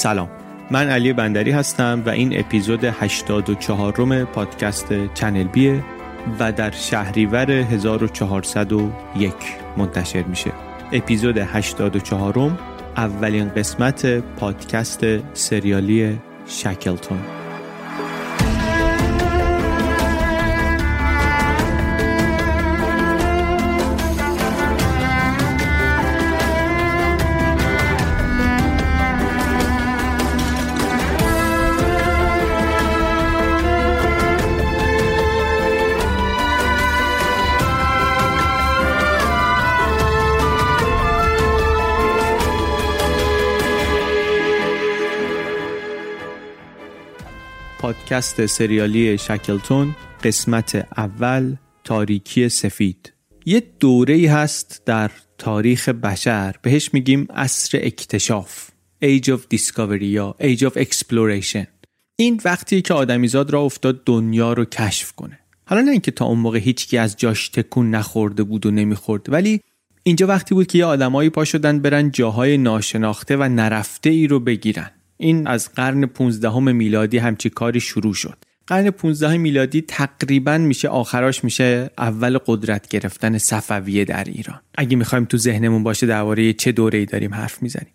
سلام. من علی بندری هستم و این اپیزود 84 روم پادکست چنل بیه و در شهریور 1401 منتشر میشه. اپیزود 84 روم اولین قسمت پادکست سریالی شکلتون. پادکست سریالی شکلتون قسمت اول تاریکی سفید. یه دوره هست در تاریخ بشر. بهش میگیم عصر اکتشاف. Age of Discovery یا Age of Exploration. این وقتی که آدمیزاد را افتاد دنیا رو کشف کنه. حالا نه اینکه تا اون موقع هیچکی از جاش تکون نخورده بود و نمی‌خورد ولی اینجا وقتی بود که یه آدمایی پا شدن برن جاهای ناشناخته و نرفته ای رو بگیرن. این از قرن 15 میلادی همچی کاری شروع شد. قرن 15 میلادی تقریبا میشه آخراش میشه اول قدرت گرفتن صفویه در ایران. اگه می‌خوایم تو ذهنمون باشه درباره چه دوره ای داریم حرف می‌زنیم.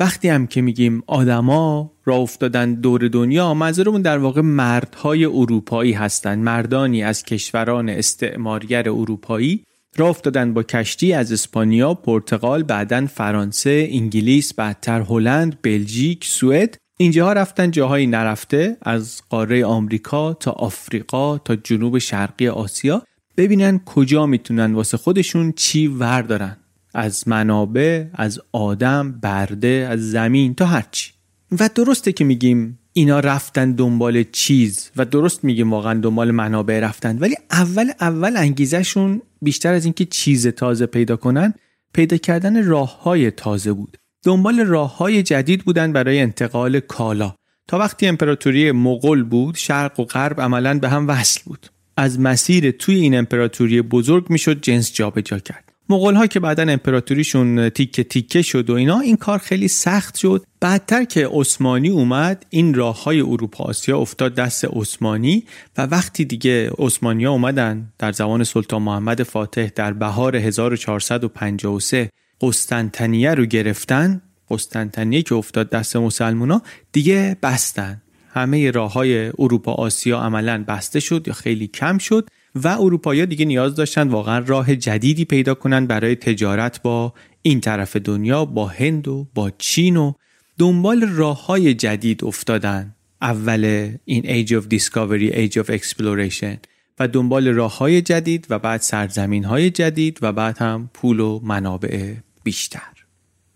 وقتی هم که میگیم آدما را افتادن دور دنیا منظورمون در واقع مردهای اروپایی هستند مردانی از کشوران استعمارگر اروپایی راه افتادن با کشتی از اسپانیا، پرتغال، بعدا فرانسه، انگلیس، بعدتر هلند، بلژیک، سوئد. اینجاها رفتن جاهایی نرفته از قاره آمریکا تا آفریقا تا جنوب شرقی آسیا. ببینن کجا می‌تونن واسه خودشون چی وردارن. از منابع، از آدم، برده، از زمین تا هرچی. و درسته که میگیم اینا رفتن دنبال چیز و درست میگیم واقعا دنبال منابع رفتن ولی اول اول انگیزشون بیشتر از اینکه چیز تازه پیدا کنن پیدا کردن راه های تازه بود. دنبال راه های جدید بودن برای انتقال کالا. تا وقتی امپراتوری مغول بود شرق و غرب عملا به هم وصل بود. از مسیر توی این امپراتوری بزرگ می‌شد جنس جابجا کرد. مغول ها که بعدا امپراتوریشون تیکه تیکه شد و اینا این کار خیلی سخت شد. بعدتر که عثمانی اومد این راه های اروپا آسیا افتاد دست عثمانی و وقتی دیگه عثمانی ها اومدن در زمان سلطان محمد فاتح در بهار 1453 قسطنطنیه رو گرفتن قسطنطنیه که افتاد دست مسلمونا دیگه بستن. همه راه های اروپا آسیا عملا بسته شد یا خیلی کم شد. و اروپایی دیگه نیاز داشتن واقعا راه جدیدی پیدا کنن برای تجارت با این طرف دنیا با هند و با چین و دنبال راه های جدید افتادن. اول این Age of Discovery, Age of Exploration و دنبال راه های جدید و بعد سرزمین های جدید و بعد هم پول و منابع بیشتر.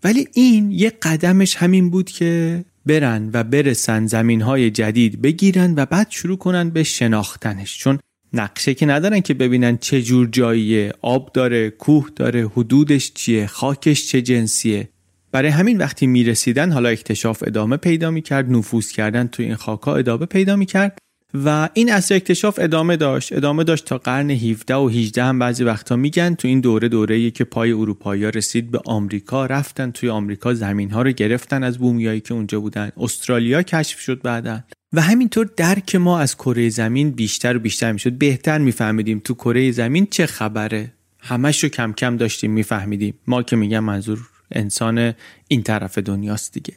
ولی این یه قدمش همین بود که برن و برسن زمین های جدید بگیرن و بعد شروع کنن به شناختنش. چون نقشه که ندارن که ببینن چه جور جاییه آب داره کوه داره حدودش چیه خاکش چه جنسیه. برای همین وقتی می‌رسیدن حالا اکتشاف ادامه پیدا می‌کرد نفوذ کردن توی این خاکا ادامه پیدا می‌کرد و این اصل اکتشاف ادامه داشت. ادامه داشت تا قرن 17 و 18 هم بعضی وقتا میگن تو این دوره دوره که پای اروپایی رسید به آمریکا رفتن توی آمریکا زمین ها رو گرفتن از بومیایی که اونجا بودن. استرالیا کشف شد بعدا. و همینطور درک ما از کره زمین بیشتر و بیشتر می‌شد. بهتر میفهمیدیم تو کره زمین چه خبره. همش رو کم کم داشتیم میفهمیدیم. ما که میگم منظور انسان این طرف دنیاست دیگه.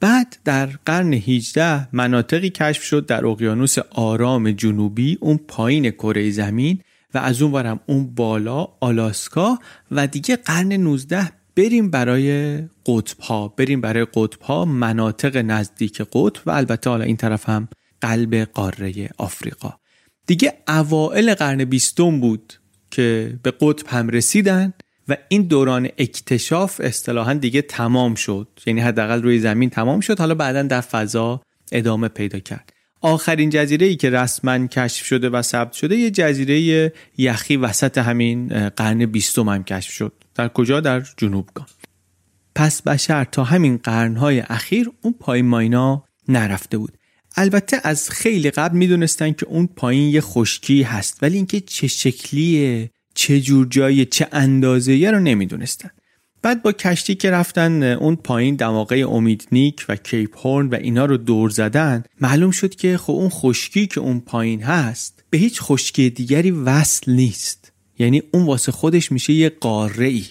بعد در قرن 18 مناطقی کشف شد در اقیانوس آرام جنوبی اون پایین کره زمین و از اون ورم اون بالا آلاسکا و دیگه قرن 19 بریم برای قطب ها بریم برای قطب ها مناطق نزدیک قطب و البته حالا این طرف هم قلب قاره آفریقا. دیگه اوائل قرن بیستم بود که به قطب هم رسیدن و این دوران اکتشاف اصطلاحا دیگه تمام شد. یعنی حداقل روی زمین تمام شد. حالا بعدا در فضا ادامه پیدا کرد. آخرین جزیره ای که رسما کشف شده و ثبت شده یه جزیره یخی وسط همین قرن بیستم هم کشف شد. در کجا در جنوبگان پس بشر تا همین قرنهای اخیر اون پایین ماینا نرفته بود. البته از خیلی قبل می‌دونستن که اون پایین یه خشکی هست ولی اینکه چه شکلیه چه جور جایی چه اندازه رو نمی‌دونستن. بعد با کشتی که رفتن اون پایین دماغه امیدنیک و کیپ هورن و اینا رو دور زدن معلوم شد که خب اون خشکی که اون پایین هست به هیچ خشکی دیگری وصل نیست. یعنی اون واسه خودش میشه یه قاره ای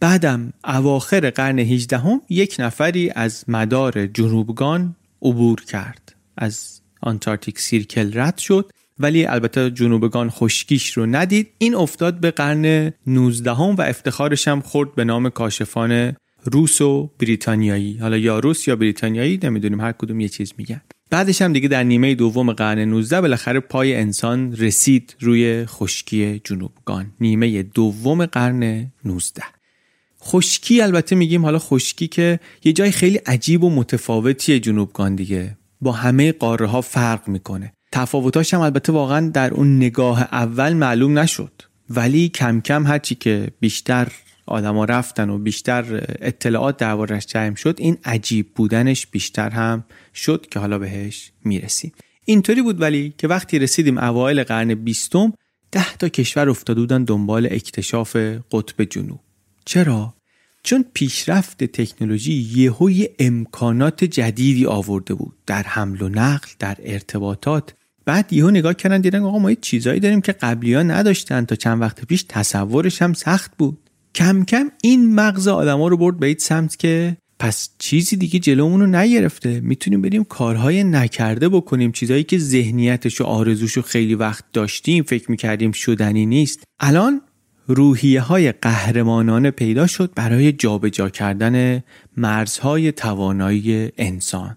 بعدم اواخر قرن 18 هم یک نفری از مدار جنوبگان عبور کرد. از Antarctic Circle رد شد ولی البته جنوبگان خشکیش رو ندید. این افتاد به قرن 19 هم و افتخارش هم خورد به نام کاشفان روس و بریتانیایی. حالا یا روس یا بریتانیایی نمی‌دونیم هر کدوم یه چیز میگن. بعدش هم دیگه در نیمه دوم قرن 19 بالاخره پای انسان رسید روی خشکی جنوبگان. نیمه دوم قرن 19 خشکی البته میگیم حالا خشکی که یه جای خیلی عجیب و متفاوتیه جنوبگان دیگه. با همه قاره ها فرق می‌کنه. تفاوتاش هم البته واقعا در اون نگاه اول معلوم نشد. ولی کم کم هرچی که بیشتر آدما رفتن و بیشتر اطلاعات دربارش جمع شد این عجیب بودنش بیشتر هم شد که حالا بهش می‌رسیم. اینطوری بود ولی که وقتی رسیدیم اوایل قرن بیستم ده تا کشور افتاده بودن دنبال اکتشاف قطب جنوب. چرا؟ چون پیشرفت تکنولوژی یهوی امکانات جدیدی آورده بود. در حمل و نقل در ارتباطات. بعد یهو نگاه کردن دیدن آقا ما یه چیزایی داریم که قبلی ها نداشتن تا چند وقت پیش تصورش هم سخت بود. کم کم این مغز آدما رو برد به این سمت که پس چیزی دیگه جلومون رو نگرفته. می‌تونیم بریم کارهای نکرده بکنیم چیزایی که ذهنیتش و آرزوش خیلی وقت داشتیم فکر می‌کردیم شدنی نیست. الان روحیه های قهرمانانه پیدا شد برای جابجا کردن مرزهای توانایی انسان.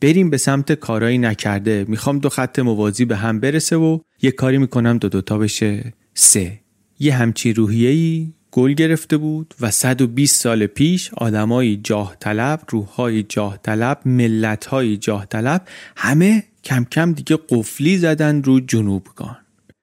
بریم به سمت کارایی نکرده. می‌خوام دو خط موازی به هم برسه و یه کاری می‌کنم دو دوتا بشه سه. یه همچی روحیه‌ای گل گرفته بود و 120 سال پیش آدمای جاه طلب، روحهای جاه طلب، ملتهای جاه طلب همه کم کم دیگه قفلی زدن رو جنوبگان.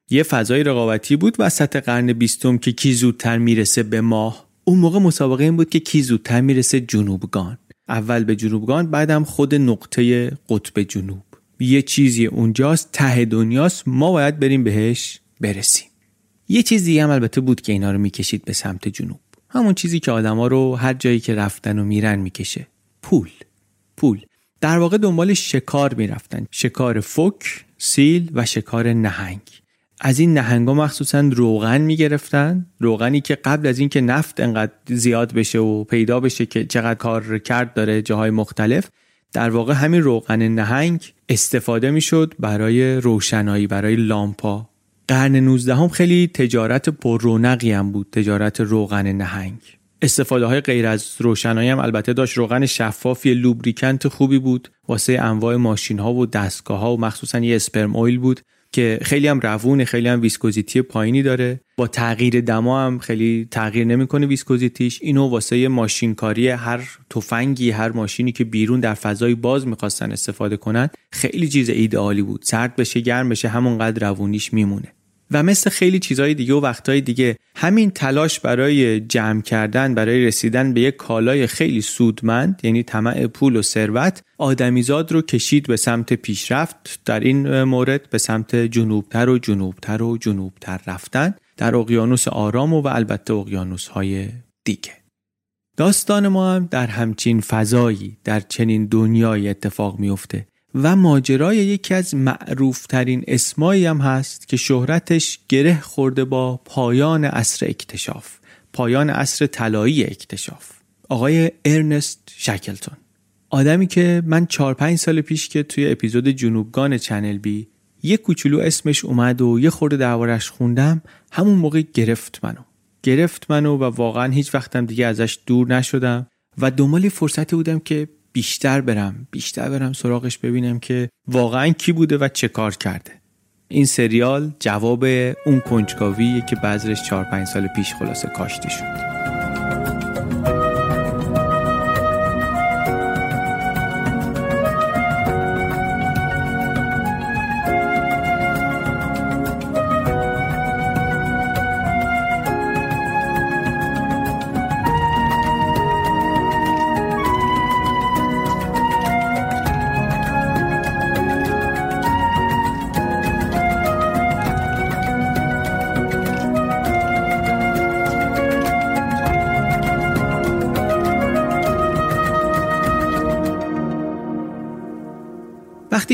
یه فضای رقابتی بود وسط قرن بیستم که کی زودتر می‌رسه به ماه. اون موقع مسابقه این بود که کی زودتر می‌رسه جنوبگان. اول به جنوبگان بعدم خود نقطه قطب جنوب. یه چیزی اونجاست ته دنیاست ما باید بریم بهش برسیم. یه چیز دیگه هم البته بود که اینا رو می‌کشید به سمت جنوب. همون چیزی که آدما رو هر جایی که رفتن و میرن می‌کشه. پول. پول. در واقع دنبال شکار می‌رفتن. شکار فک سیل و شکار نهنگ. از این نهنگا مخصوصا روغن می‌گرفتن. روغنی که قبل از اینکه نفت انقدر زیاد بشه و پیدا بشه که چقدر کار کرد داره جاهای مختلف در واقع همین روغن نهنگ استفاده می‌شد برای روشنایی برای لامپا قرن 19 هم خیلی تجارت پر رونقی هم بود تجارت روغن نهنگ. استفاده های غیر از روشنایی هم البته داشت. روغن شفافی لوبریکنت خوبی بود. واسه انواع ماشین ها و دستگاه ها و مخصوصا یه اسپرم اویل بود که خیلی هم روون خیلی هم viscosity پایینی داره. با تغییر دما هم خیلی تغییر نمی‌کنه viscosity ش. اینو واسه ماشینکاری هر تفنگی هر ماشینی که بیرون در فضای باز می‌خواستن استفاده کنن خیلی چیز ایدئالی بود. سرد بشه گرم بشه همونقدر روونیش میمونه. و مثل خیلی چیزهای دیگه و وقتهای دیگه همین تلاش برای جمع کردن برای رسیدن به یک کالای خیلی سودمند یعنی طمع پول و ثروت آدمیزاد رو کشید به سمت پیشرفت. در این مورد به سمت جنوبتر و جنوبتر و جنوبتر رفتن در اقیانوس آرام و, و البته اقیانوس های دیگه. داستان ما هم در همچین فضایی در چنین دنیای اتفاق میفته و ماجرای یکی از معروفترین اسمایی هم هست که شهرتش گره خورده با پایان عصر اکتشاف پایان عصر طلایی اکتشاف. آقای ارنست شکلتون. آدمی که من 4 5 سال پیش که توی اپیزود جنوبگان چنل بی یه کوچولو اسمش اومد و یه خورده دربارش خوندم همون موقع گرفت منو. گرفت منو و واقعا هیچ وقتم دیگه ازش دور نشدم و دنبال فرصتی بودم که بیشتر برم بیشتر برم سراغش ببینم که واقعا کی بوده و چه کار کرده. این سریال جواب اون کنجکاویه که بذرش 4 5 سال پیش خلاصه کاشته شد.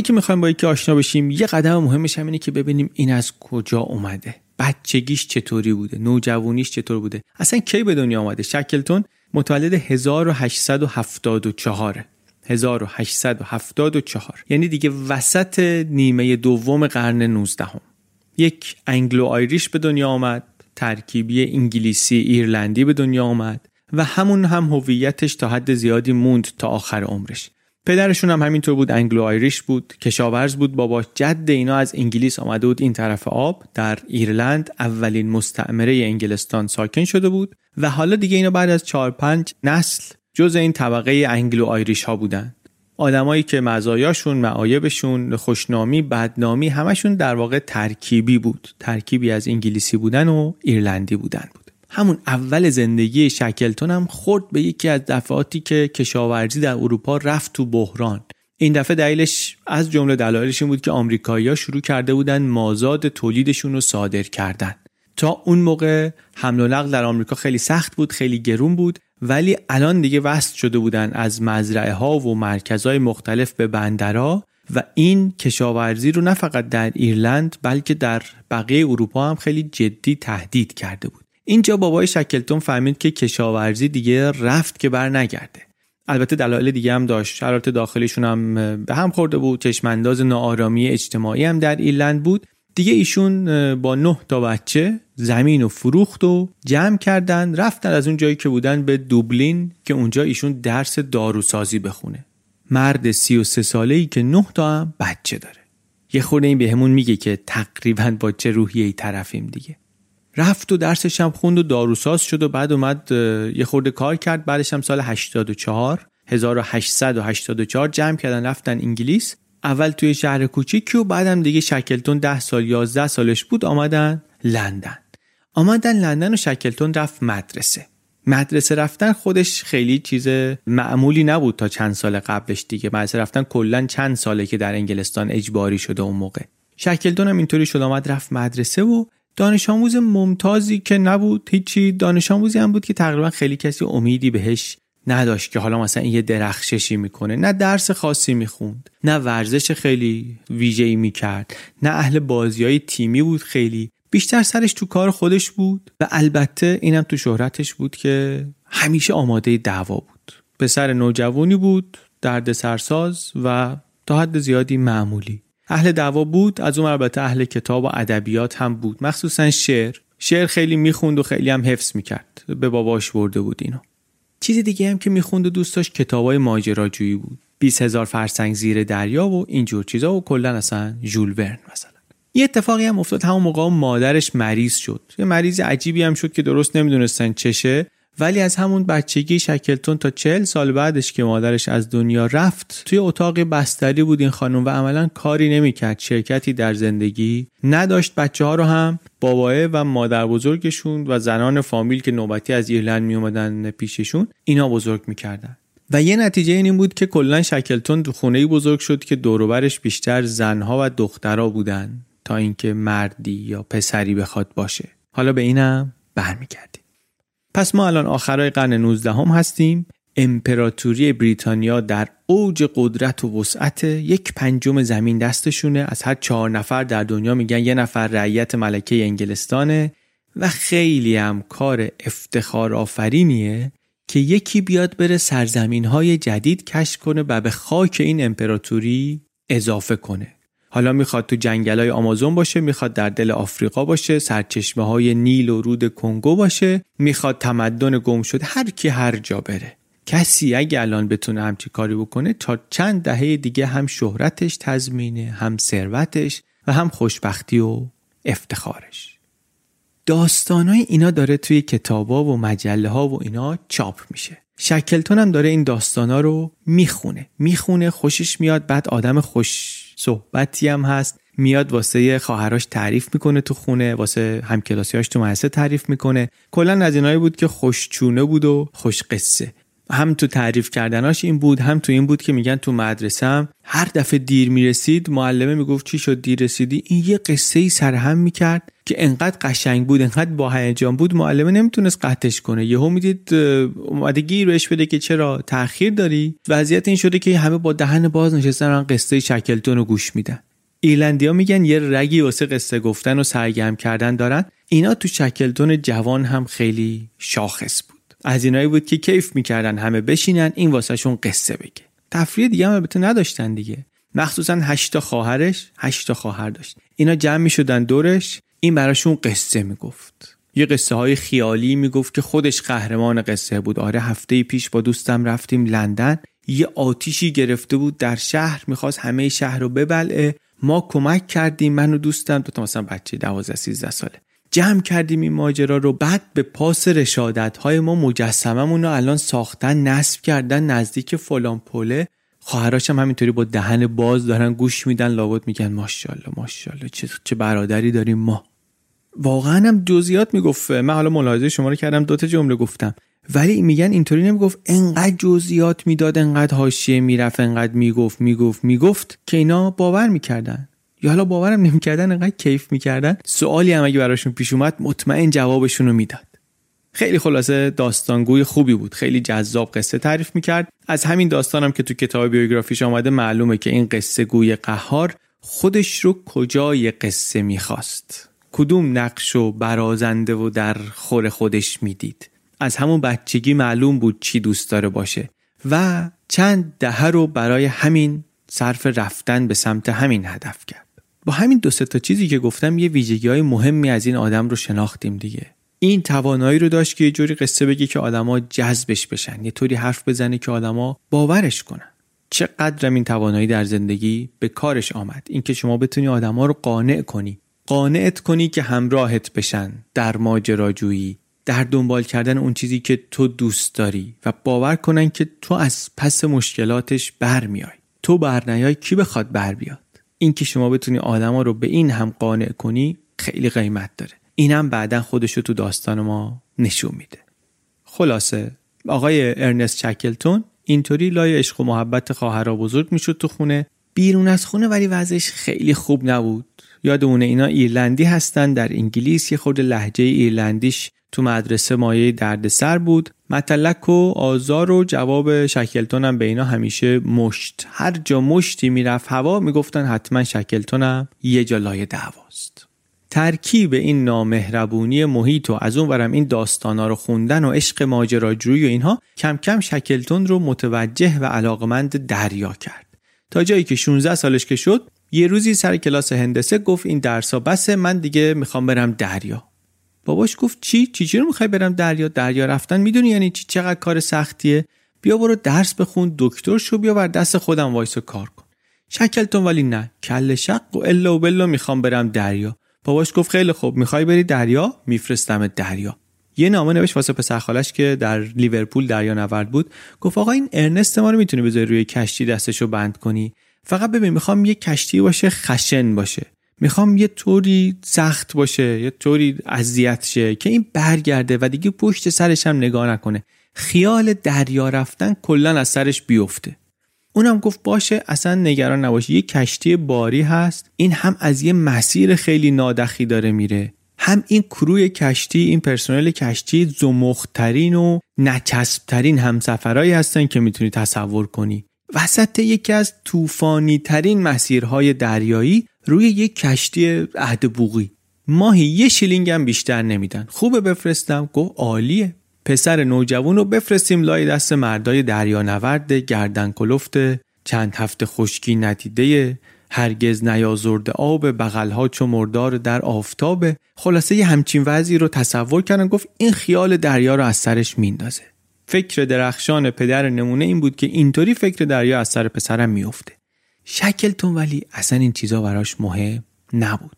وقتی که می‌خوایم با یکی آشنا بشیم یه قدم مهمش هم اینه که ببینیم این از کجا اومده. بچگیش چطوری بوده؟ نوجوانیش چطور بوده؟ اصلا کی به دنیا آمده شکلتون متولد 1874 1874 یعنی دیگه وسط نیمه دوم قرن 19 هم. یک انگلو آیریش به دنیا آمد ترکیبی انگلیسی ایرلندی به دنیا آمد و همون هم هویتش تا حد زیادی موند تا آخر عمرش. پدرشون هم همینطور بود انگلو آیریش بود کشاورز بود بابا جد اینا از انگلیس آمده بود این طرف آب. در ایرلند اولین مستعمره انگلستان ساکن شده بود و حالا دیگه اینا بعد از چهار پنج نسل جز این طبقه انگلو آیریش ها بودن. آدمایی که مزایاشون معایبشون خوشنامی بدنامی همشون در واقع ترکیبی بود. ترکیبی از انگلیسی بودن و ایرلندی بودن بود. همون اول زندگی شکلتون هم خورد به یکی از دفعاتی که کشاورزی در اروپا رفت تو بحران. این دفعه دلیلش از جمله دلایلش این بود که آمریکایی‌ها شروع کرده بودن مازاد تولیدشون رو صادر کردن. تا اون موقع حمل و نقل در آمریکا خیلی سخت بود خیلی گرون بود ولی الان دیگه وصل شده بودن از مزرعه ها و مرکزهای مختلف به بندرها و این کشاورزی رو نه فقط در ایرلند بلکه در بقیه اروپا هم خیلی جدی تهدید کرده بود. اینجا بابای شکلتون فهمید که کشاورزی دیگه رفت که بر نگرده البته دلایل دیگه هم داشت. شرایط داخلیشون هم به هم خورده بود. چشمانداز ناآرامی اجتماعی هم در ایرلند بود. دیگه ایشون با نه تا بچه زمین و فروخت و جمع کردن رفتن از اون جایی که بودن به دوبلین که اونجا ایشون درس داروسازی بخونه. مرد 33 ساله ای که نه تا هم بچه داره. یه خورده این بهمون میگه که تقریبا با چه روحیه ای طرفیم دیگه. رفت و درسش هم خوند و داروساز شد و بعد اومد یه خورده کار کرد. بعدش هم سال 84 1884 جمع کردن رفتن انگلیس. اول توی شهر کوچیکی و بعدم دیگه شکلتون 10 سال 11 سالش بود آمدن لندن. آمدن لندن و شکلتون رفت مدرسه. مدرسه رفتن خودش خیلی چیز معمولی نبود تا چند سال قبلش دیگه. مدرسه رفتن کلا چند ساله که در انگلستان اجباری شده اون موقع. شکلتون هم اینطوری شد آمد رفت مدرسه و دانش آموز ممتازی که نبود هیچی. دانش آموزی هم بود که تقریبا خیلی کسی امیدی بهش نداشت که حالا مثلا یه درخششی می‌کنه. نه درس خاصی می‌خوند نه ورزش خیلی ویژه‌ای می‌کرد نه اهل بازی های تیمی بود خیلی. بیشتر سرش تو کار خودش بود و البته اینم تو شهرتش بود که همیشه آماده دعوا بود. پسر نوجوانی بود درد سرساز و تا حد زیادی معمولی. اهل دعوا بود از اون البته اهل کتاب و ادبیات هم بود. مخصوصا شعر. شعر خیلی می‌خوند و خیلی هم حفظ می‌کرد. به باباش برده بود اینو. چیز دیگه هم که می‌خوند و دوست داشت کتابای ماجراجویی بود. 20 هزار فرسنگ زیر دریا و اینجور چیزا و کلا اصلا ژول ورن مثلا. یه اتفاقی هم افتاد. همون موقع مادرش مریض شد. یه مریض عجیبی هم شد که درست نمی‌دونستن چشه. ولی از همون بچگی شکلتون تا چهل سال بعدش که مادرش از دنیا رفت توی اتاق بستری بود این خانم و عملا کاری نمی‌کرد. شرکتی در زندگی نداشت. بچه ها رو هم بابایه و مادر بزرگشون و زنان فامیل که نوبتی از ایرلند می اومدن پیششون اینا بزرگ می‌کردن. و یه نتیجه این بود که کلا شکلتون تو خونه بزرگ شد که دوروبرش بیشتر زنها و دخترها بودن تا اینکه مردی یا پسری بخواد باشه. حالا به اینم برمیگردیم. پس ما الان آخرای قرن 19 هم هستیم. امپراتوری بریتانیا در اوج قدرت و وسعت یک پنجم زمین دستشونه. از هر چهار نفر در دنیا میگن یه نفر رعیت ملکه انگلستانه و خیلی هم کار افتخار آفرینیه که یکی بیاد بره سرزمین های جدید کشف کنه و به خاک این امپراتوری اضافه کنه. حالا می‌خواد تو جنگل های آمازون باشه می‌خواد در دل آفریقا باشه سرچشمه های نیل و رود کنگو باشه می‌خواد تمدن گم شده هر کی هر جا بره. کسی اگه الان بتونه همچی کاری بکنه تا چند دهه دیگه هم شهرتش تضمینه هم ثروتش و هم خوشبختی و افتخارش. داستانای اینا داره توی کتابا و مجله ها و اینا چاپ میشه. شکلتون هم داره این داستانا رو می‌خونه. می‌خونه خوشش میاد بعد آدم خوش صحبتی هم هست. میاد واسه خواهراش تعریف می‌کنه تو خونه واسه همکلاسیاش تو مدرسه تعریف می‌کنه. کلا از اینایی بود که خوشچونه بود و خوش قصه هم تو تعریف کردناش این بود هم تو این بود که میگن تو مدرسه هر دفعه دیر می‌رسید معلمه می‌گفت چی شد دیر رسیدی؟ این یه قصه ای سرهم می‌کرد که انقدر قشنگ بود انقدر با هیجان بود معلمه نمی‌تونست قطعش کنه. یهو می‌دید اومده گیر بهش بده که چرا تاخیر داری؟ وضعیت این شده که همه با دهن باز نشستن قصه شکلتون رو گوش میدن. ایلندیا میگن یه رگی واسه قصه گفتن و سرگرم کردن دارن. اینا تو شکلتون جوان هم خیلی شاخص بود. از اینایی بود که کیف می‌کردن همه بشینن این واسهشون قصه بگه. تفریح دیگه هم البته نداشتن دیگه. مخصوصا هشتا خواهرش هشتا خواهر داشت. اینا جمع می‌شدن دورش این براشون قصه می‌گفت. یه قصه های خیالی می‌گفت که خودش قهرمان قصه بود. آره هفته پیش با دوستم رفتیم لندن. یه آتیشی گرفته بود در شهر می‌خواست همه شهر رو ببلعه. ما کمک کردیم من و دوستم دو تا مثلا بچه 12 13 ساله. جمع کردیم این ماجرا رو. بعد به پاس رشادت های ما مجسممون رو الان ساختن نصب کردن نزدیک فلان پله. هم همینطوری با دهن باز دارن گوش میدن لابد میگن ماشاءالله ماشاءالله چه چه برادری داریم ما. واقعا هم جزئیات می‌گفت. من حالا ملاحظه شما رو کردم دوتا جمله گفتم. ولی میگن اینطوری نمی‌گفت. انقدر جزئیات می‌داد انقدر حاشیه می‌رفت انقدر می‌گفت می‌گفت می‌گفت که اینا باور می‌کردن. یا حالا باورم نمی‌کردن انقدر کیف می‌کردن سوالی هم اگه براشون پیش اومد مطمئن جوابشون رو می‌داد. خیلی خلاصه داستانگوی خوبی بود. خیلی جذاب قصه تعریف می‌کرد از همین داستانم که تو کتاب بیوگرافیش آمده معلومه که این قصه گوی قهار خودش رو کجای قصه می‌خواست کدوم نقش و برازنده و در خور خودش می‌دید از همون بچگی معلوم بود چی دوست داره باشه. و چند دهه رو برای همین صرف رفتن به سمت همین هدف کرد. با همین دو تا چیزی که گفتم یه ویژگی های مهمی از این آدم رو شناختیم دیگه. این توانایی رو داشت که یه جوری قصه بگی که آدما جذبش بشن یه طوری حرف بزنه که آدما باورش کنن. چقدر این توانایی در زندگی به کارش آمد؟ اینکه شما بتونی آدما رو قانع کنی. قانعت کنی که همراهت بشن در ماجراجویی در دنبال کردن اون چیزی که تو دوست داری و باور کنن که تو از پس مشکلاتش برمیای. تو برنیای کی بخواد بر بیاد؟ اینکه شما بتونی آدما رو به این هم قانع کنی خیلی قیمت داره. اینم بعدا خودش رو تو داستان ما نشون میده. خلاصه آقای ارنست چکلتون اینطوری لای عشق و محبت خواهر بزرگ می‌شد تو خونه. بیرون از خونه ولی وضعش خیلی خوب نبود. یادمونه اینا ایرلندی هستن. در انگلیس یه خورده لحجه ایرلندیش تو مدرسه مایه دردسر بود. متلک و آزار و جواب شکلتون هم به اینا همیشه مشت. هر جا مشتی می‌رفت هوا می‌گفتن حتما شکلتونم یه جا دعواست. ترکیب این نامهربونی محیط و از اون ورم این داستانا رو خوندن و عشق ماجراجویی و اینها کم کم شکلتون رو متوجه و علاقمند دریا کرد. تا جایی که 16 سالش که شد یه روزی سر کلاس هندسه گفت این درسا بسه من دیگه می‌خوام برم دریا. باباش گفت چی؟ چی رو می‌خوای برم دریا؟ دریا رفتن می‌دونی یعنی چی؟ چقدر کار سختیه؟ بیا برو درس بخون دکتر شو بیا ور دست خودم وایس کار کن. شکلتون ولی نه. کله شق و الا و بلا می‌خوام برم دریا. باباش گفت خیلی خوب. می‌خوای بری دریا؟ میفرستم دریا. یه نامه نوشت واسه پسر خالش که در لیورپول دریا نورد بود. گفت آقا این ارنست ما رو می‌تونی بذاری روی کشتی دستشو بند کنی؟ فقط ببین می‌خوام یه کشتی باشه خشن باشه. می‌خوام یه طوری سخت باشه یه طوری اذیت شه که این برگرده و دیگه پشت سرش هم نگاه نکنه. خیال دریا رفتن کلا از سرش بیفته. اونم گفت باشه اصلا نگران نباشه. یه کشتی باری هست. این هم از یه مسیر خیلی نادخی داره میره. هم این کروی کشتی این پرسنل کشتی زمخترین و نچسبترین همسفرهایی هستن که می‌تونی تصور کنی. وسط یکی از طوفانی ترین مسیرهای دریایی روی یک کشتی عهد بوغی. ماهی یه شیلینگ هم بیشتر نمیدن. خوبه بفرستم؟ گفت عالیه. پسر نوجوان رو بفرستیم لای دست مردای دریانورد گردن کلفت چند هفته خشکی ندیده هرگز نیازرده آب بغلها چو مردار در آفتاب خلاصه یه همچین وضعی رو تصور کردن. گفت این خیال دریا رو از سرش میندازه فکر درخشان پدر نمونه این بود که اینطوری فکر دریا از سر پسرم میفته شکلتون ولی اصلا این چیزا براش مهم نبود.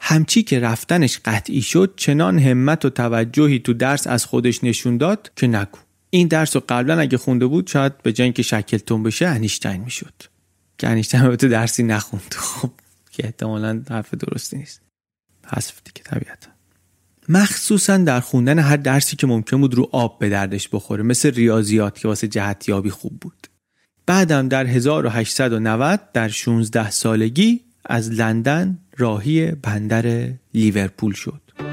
همچی که رفتنش قطعی شد چنان همت و توجهی تو درس از خودش نشون داد که نگو. این درس رو قبلا اگه خونده بود شاید به جای اینکه شکلتون بشه انیشتین می‌شد. که انیشتین تو درسی نخوند. خب که احتمالا حرف درستی نیست. حذف دیگه طبیعتا. مخصوصا در خوندن هر درسی که ممکن بود رو آب به دردش بخوره مثل ریاضیات که واسه جهتیابی خوب بود. بعدم در 1890 در 16 سالگی از لندن راهی بندر لیورپول شد.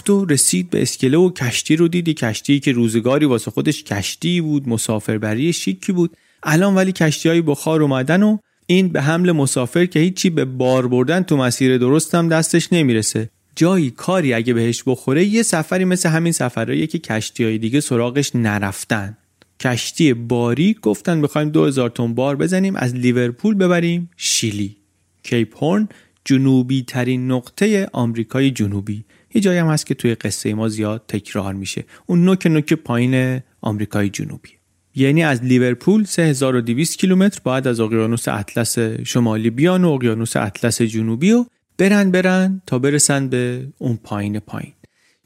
رفت و رسید به اسکله و کشتی رو دیدی. کشتی که روزگاری واسه خودش کشتی بود مسافربری شیکی بود. الان ولی کشتی های بخار اومدن و این به حمل مسافر که هیچی به بار بردن تو مسیر درستم دستش نمی‌رسه. جایی کاری اگه بهش بخوره یه سفری مثل همین سفرهایی که کشتی های دیگه سراغش نرفتن. کشتی باری گفتن می‌خوایم 2000 تن بار بزنیم از لیورپول ببریم شیلی. کیپ هورن جنوبی ترین نقطه آمریکای جنوبی. یه جایی هم هست که توی قصه ما زیاد تکرار میشه. اون نوک نوک پایین آمریکای جنوبی. یعنی از لیورپول 3200 کیلومتر باید از اقیانوس اطلس شمالی بیان و اقیانوس اطلس جنوبی و برن برن تا برسن به اون پایین پایین.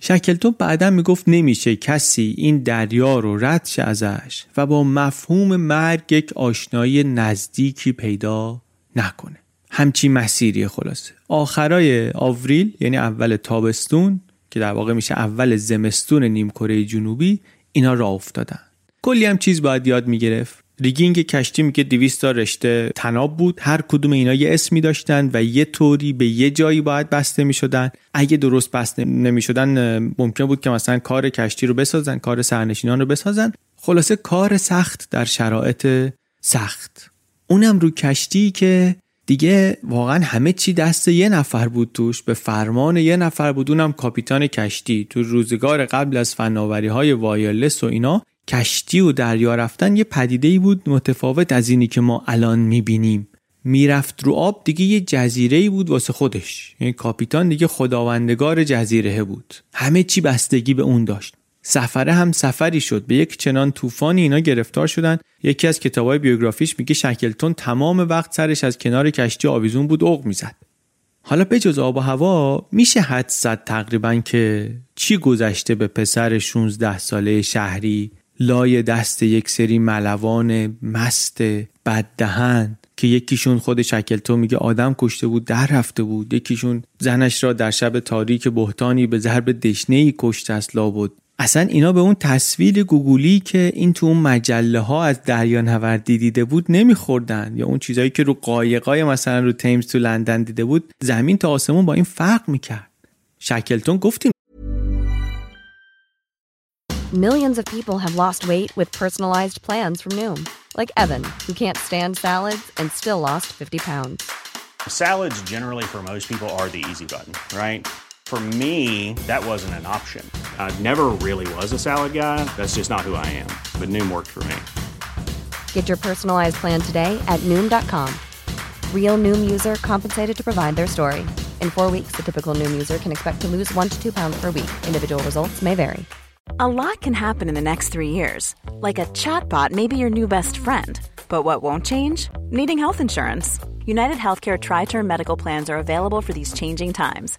شکلتون بعدا می‌گفت نمیشه کسی این دریا رو رد شه ازش و با مفهوم مرگ یک آشنایی نزدیکی پیدا نکنه. همچی مسیری خلاصه. آخرای آوریل یعنی اول تابستون که در واقع میشه اول زمستون نیم کره جنوبی اینا راه افتادن. کلی هم چیز باید یاد می‌گرفت. ریگینگ کشتی میگه 200 تا رشته تناب بود. هر کدوم اینا یه اسمی داشتن و یه طوری به یه جایی باید بسته می‌شدن. اگه درست بسته نمی‌شدن ممکن بود که مثلا کار کشتی رو بسازن کار سرنشینان رو بسازن. خلاصه کار سخت در شرایط سخت. اونم رو کشتی که دیگه واقعا همه چی دست یه نفر بود توش به فرمان یه نفر بود. اونم کاپیتان کشتی. تو روزگار قبل از فناوری های وایرلس و اینا کشتی و دریا رفتن یه پدیده ای بود متفاوت از اینی که ما الان می‌بینیم. می‌رفت رو آب دیگه یه جزیره ای بود واسه خودش. یعنی کاپیتان دیگه خداوندگار جزیره بود. همه چی بستگی به اون داشت. سفره هم سفری شد. به یک چنان طوفانی اینا گرفتار شدن. یکی از کتابای بیوگرافیش میگه شکلتون تمام وقت سرش از کنار کشتی آویزون بود اوق می‌زد. حالا به جز آب و هوا میشه حد زد تقریبا که چی گذشته به پسر 16 ساله شهری؟ لای دست یک سری ملوان مست بددهن که یکیشون خود شکلتو میگه آدم کشته بود در رفته بود. یکیشون زنش را در شب تاریک بهتانی به ضرب دشنه ای کشته است لابد اصلا اینا به اون تصویر گوگولی که این تو اون مجله ها از دریا نوردی دیده بود نمیخوردن یا اون چیزایی که رو قایقای مثلا رو تیمز تو لندن دیده بود زمین تا آسمون با این فرق می‌کرد شکلتون گفتیم Millions of people have lost weight with personalized plans from Noom like Evan who can't stand salads and still lost 50 pounds Salads generally for most people are the easy button right For me, that wasn't an option. I never really was a salad guy. That's just not who I am. But Noom worked for me. Get your personalized plan today at Noom.com. Real Noom user compensated to provide their story. In four weeks, the typical Noom user can expect to lose one to two pounds per week. Individual results may vary. A lot can happen in the next three years. Like a chatbot may be your new best friend. But what won't change? Needing health insurance. United Healthcare Tri Term Medical Plans are available for these changing times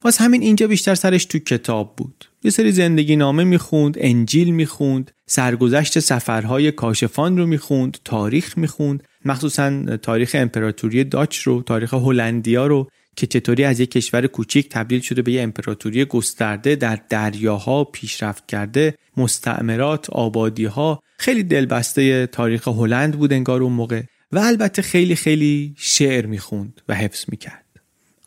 باز همین اینجا بیشتر سرش تو کتاب بود. یه سری زندگی نامه می‌خوند انجیل می‌خوند سرگذشت سفرهای کاشفان رو می‌خوند تاریخ می‌خوند. مخصوصا تاریخ امپراتوری داچ رو تاریخ هلندیا رو که چطوری از یک کشور کوچیک تبدیل شده به یه امپراتوری گسترده در دریاها پیشرفت کرده. مستعمرات آبادیها. خیلی دلبسته تاریخ هلند بود انگار اون موقع. و البته خیلی خیلی شعر می‌خوند و حفظ می‌کرد.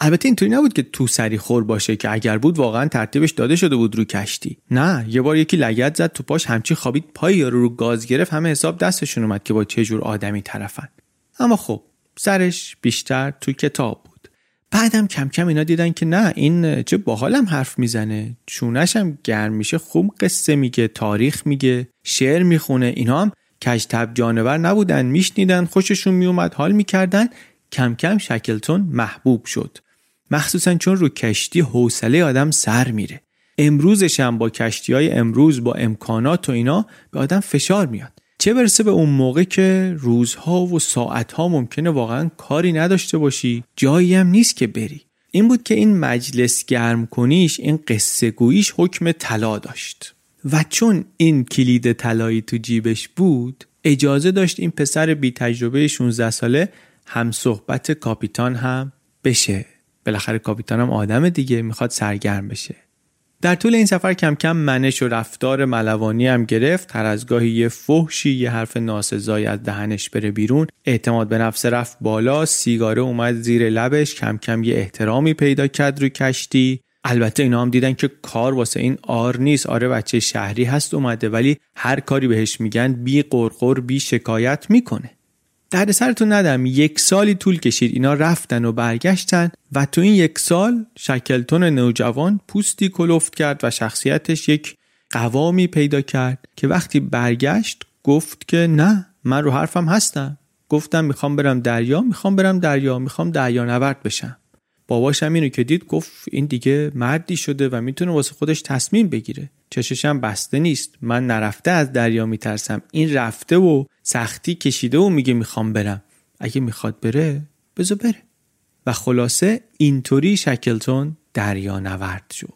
البته اینطوری نبود که تو سری خور باشه که اگر بود واقعا ترتیبش داده شده بود رو کشتی. نه یه بار یکی لگت زد تو پاش همچی خوابید پای یارو رو گاز گرفت همه حساب دستشون اومد که با چه جور آدمی طرفن. اما خب سرش بیشتر تو کتاب بود. بعدم کم کم اینا دیدن که نه این چه باحالم حرف می‌زنه. چونش هم گرم میشه خوب قصه میگه تاریخ میگه شعر می‌خونه. اینا هم کجتب جانور نبودن میشنیدن خوششون میومد حال می‌کردن. کم کم شکلتون محبوب شد. مخصوصا چون رو کشتی حوصله آدم سر میره. امروزش هم با کشتی های امروز با امکانات و اینا به آدم فشار میاد. چه برسه به اون موقع که روزها و ساعتها ممکنه واقعا کاری نداشته باشی جایی هم نیست که بری. این بود که این مجلس گرم کنیش این قصه گوییش حکم طلا داشت. و چون این کلید طلایی تو جیبش بود اجازه داشت این پسر بی تجربه 16 ساله هم صحبت کاپیتان هم بشه. بالاخره کاپیتانم آدم دیگه می‌خواد سرگرم بشه. در طول این سفر کم کم منش و رفتار ملوانی هم گرفت. هر از گاهی یه فحشی یه حرف ناسزایی از دهنش بره بیرون. اعتماد به نفس رفت بالا سیگاره اومد زیر لبش کم کم یه احترامی پیدا کرد رو کشتی. البته اینا هم دیدن که کار واسه این آر نیست. آره بچه شهری هست اومده ولی هر کاری بهش میگن بی قرقر بی شکایت می‌کنه. در سرتون ندم. یک سالی طول کشید. اینا رفتن و برگشتن و تو این یک سال شکلتون نوجوان پوستی کلفت کرد و شخصیتش یک قوامی پیدا کرد که وقتی برگشت گفت که نه من رو حرفم هستم. گفتم می‌خوام برم دریا می‌خوام برم دریا می‌خوام دریا نورد بشم. باباشم اینو که دید گفت این دیگه مردی شده و می‌تونه واسه خودش تصمیم بگیره. چششم بسته نیست. من نرفته از دریا میترسم. این رفته و سختی کشیده و میگه می‌خوام برم. اگه می‌خواد بره بزو بره. و خلاصه اینطوری شکلتون دریا نورد شد.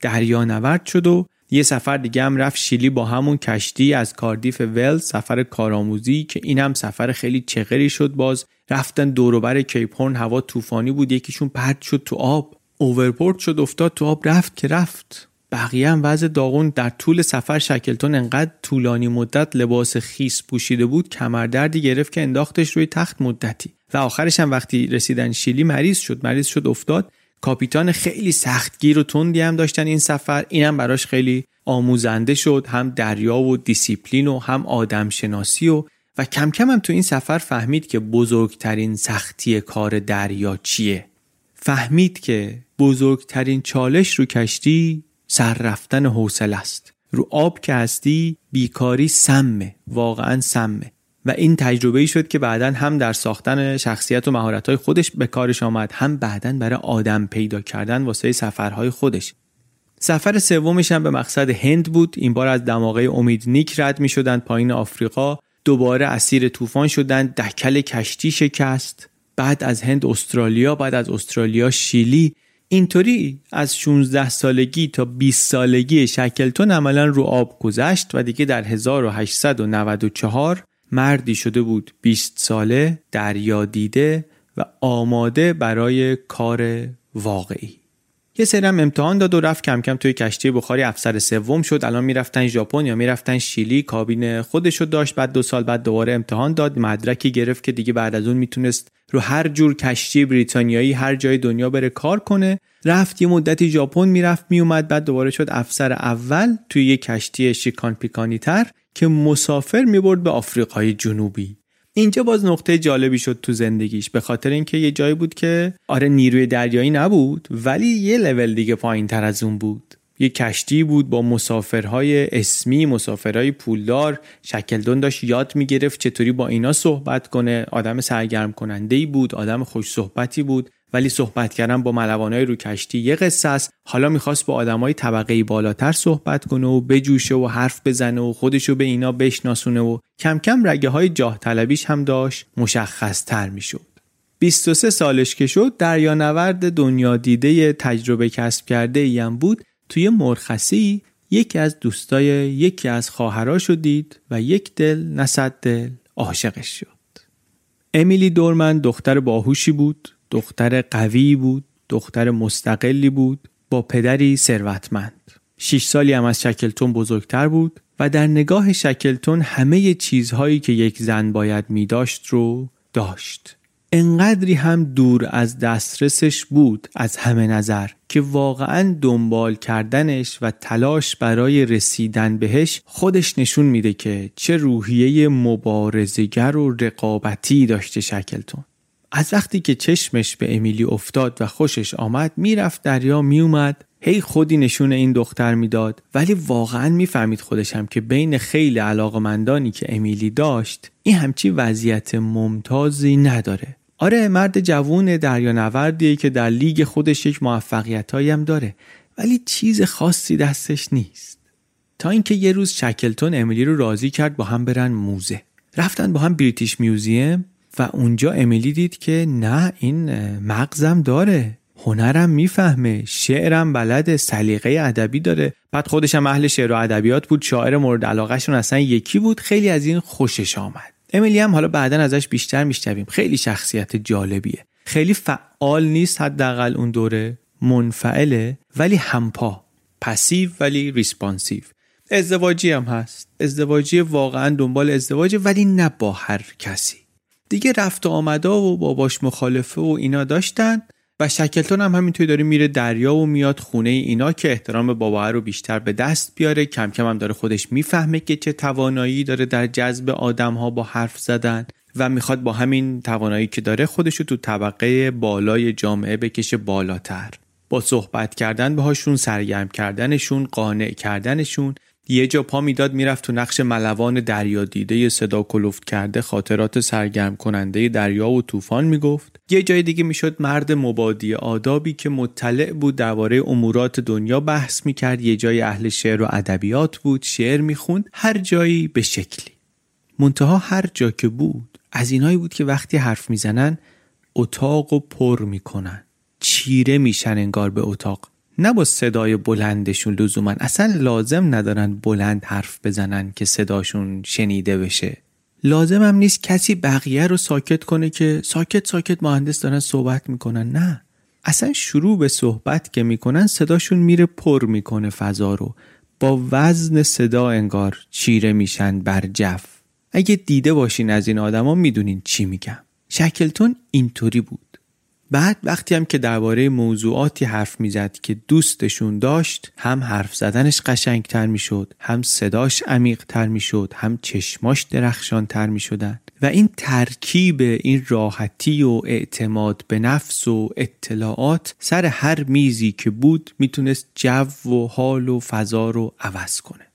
دریا نورد شد و یه سفر دیگه هم رفت شیلی با همون کشتی از کاردیف ول سفر کارآموزی که این هم سفر خیلی چغری شد باز. رفتن دوروبر کیپورن هوا طوفانی بود یکیشون پرت شد تو آب. اوورپورت شد افتاد تو آب رفت که رفت. بقیه هم وضع داغون. در طول سفر شکلتون انقدر طولانی مدت لباس خیس پوشیده بود کمردردی گرفت که انداختش روی تخت مدتی. و آخرش هم وقتی رسیدن شیلی مریض شد. مریض شد افتاد. کاپیتان خیلی سختگیر و تندی هم داشتن این سفر. اینم براش خیلی آموزنده شد. هم دریا و دیسیپلین و هم آدم شناسی و و کم کم هم تو این سفر فهمید که بزرگترین سختی کار دریا چیه. فهمید که بزرگترین چالش رو کشتی سر رفتن حوصله است. رو آب که هستی بیکاری سمه. واقعا سمه. و این تجربه ای شد که بعدا هم در ساختن شخصیت و مهارت خودش به کارش آمد هم بعدا برای آدم پیدا کردن واسه سفرهای خودش. سفر سومش هم به مقصد هند بود. این بار از دماغه امید نیک رد می شدن پایین آفریقا دوباره اسیر طوفان شدن دکل کشتی شکست. بعد از هند استرالیا بعد از استرالیا شیلی. اینطوری از 16 سالگی تا 20 سالگی شکلتون عملا رو آب گذشت و دیگه در 1894 مردی شده بود 20 ساله دریا دیده و آماده برای کار واقعی. یه سرم امتحان داد و رفت کم کم توی کشتی بخاری افسر سوم شد. الان می‌رفتن ژاپن یا می‌رفتن شیلی. کابین خودشو داشت. بعد دو سال بعد دوباره امتحان داد. مدرکی گرفت که دیگه بعد از اون می‌تونست رو هر جور کشتی بریتانیایی هر جای دنیا بره کار کنه. رفت یه مدتی ژاپن می‌رفت میومد بعد دوباره شد افسر اول توی یه کشتی شیکان پیکانی تر که مسافر می‌برد به آفریقای جنوبی. اینجا باز نقطه جالبی شد تو زندگیش به خاطر اینکه یه جایی بود که آره نیروی دریایی نبود ولی یه لول دیگه پایین تر از اون بود. یه کشتی بود با مسافرهای اسمی مسافرهای پولدار شکلدون داشت یاد می‌گرفت چطوری با اینا صحبت کنه. آدم سرگرم کننده بود آدم خوش صحبتی بود. ولی صحبت کردن با ملوانای رو کشتی یه قصه است. حالا می‌خواست با آدمای طبقه بالاتر صحبت کنه و بجوشه و حرف بزنه و خودشو به اینا بشناسونه و کم کم رگه های جاه طلبیش هم داشت مشخص تر می‌شد 23 سالش که شد دریانورد دنیا دیده تجربه کسب کرده ایم بود. توی مرخصی یکی از دوستای یکی از خواهراشو دید و یک دل نصد دل عاشقش شد. امیلی دورمن دختر باهوشی بود. دختر قوی بود دختر مستقلی بود با پدری ثروتمند. شیش سالی هم از شکلتون بزرگتر بود و در نگاه شکلتون همه چیزهایی که یک زن باید می داشت رو داشت. انقدری هم دور از دسترسش بود از همه نظر که واقعا دنبال کردنش و تلاش برای رسیدن بهش خودش نشون میده که چه روحیه مبارزگر و رقابتی داشته شکلتون. از وقتی که چشمش به امیلی افتاد و خوشش آمد می‌رفت دریا میومد هی خودی نشون این دختر می‌داد. ولی واقعا می‌فهمید خودش هم که بین خیلی علاقمندانی که امیلی داشت این همچی وضعیت ممتازی نداره. آره مرد جوون دریانوردیه که در لیگ خودش یک موفقیت هم داره. ولی چیز خاصی دستش نیست. تا اینکه یه روز شکلتون امیلی رو راضی کرد با هم برن موزه. رفتن با هم British Museum و اونجا امیلی دید که نه این مغزم داره. هنرم می‌فهمه. شعرم بلده سلیقه ادبی داره. بعد خودش هم اهل شعر و ادبیات بود. شاعر مورد علاقهشون اصلا یکی بود. خیلی از این خوشش آمد. امیلی هم حالا بعدا ازش بیشتر میشنویم. خیلی شخصیت جالبیه. خیلی فعال نیست حداقل اون دوره. منفعله ولی همپا. passive ولی responsive. ازدواجی هم هست. ازدواجی واقعا دنبال ازدواجه ولی نه با هر کسی. دیگه رفت و آمدا و باباش مخالفه و اینا داشتن و شکلتون هم همینطوری داره میره دریا و میاد خونه اینا که احترام بابا رو بیشتر به دست بیاره. کم کم هم داره خودش می‌فهمه که چه توانایی داره در جذب آدم ها با حرف زدن و می‌خواد با همین توانایی که داره خودش رو تو طبقه بالای جامعه بکشه بالاتر. با صحبت کردن باهاشون سرگرم کردنشون قانع کردنشون یه جا پا می‌داد می‌رفت تو نقش ملوان دریا دیده صدا کلفت کرده خاطرات سرگرم کننده دریا و طوفان می‌گفت. یه جای دیگه می‌شد مرد مبادی آدابی که مطلع بود درباره امورات دنیا بحث می‌کرد. یه جای اهل شعر و ادبیات بود شعر می‌خوند هر جایی به شکلی. منتها هر جا که بود از اینایی بود که وقتی حرف می‌زنن اتاق و پر می‌کنن. چیره میشن انگار به اتاق. نه با صدای بلندشون لزوما اصلا لازم ندارن بلند حرف بزنن که صداشون شنیده بشه. لازم هم نیست کسی بقیه رو ساکت کنه که ساکت ساکت مهندس دارن صحبت می‌کنن. نه. اصلا شروع به صحبت که می‌کنن صداشون میره پر می‌کنه فضا رو. با وزن صدا انگار چیره میشن بر جف. اگه دیده باشین از این آدما می‌دونین چی میگم. شکلتون اینطوری بود. بعد وقتی هم که درباره موضوعاتی حرف می‌زد که دوستشون داشت هم حرف زدنش قشنگتر می‌شد هم صداش عمیقتر می‌شد هم چشماش درخشانتر می‌شدن. و این ترکیب این راحتی و اعتماد به نفس و اطلاعات سر هر میزی که بود می‌تونست جو و حال و فضا رو عوض کنه.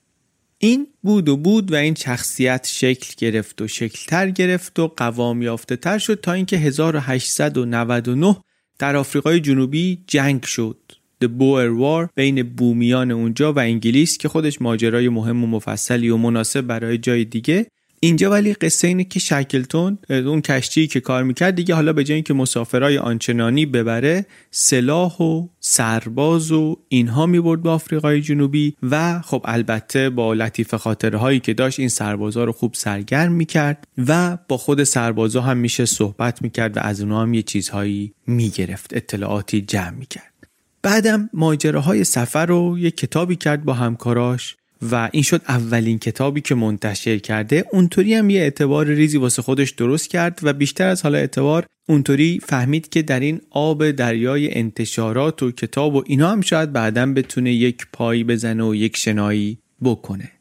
این بود و بود و این شخصیت شکل گرفت و شکلتر گرفت و قوام یافته تر شد تا اینکه 1899 در آفریقای جنوبی جنگ شد. The Boer War بین بومیان اونجا و انگلیس که خودش ماجرای مهم و مفصلی و مناسب برای جای دیگه اینجا ولی قصه اینه که شکلتون اون کشتی که کار می‌کرد دیگه حالا به جای اینکه مسافرای آنچنانی ببره سلاح و سرباز و اینها می‌برد به آفریقای جنوبی و خب البته با لطیف خاطره هایی که داشت این سربازا رو خوب سرگرم می‌کرد و با خود سربازا هم میشه صحبت می‌کرد و از اونها هم یه چیزهایی می‌گرفت اطلاعاتی جمع می‌کرد. بعدم ماجراهای سفر رو یه کتابی کرد با همکاراش. و این شد اولین کتابی که منتشر کرده. اونطوری هم یه اعتبار ریزی واسه خودش درست کرد و بیشتر از حالا اعتبار اونطوری فهمید که در این آب دریای انتشارات و کتاب و اینا هم شاید بعدا بتونه یک پایی بزنه و یک شنایی بکنه.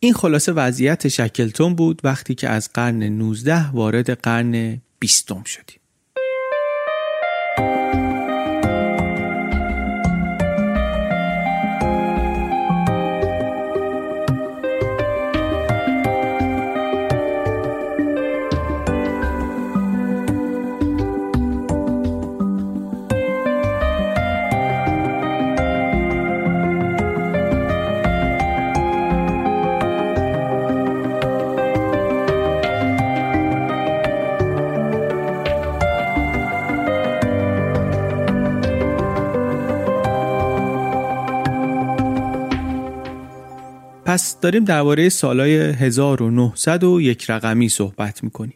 این خلاصه وضعیت شکلتون بود وقتی که از قرن 19 وارد قرن 20 شدیم. پس داریم درباره سالهای 1901 رقمی صحبت می‌کنیم.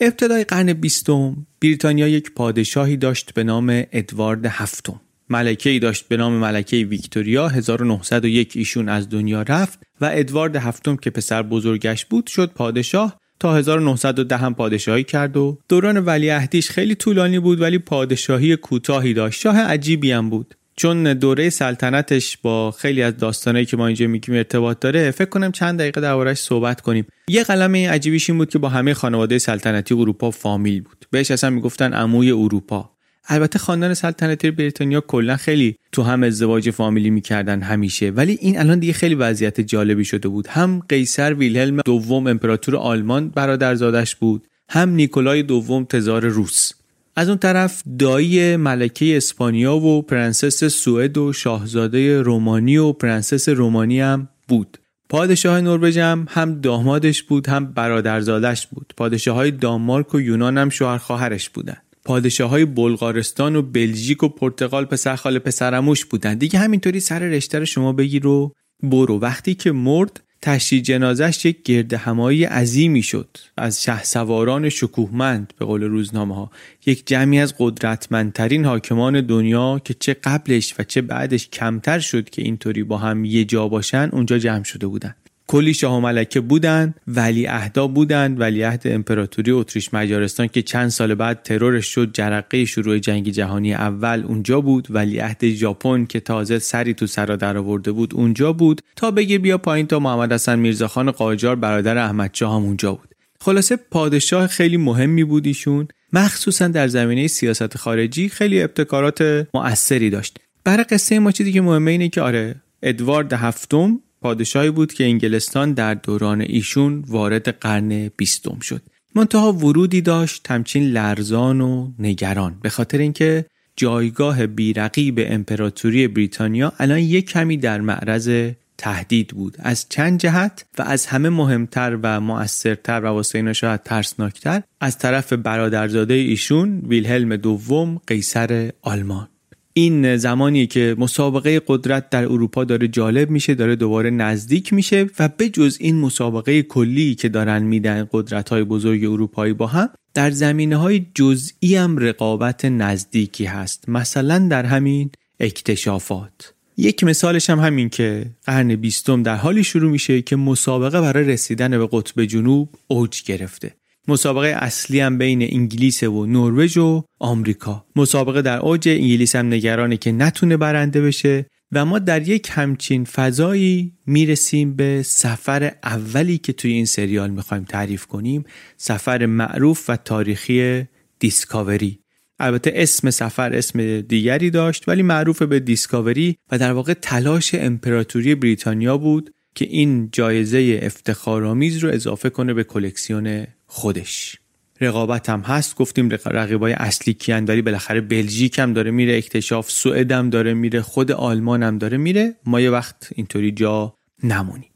ابتدای قرن بیستم بریتانیا یک پادشاهی داشت به نام ادوارد هفتم. ملکه ای داشت به نام ملکه ویکتوریا. 1901 ایشون از دنیا رفت و ادوارد هفتم که پسر بزرگش بود شد پادشاه. تا 1910 هم پادشاهی کرد و دوران ولیعهدیش خیلی طولانی بود ولی پادشاهی کوتاهی داشت. شاه عجیبی هم بود. چون دوره سلطنتش با خیلی از داستانایی که ما اینجا میگیم ارتباط داره فکر کنم چند دقیقه دربارش صحبت کنیم. یه قلمه عجیبیش این بود که با همه خانواده سلطنتی اروپا فامیل بود. بهش اصلا می‌گفتن عموی اروپا. البته خاندان سلطنتی بریتانیا کلا خیلی تو هم ازدواج فامیلی می‌کردن همیشه. ولی این الان دیگه خیلی وضعیت جالبی شده بود. هم قیصر ویلهلم دوم امپراتور آلمان برادرزادش بود. هم نیکولای دوم تزار روس. از اون طرف دایی ملکه اسپانیا و پرنسس سوئد و شاهزاده رومانی و پرنسس رومانی هم بود. پادشاه نروژ هم هم دامادش بود هم برادرزادش بود. پادشاه های دانمارک و یونان هم شوهر خواهرش بودن پادشاه های بلغارستان و بلژیک و پرتغال پسر خاله پسرعموش بودن دیگه همینطوری سر رشته رو شما بگیر و برو. وقتی که مرد تشییع جنازش یک گرد همایی عظیمی شد. از شه سواران شکوهمند به قول روزنامه ها یک جمعی از قدرتمندترین حاکمان دنیا که چه قبلش و چه بعدش کمتر شد که اینطوری با هم یه جا باشن اونجا جمع شده بودن. کلی شاه و ملکه بودن ولی اهدا بودن ولی عهد امپراتوری اتریش مجارستان که چند سال بعد ترورش شد جرقه شروع جنگ جهانی اول اونجا بود ولی عهد ژاپن که تازه سری تو سرا در آورده بود اونجا بود. تا بگه بیا پایین تا محمد حسن میرزاخان قاجار برادر احمد هم اونجا بود. خلاصه پادشاه خیلی مهمی بود ایشون. مخصوصا در زمینه سیاست خارجی خیلی ابتکارات مؤثری داشت. برای قصه ما چیزی که مهمه اینه که آره ادوارد هفتم پادشاهی بود که انگلستان در دوران ایشون وارد قرن بیستم شد. منتها ورودی داشت همچین لرزان و نگران. به خاطر اینکه جایگاه بیرقیب امپراتوری بریتانیا الان یک کمی در معرض تهدید بود. از چند جهت و از همه مهمتر و مؤثرتر و واسه شاید ترسناکتر از طرف برادرزاده ایشون ویلهلم دوم قیصر آلمان. این زمانی که مسابقه قدرت در اروپا داره جالب میشه داره دوباره نزدیک میشه و به جز این مسابقه کلی که دارن میدن قدرت های بزرگ اروپایی با هم در زمینه های جزئی هم رقابت نزدیکی هست. مثلا در همین اکتشافات. یک مثالش هم همین که قرن بیستم در حالی شروع میشه که مسابقه برای رسیدن به قطب جنوب اوج گرفته. مسابقه اصلی هم بین انگلیس و نروژ و آمریکا. مسابقه در اوج انگلیس هم نگرانه که نتونه برنده بشه و ما در یک همچین فضایی می‌رسیم به سفر اولی که توی این سریال می‌خوایم تعریف کنیم سفر معروف و تاریخی Discovery. البته اسم سفر اسم دیگری داشت ولی معروف به Discovery و در واقع تلاش امپراتوری بریتانیا بود که این جایزه افتخارآمیز رو اضافه کنه به کلکسیون خودش. رقابت هم هست. گفتیم رقیبای اصلی کیان ولی بالاخره بلژیک هم داره میره اکتشاف سوئد هم داره میره خود آلمان هم داره میره. ما یه وقت اینطوری جا نمونیم.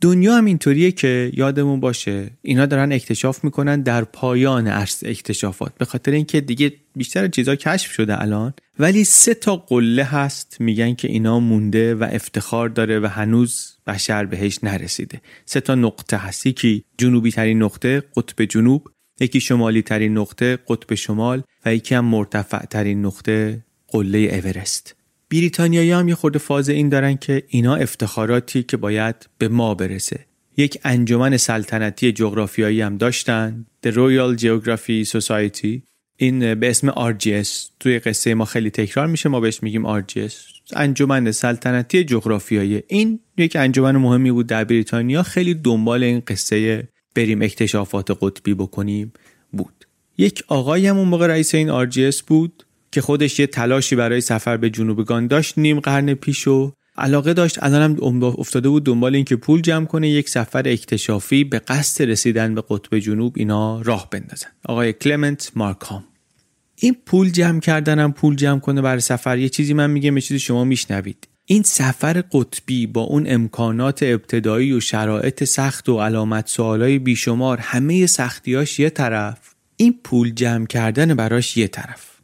دنیا هم اینطوریه که یادمون باشه اینا دارن اکتشاف می‌کنن در پایان عصر اکتشافات. به خاطر اینکه دیگه بیشتر چیزا کشف شده الان. ولی سه تا قله هست میگن که اینا مونده و افتخار داره و هنوز بشر بهش نرسیده. سه تا نقطه هست یکی جنوبی ترین نقطه قطب جنوب. یکی شمالی ترین نقطه قطب شمال. و یکی هم مرتفع ترین نقطه قله اورست. بریتانیایی هم یه خورده فاز این دارن که اینا افتخاراتی که باید به ما برسه. یک انجمن سلطنتی جغرافیایی هم داشتن The Royal Geography Society. این به اسم RGS توی قصه ما خیلی تکرار میشه ما بهش میگیم RGS انجمن سلطنتی جغرافیایی. این یک انجمن مهمی بود در بریتانیا. خیلی دنبال این قصه بریم اکتشافات قطبی بکنیم بود. یک آقایی هم اون موقع رئیس این RGS بود که خودش یه تلاشی برای سفر به جنوبگان داشت نیم قرن پیش و علاقه داشت. الان هم افتاده بود دنبال اینکه پول جمع کنه یک سفر اکتشافی به قصد رسیدن به قطب جنوب اینا راه بندازن. آقای کلمنت مارکام. این پول جمع کردنم پول جمع کنه برای سفر یه چیزی من میگم یه چیزی شما میشنوید. این سفر قطبی با اون امکانات ابتدایی و شرایط سخت و علامت سوالای بیشمار همه سختیاش یه طرف این پول جمع کردن براش یه طرف.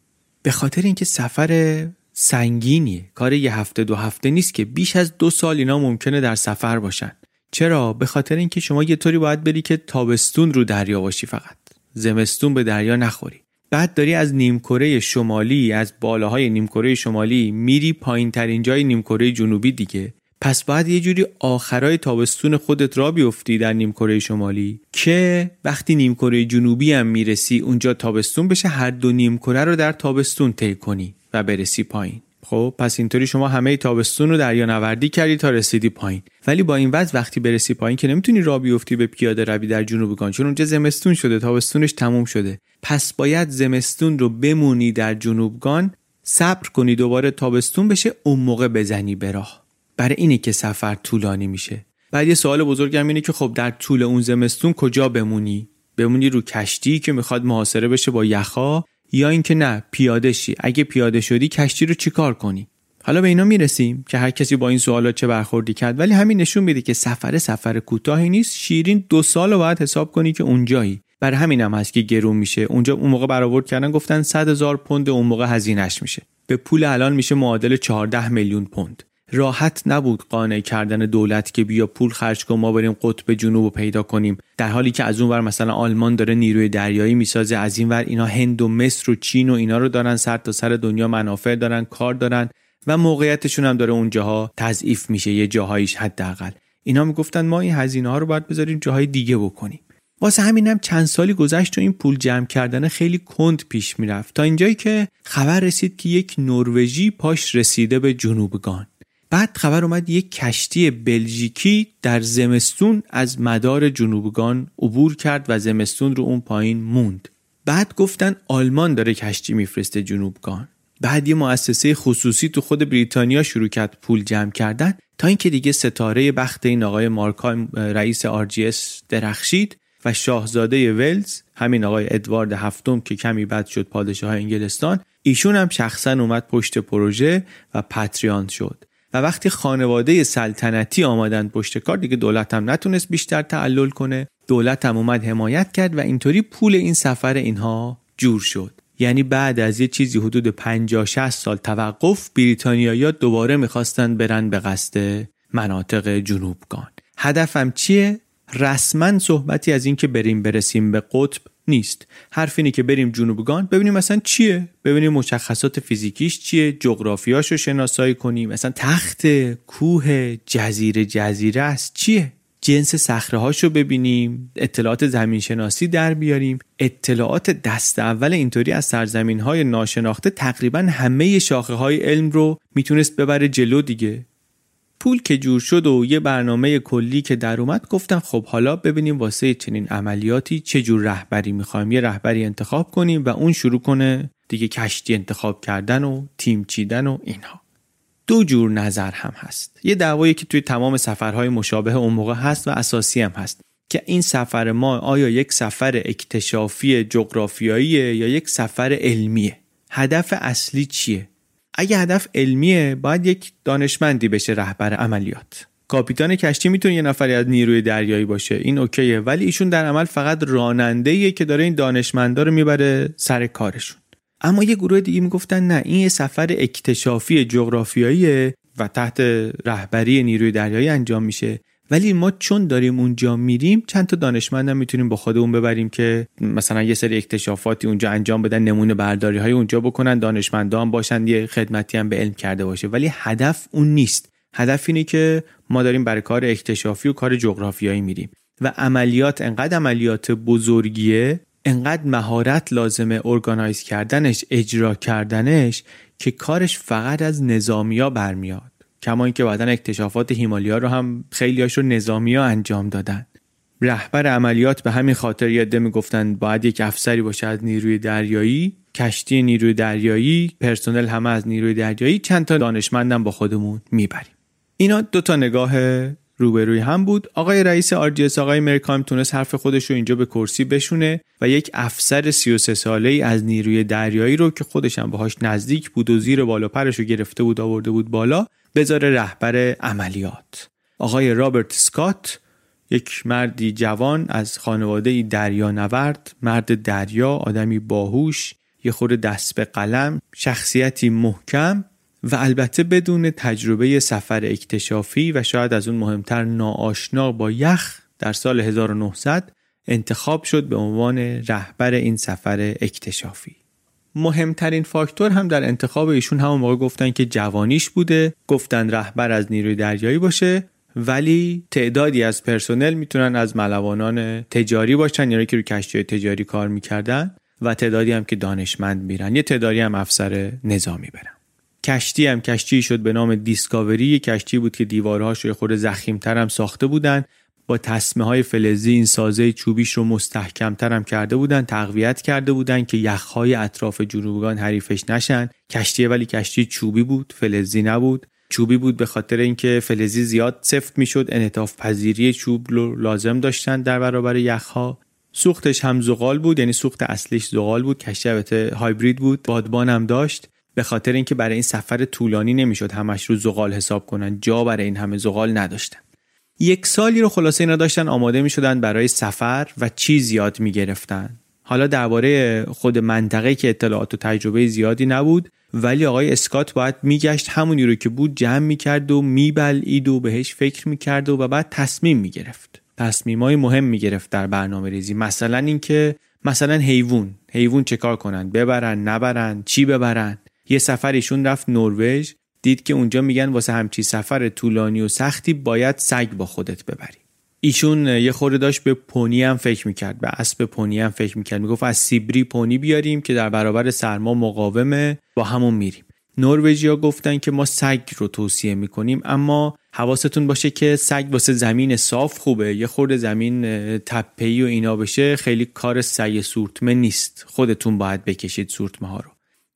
به خاطر اینکه سفر سنگینیه کار یه هفته دو هفته نیست که بیش از دو سال اینا ممکنه در سفر باشن. چرا؟ به خاطر اینکه شما یه طوری باید بری که تابستون رو دریا باشی فقط. زمستون به دریا نخوری. بعد داری از نیمکره شمالی از بالاهای نیمکره شمالی میری پایین ترین جای نیمکره جنوبی دیگه. پس باید یه جوری آخرای تابستون خودت را بیفتی در نیمکره شمالی. که وقتی نیمکره جنوبی هم می‌رسی اونجا تابستون بشه هر دو نیمکره رو در تابستون طی کنی و برسی پایین. خب پس اینطوری شما همه تابستون رو دریا نوردی کردی تا رسیدی پایین. ولی با این وضع وقتی برسی پایین که نمی‌تونی را بیفتی به پیاده روی در جنوب گان چون اونجا زمستون شده تابستونش تموم شده. پس باید زمستون رو بمونی در جنوبگان صبر کنی دوباره تابستون بشه اون موقع بزنی به راه. برای اینه که سفر طولانی میشه. بعد یه سوال بزرگم اینه که خب در طول اون زمستون کجا بمونی؟ بمونی رو کشتی که می‌خواد محاصره بشه با یخا؟ یا اینکه نه پیاده شی. اگه پیاده شدی کشتی رو چیکار کنی؟ حالا به اینا می‌رسیم که هر کسی با این سوالات چه برخوردی کرد. ولی همین نشون میده که سفر سفر کوتاهی نیست. شیرین دو سال رو باید حساب کنی که اونجایی. برای همینم هست که گرون میشه. اونجا اون موقع برآورد کردن گفتن 100 هزار پوند اون موقع هزینهش میشه. به پول الان میشه معادل 14 میلیون پوند. راحت نبود قانع کردن دولت که بیا پول خرج کن ما بریم قطب جنوب رو پیدا کنیم. در حالی که از اون ور مثلا آلمان داره نیروی دریایی می‌سازه از این ور اینا هند و مصر و چین و اینا رو دارن سر تا سر دنیا منافع دارن کار دارن و موقعیتشون هم داره اونجاها تضعیف میشه یه جاهایش حداقل. اینا می‌گفتن ما این هزینه ها رو باید بذاریم جاهای دیگه بکنیم. واسه همینم چند سالی گذشت و این پول جمع کردن خیلی کند پیش می‌رفت. تا اینجایی که خبر رسید که یک نروژی پاش رسیده به جنوبگان. بعد خبر اومد یک کشتی بلژیکی در زمستون از مدار جنوبگان عبور کرد و زمستون رو اون پایین موند. بعد گفتن آلمان داره کشتی میفرسته جنوبگان. بعد یه مؤسسه خصوصی تو خود بریتانیا شروع کرد پول جمع کردن تا اینکه دیگه ستاره بخت این آقای مارکای رئیس RGS درخشید و شاهزاده ولز همین آقای ادوارد هفتم که کمی بد شد پادشاه انگلستان ایشون هم شخصا اومد پشت پروژه و پتریان شد. و وقتی خانواده سلطنتی آمدن پشت کار دیگه دولت هم نتونست بیشتر تعلل کنه. دولت هم اومد حمایت کرد و اینطوری پول این سفر اینها جور شد. یعنی بعد از یه چیزی حدود 50 60 سال توقف بریتانیایا دوباره می‌خواستن برن به قصد مناطق جنوبگان هدفم چیه؟ رسما صحبتی از اینکه بریم برسیم به قطب نیست. حرف اینه که بریم جنوبگان ببینیم مثلا چیه. ببینیم مشخصات فیزیکیش چیه جغرافیاش رو شناسایی کنیم. مثلا تخت کوه جزیره جزیره است. چیه؟ جنس صخره رو ببینیم اطلاعات زمین شناسی در بیاریم. اطلاعات دست اول اینطوری از سرزمین های ناشناخته تقریبا همه شاخه های علم رو می‌تونست ببره جلو دیگه. پول که جور شد و یه برنامه کلی که در اومد گفتم خب حالا ببینیم واسه چنین عملیاتی چه جور رهبری می‌خوایم. یه رهبری انتخاب کنیم و اون شروع کنه دیگه کشتی انتخاب کردن و تیم چیدن و اینها. دو جور نظر هم هست. یه دعوایی که توی تمام سفرهای مشابه اون موقع هست و اساسی هم هست که این سفر ما آیا یک سفر اکتشافی جغرافیاییه یا یک سفر علمیه؟ هدف اصلی چیه؟ اگه هدف علمیه باید یک دانشمندی بشه رهبر عملیات. کاپیتان کشتی می‌تونه یه نفری از نیروی دریایی باشه. این اوکیه. ولی ایشون در عمل فقط راننده که داره این دانشمندا رو می‌بره سر کارشون. اما یه گروه دیگه می‌گفتن نه این یه سفر اکتشافی جغرافیاییه و تحت رهبری نیروی دریایی انجام میشه. ولی ما چون داریم اونجا میریم چند تا دانشمندم می‌تونیم با خودمون ببریم که مثلا یه سری اکتشافاتی اونجا انجام بدن نمونه برداری های اونجا بکنن دانشمندا هم باشن یه خدمتی هم به علم کرده باشه. ولی هدف اون نیست. هدف اینه که ما داریم برای کار اکتشافی و کار جغرافیایی میریم. و عملیات انقدر عملیات بزرگیه انقدر مهارت لازمه ارگانایز کردنش اجرا کردنش که کارش فقط از نظامیا برمیاد. کما اینکه بعدا اکتشافات هیمالیا رو هم خیلیاش رو نظامی ها انجام دادن. رهبر عملیات به همین خاطر یاده می‌گفتن باید یک افسری باشه از نیروی دریایی کشتی نیروی دریایی پرسنل همه از نیروی دریایی چند تا دانشمندم با خودمون می‌بریم. اینا دو تا نگاه روبروی هم بود. آقای رئیس آرجیس آقای مرکام تونست حرف خودش رو اینجا به کرسی بشونه و یک افسر 33 ساله ای از نیروی دریایی رو که خودش هم باهاش نزدیک بود و زیر بالا پرش رو گرفته بود آورده بود بالا بذاره رهبر عملیات. آقای رابرت سکات یک مردی جوان از خانواده دریا نورد مرد دریا آدمی باهوش یه خور دست به قلم شخصیتی محکم و البته بدون تجربه سفر اکتشافی و شاید از اون مهمتر ناآشنا با یخ در سال 1900 انتخاب شد به عنوان رهبر این سفر اکتشافی. مهمترین فاکتور هم در انتخاب ایشون همون موقع گفتن که جوانیش بوده گفتن رهبر از نیروی دریایی باشه ولی تعدادی از پرسنل می‌تونن از ملوانان تجاری باشن یعنی که روی کشتی تجاری کار می‌کردن و تعدادی هم که دانشمند میرن یه تعدادی هم افسر نظامی برن. کشتی هم کشتی شد به نام دیسکاوری. کشتی بود که دیوارهاش روی خود زخیمتر هم ساخته بودن. با تصمه های فلزی این سازه چوبیش رو مستحکمتر هم کرده بودن تقویت کرده بودن که یخهای اطراف جنوبگان حریفش نشن. کشتی ولی کشتی چوبی بود فلزی نبود. چوبی بود به خاطر اینکه فلزی زیاد سفت می‌شد. انعطاف پذیری چوب رو لازم داشتن در برابر یخها. سوختش هم زغال بود یعنی سوخت اصلیش زغال بود. کشتی هایبرید بود. بادبان هم داشت. به خاطر اینکه برای این سفر طولانی نمی‌شد همش رو زغال حساب کنن. جا برای این همه زغال نداشتن. یک سالی رو خلاصه اینا داشتن آماده می شدن برای سفر و چیز یاد می گرفتن. حالا درباره خود منطقه که اطلاعات و تجربه زیادی نبود ولی آقای اسکات باید میگشت همونی رو که بود جمع می‌کرد و میبلعید و بهش فکر می‌کرد و, و بعد تصمیم می‌گرفت. تصمیمای مهم می‌گرفت در برنامه ریزی مثلا اینکه مثلا حیوان. حیوان چه کار کنن؟ ببرن نبرن چی ببرن؟ یه سفر ایشون رفت نروژ دید که اونجا میگن واسه همچی سفر طولانی و سختی باید سگ با خودت ببری. ایشون یه خورده داشت به پونی هم فکر می‌کرد به اسب پونی هم فکر می‌کرد. می‌گفت از سیبری پونی بیاریم که در برابر سرما مقاومه با همون میریم. نروژیا گفتن که ما سگ رو توصیه می‌کنیم اما حواستون باشه که سگ واسه زمین صاف خوبه. یه خورده زمین تپهی و اینا بشه خیلی کار سگ سورتمه نیست. خودتون باید بکشید سورتمه ها رو.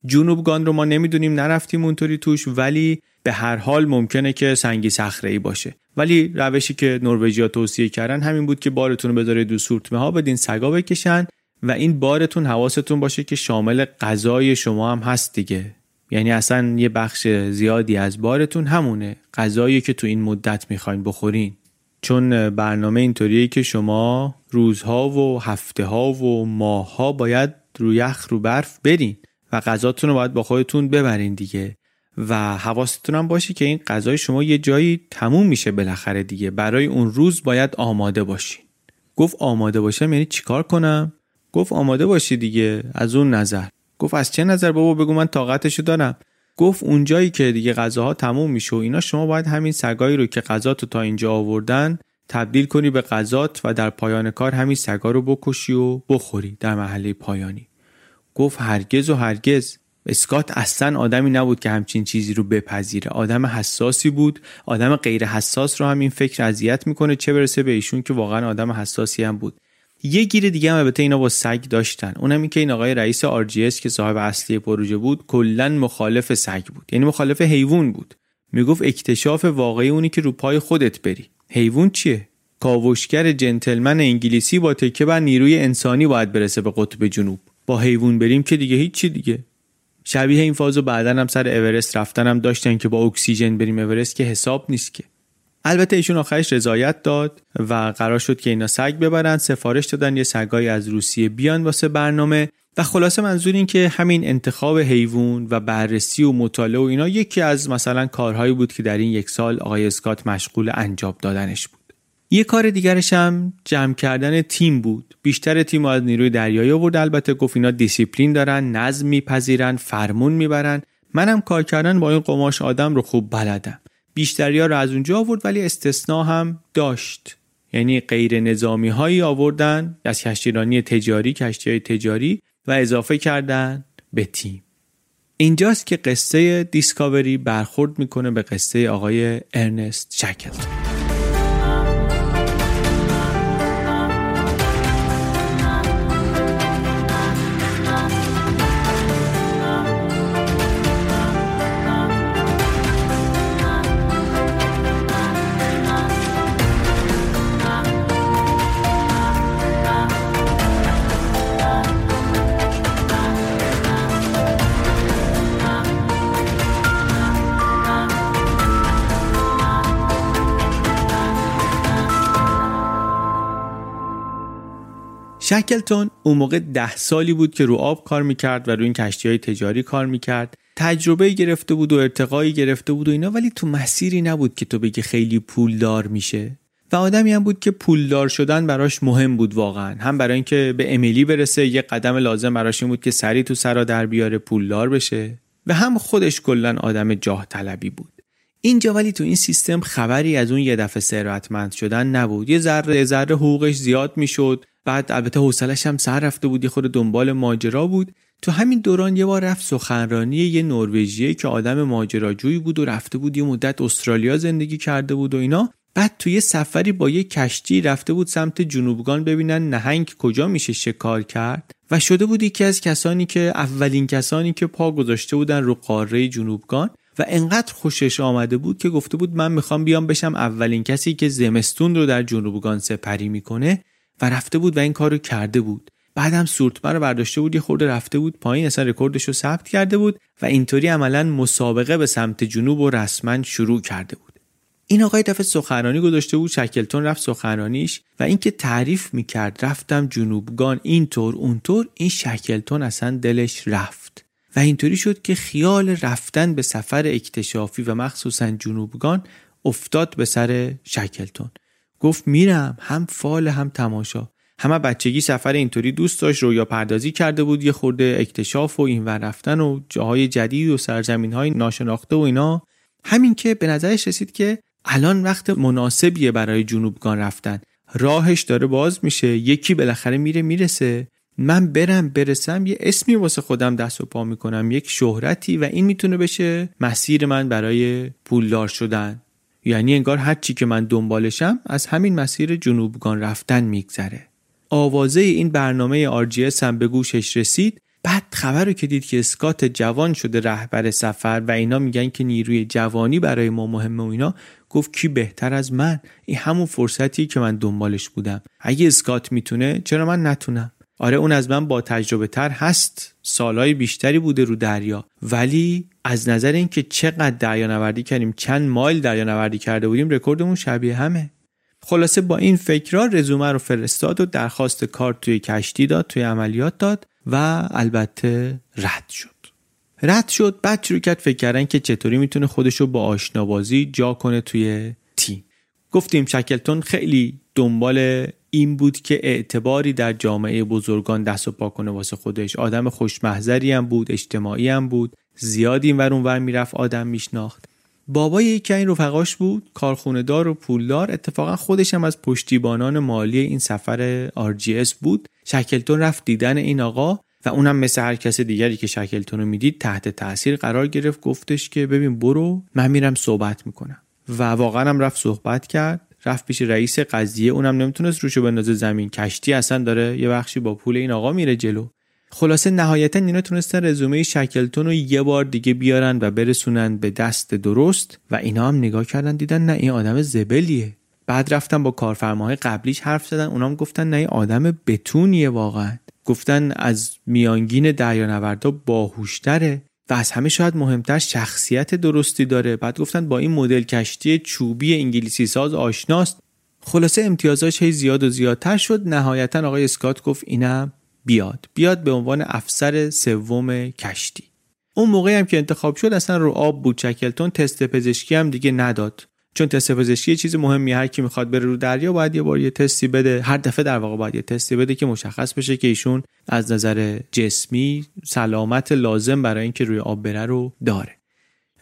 جنوبگان رو ما نمی‌دونیم نرفتیم اونطوری توش ولی به هر حال ممکنه که سنگی صخره ای باشه. ولی روشی که نروژیا توصیه کردن همین بود که بارتون رو بذارید دو سورتمه ها بدین سگا بکشن و این بارتون حواستون باشه که شامل غذای شما هم هست دیگه. یعنی اصلا یه بخش زیادی از بارتون همونه غذایی که تو این مدت می‌خواین بخورین. چون برنامه اینطوریه که شما روزها و هفته ها و ماه ها باید رو یخ رو برف برین. و غذاتون رو باید با خودتون ببرین دیگه. و حواستون هم باشه که این غذای شما یه جایی تموم میشه بالاخره دیگه. برای اون روز باید آماده باشین. گفت آماده باشم یعنی چیکار کنم؟ گفت آماده باشی دیگه از اون نظر. گفت از چه نظر بابا؟ بگو من طاقتشو دارم. گفت اونجایی که دیگه غذاها تموم میشه و اینا شما باید همین سگایی رو که غذاتو تا اینجا آوردن تبدیل کنی به غذات و در پایان کار همین سگا رو بکشی و بخوری در محله پایانی. گفت هرگز و هرگز. اسکات اصلا آدمی نبود که همچین چیزی رو بپذیره. آدم حساسی بود. آدم غیر حساس رو هم این فکر اذیت می‌کنه چه برسه به ایشون که واقعا آدم حساسی هم بود. یه گیر دیگه هم البته اینا با سگ داشتن. اونم این که این آقای رئیس RGS که صاحب اصلی پروژه بود کلا مخالف سگ بود. یعنی مخالف حیوان بود. می‌گفت اکتشاف واقعی اونی که رو پای خودت بری. حیوان چیه؟ کاوشگر جنتلمن انگلیسی با تکه بر نیروی انسانی باید برسه به قطب جنوب. با حیوان بریم که دیگه هیچی دیگه. شبیه این فازو بعدا هم سر اورست رفتنم داشتن که با اکسیژن بریم اورست که حساب نیست که. البته ایشون آخرش رضایت داد و قرار شد که اینا سگ ببرن. سفارش دادن یه سگای از روسیه بیان واسه برنامه. و خلاصه منظور این که همین انتخاب حیوان و بررسی و مطالعه و اینا یکی از مثلا کارهایی بود که در این یک سال آقای اسکات مشغول انجام دادنش بود. یه کار دیگرش هم جمع کردن تیم بود. بیشتر تیم از نیروی دریایی آورد. البته گفت اینا دیسیپلین دارن نظم میپذیرن فرمون می‌برن. منم کار کردن با این قماش آدم رو خوب بلدم. بیشتری ها رو از اونجا آورد ولی استثنا هم داشت. یعنی غیر نظامی هایی آوردن از کشتیرانی تجاری کشتی های تجاری و اضافه کردن به تیم. اینجاست که قصه Discovery برخورد می‌کنه به قصه آقای ارنست شکلتون شکلتون اون موقع ده سالی بود که رو آب کار می‌کرد و روی این کشتی های تجاری کار می‌کرد. تجربه گرفته بود و ارتقایی گرفته بود و اینا ولی تو مسیری نبود که تو بگی خیلی پولدار میشه. و آدمی هم بود که پولدار شدن براش مهم بود واقعا. هم برای اینکه به امیلی برسه یه قدم لازم براش این بود که سری تو سرا در بیاره پولدار بشه. و هم خودش کلا آدم جاه طلبی بود. اینجا ولی تو این سیستم خبری از اون یه دفعه ثروتمند شدن نبود. یه ذره ذره حقوقش زیاد می‌شد. بعد البته حوصلش هم سر رفته بود یه خود دنبال ماجرا بود. تو همین دوران یه بار رفت سخنرانی یه نروژیه که آدم ماجراجویی بود و رفته بود یه مدت استرالیا زندگی کرده بود و اینا. بعد توی سفری با یه کشتی رفته بود سمت جنوبگان ببینن نهنگ کجا میشه شکار کرد. و شده بود یکی از کسانی که اولین کسانی که پا گذاشته بودن رو قاره جنوبگان. و انقدر خوشش آمده بود که گفته بود من می‌خوام بیام بشم اولین کسی که زمستون رو در جنوبگان سپری می‌کنه. و رفته بود و این کار رو کرده بود. بعدم سورتمه رو برداشته بود یه خورده رفته بود پایین اصلا رکوردش رو ثبت کرده بود و اینطوری عملا مسابقه به سمت جنوب و رسما شروع کرده بود. این آقای دفعه سخنرانی گذاشته بود شکلتون رفت سخنرانیش و اینکه تعریف می‌کرد رفتم جنوبگان اینطور اونطور این شکلتون اصلا دلش رفت. و اینطوری شد که خیال رفتن به سفر اکتشافی و مخصوصا جنوبگان افتاد به سر شکلتون. گفت میرم هم فال هم تماشا. همه بچگی سفر اینطوری دوست داشت رویا پردازی کرده بود یه خورده اکتشاف و این ور رفتن و جاهای جدید و سرزمین های ناشناخته و اینا. همین که به نظرش رسید که الان وقت مناسبیه برای جنوبگان رفتن. راهش داره باز میشه یکی بالاخره میره می‌رسه. من برم برسم یه اسمی واسه خودم دست و پا می‌کنم یک شهرتی و این می‌تونه بشه مسیر من برای پولدار شدن. یعنی انگار هر چی که من دنبالشم از همین مسیر جنوبگان رفتن میگذره. آوازه این برنامه RGS هم به گوشش رسید بعد خبر رو که دید که اسکات جوان شده رهبر سفر و اینا میگن که نیروی جوانی برای ما مهمه و اینا گفت کی بهتر از من؟ این همون فرصتی که من دنبالش بودم. اگه اسکات می‌تونه چرا من نتونم؟ آره اون از من با تجربه تر هست. سالهای بیشتری بوده رو دریا. ولی از نظر اینکه چقدر دریا نوردی کردیم چند مایل دریا نوردی کرده بودیم رکوردمون شبیه همه. خلاصه با این فکرها رزومه رو فرستاد و درخواست کار توی کشتی داد توی عملیات داد و البته رد شد. رد شد بعد شروع کرد فکر کردن که چطوری می‌تونه خودشو با آشنابازی جا کنه توی تیم. گفتیم شکلتون خیلی دنبال این بود که اعتباری در جامعه بزرگان دست و پا کنه واسه خودش. آدم خوشمحضری هم بود اجتماعی هم بود. زیادی این ور اونور می‌رفت آدم میشناخت. بابای یکی این رفقاش بود کارخونه دار و پولدار. اتفاقا خودش هم از پشتیبانان مالی این سفر RGS بود. شکلتون رفت دیدن این آقا و اونم مثل هر کس دیگری که شکلتون رو می‌دید تحت تاثیر قرار گرفت. گفتش که ببین برو من میرم صحبت می‌کنم. و واقعا هم رفت صحبت کرد. رفت پیش رئیس قضیه اونم نمی‌تونست روشو بندازه زمین. کشتی اصلا داره یه بخشی با پول این آقا میره جلو. خلاصه نهایتا اینا تونستن رزومه شکلتون رو یه بار دیگه بیارن و برسونن به دست درست و اینا هم نگاه کردن دیدن نه این آدم زبلیه. بعد رفتن با کارفرماهای قبلیش حرف زدن اونام گفتن نه این آدم بتونیه واقعا. گفتن از میانگین دریانوردا باهوشتره. و از همه شاید مهمتر شخصیت درستی داره. بعد گفتن با این مدل کشتی چوبی انگلیسی ساز آشناست. خلاصه امتیازاش هی زیاد و زیادتر شد. نهایتا آقای اسکات گفت اینم بیاد. بیاد به عنوان افسر سوم کشتی. اون موقعی هم که انتخاب شد اصلا رو آب بود. چکلتون تست پزشکی هم دیگه نداد. چون تست پزشکی چیز مهمی هر کی می‌خواد بره رو دریا باید یه بار یه تستی بده. هر دفعه در واقع باید یه تستی بده که مشخص بشه که ایشون از نظر جسمی سلامت لازم برای اینکه روی آب بره رو داره.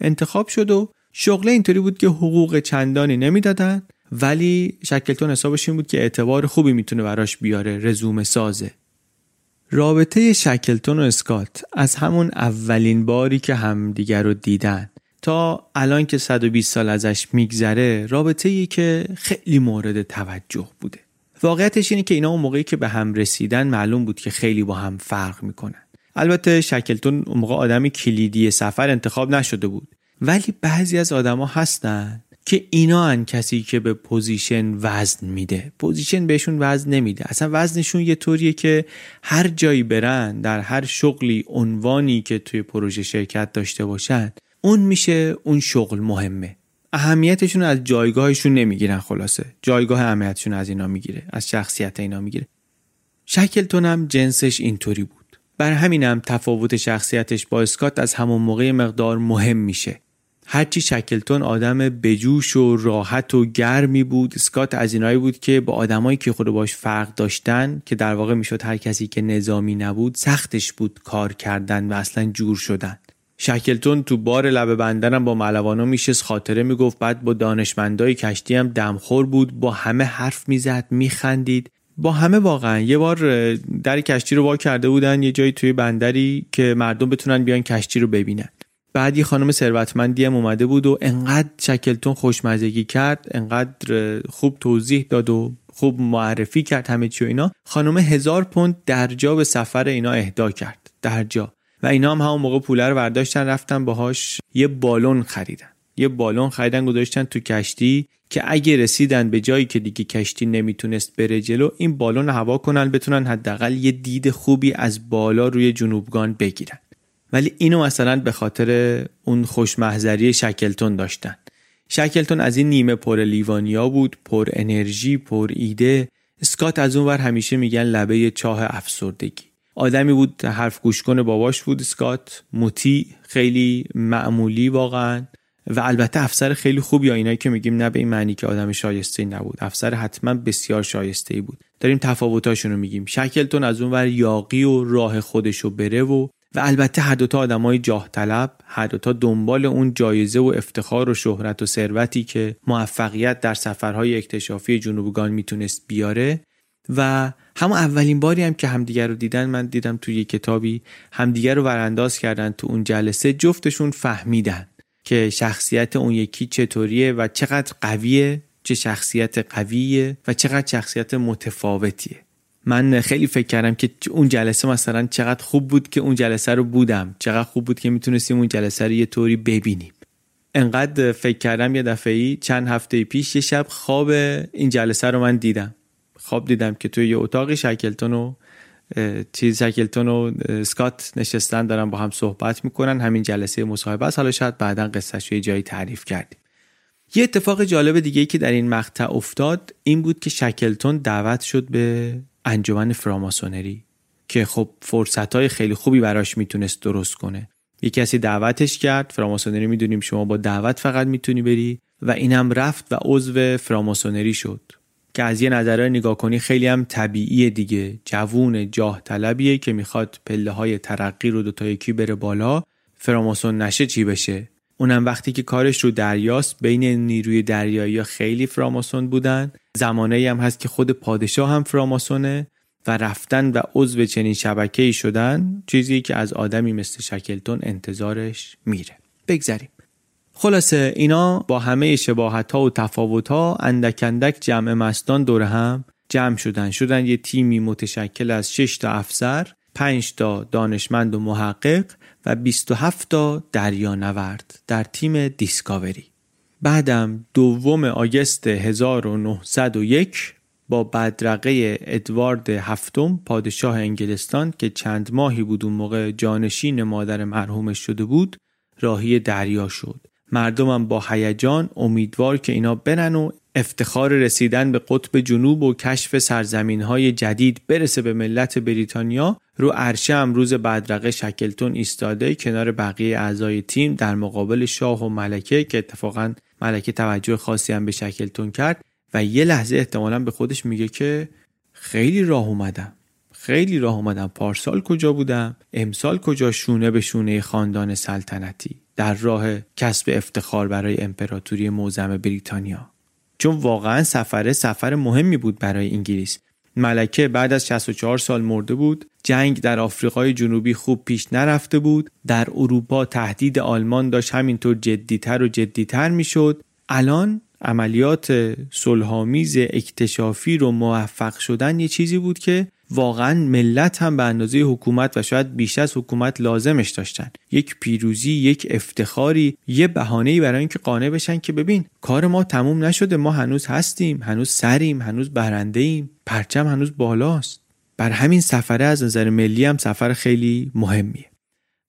انتخاب شد و شغله اینطوری بود که حقوق چندانی نمی‌دادن ولی شکلتون حسابش این بود که اعتبار خوبی می‌تونه براش بیاره رزومه سازه رابطه شکلتون و اسکات از همون اولین باری که همدیگر رو دیدن. تا الان که 120 سال ازش میگذره رابطه ای که خیلی مورد توجه بوده. واقعیتش اینه که اینا اون موقعی که به هم رسیدن معلوم بود که خیلی با هم فرق می‌کنن. البته شکلتون اون موقع آدم کلیدی سفر انتخاب نشده بود. ولی بعضی از آدما هستن که اینا ان کسی که به position وزن میده. position بهشون وزن نمیده. اصلا وزنشون یه طوریه که هر جایی برن در هر شغلی عنوانی که توی پروژه شرکت داشته باشن اون میشه اون شغل مهمه. اهمیتشون از جایگاهشون نمی‌گیرن خلاصه. جایگاه اهمیتشون از اینا می‌گیره از شخصیت اینا می‌گیره. شکلتون هم جنسش اینطوری بود. بر همینم تفاوت شخصیتش با اسکات از همون موقع مقدار مهم میشه. هرچی شکلتون آدم بجوش و راحت و گرمی بود اسکات از اینایی بود که با آدمایی که خود باش فرق داشتن که در واقع می‌شد هر کسی که نظامی نبود سختش بود کار کردن و اصلا جور شدن. شکلتون تو بار لبه بندنم با ملوانا میشست خاطره می‌گفت بعد با دانشمندای کشتی هم دمخور بود با همه حرف می‌زد میخندید. با همه واقعا. یه بار در کشتی رو وا کرده بودن یه جایی توی بندری که مردم بتونن بیان کشتی رو ببینن. بعد یه خانم ثروتمندی هم اومده بود و انقدر شکلتون خوشمزگی کرد انقدر خوب توضیح داد و خوب معرفی کرد همه چی و اینا. خانم هزار پوند درجا به سفر اینا اهدا کرد. درجا. و اینا هم همون موقع پوله رو برداشتن رفتن باهاش یه بالون خریدن. یه بالون خریدن گذاشتن تو کشتی که اگه رسیدن به جایی که دیگه کشتی نمی‌تونست بره جلو این بالون هوا کنن بتونن حداقل یه دید خوبی از بالا روی جنوبگان بگیرن. ولی اینو مثلا به خاطر اون خوشمحضری شکلتون داشتن. شکلتون از این نیمه پر لیوانیا بود پر انرژی پر ایده. اسکات از اون ور همیشه میگن لبه چاه افسردگی. آدمی بود حرف گوش کنه باباش بود اسکات موتی خیلی معمولی واقعا. و البته افسر خیلی خوب یا اینایی که میگیم نه به این معنی که آدم شایسته نبود. افسر حتما بسیار شایسته ای بود. داریم تفاوتاشون رو میگیم. شکلتون از اون ور یاقی و راه خودشو بره و و البته هر دوتا آدمای جاه طلب هر دوتا دنبال اون جایزه و افتخار و شهرت و ثروتی که موفقیت در سفرهای اکتشافی جنوبگان می‌تونست بیاره. و همون اولین باری هم که همدیگر رو دیدن من دیدم توی یه کتابی همدیگر رو ورانداز کردن تو اون جلسه جفتشون فهمیدن که شخصیت اون یکی چطوریه و چقدر قویه چه شخصیت قویه و چقدر شخصیت متفاوتیه. من خیلی فکر کردم که اون جلسه مثلا چقدر خوب بود که اون جلسه رو بودم چقدر خوب بود که می‌تونستیم اون جلسه رو یه طوری ببینیم. انقدر فکر کردم یه دفعه چند هفته پیش یه شب خواب این جلسه رو من دیدم. خواب دیدم که توی یه اتاقی شکلتون و چیز شکلتون و سکات نشستن دارن با هم صحبت می‌کنن همین جلسه مصاحبه است. حالا شاید بعدا قصهش یه جایی تعریف کردیم. یه اتفاق جالب دیگه که در این مقطع افتاد این بود که شکلتون دعوت شد به انجمن فراماسونری که خب فرصت های خیلی خوبی براش می‌تونست درست کنه. یه کسی دعوتش کرد فراماسونری می‌دونیم شما با دعوت فقط می‌تونی بری و اینم رفت و عضو فراماسونری شد. که از یه نظره نگاه کنی خیلی هم طبیعیه دیگه. جوون جاه طلبیه که می‌خواد پله های ترقی رو دوتا یکی بره بالا. فراماسون نشه چی بشه؟ اونم وقتی که کارش رو دریاست بین نیروی دریایی خیلی فراماسون بودن. زمانه هم هست که خود پادشاه هم فراماسونه و رفتن و عضو چنین شبکه ای شدن چیزی که از آدمی مثل شکلتون انتظارش میره. بگذریم. خلاصه اینا با همه شباهت ها و تفاوت ها اندک اندک جمع مستان دور هم جمع شدن. شدن یه تیمی متشکل از 6 تا افسر 5 تا دانشمند و محقق و 27 تا دریانورد در تیم دیسکاوری. بعدم دوم آگست 1901 با بدرقه ادوارد هفتم پادشاه انگلستان که چند ماهی بود اون موقع جانشین مادر مرحومش شده بود راهی دریا شد. مردمم با هیجان امیدوار که اینا برن و افتخار رسیدن به قطب جنوب و کشف سرزمین های جدید برسه به ملت بریتانیا رو عرشه امروز بدرقه شکلتون ایستاده کنار بقیه اعضای تیم در مقابل شاه و ملکه که اتفاقا ملکه توجه خاصی هم به شکلتون کرد و یه لحظه احتمالا به خودش میگه که خیلی راه اومدم. خیلی راه اومدم. پارسال کجا بودم؟ امسال کجا شونه به شونه خاندان سلطنتی؟ در راه کسب افتخار برای امپراتوری موزم بریتانیا. چون واقعا سفره سفر مهمی بود برای انگلیس. ملکه بعد از 64 سال مرده بود جنگ در آفریقای جنوبی خوب پیش نرفته بود در اروپا تهدید آلمان داشت همینطور جدیتر و جدیتر می‌شد. الان عملیات صلحآمیز اکتشافی رو موفق شدن یه چیزی بود که واقعا ملت هم به اندازه حکومت و شاید بیش از حکومت لازمش داشتن. یک پیروزی یک افتخاری یه بهانه‌ای برای اینکه قانع بشن که ببین کار ما تموم نشده. ما هنوز هستیم هنوز سریم هنوز برنده ایم پرچم هنوز بالاست. بر همین سفره از نظر ملی هم سفر خیلی مهمیه.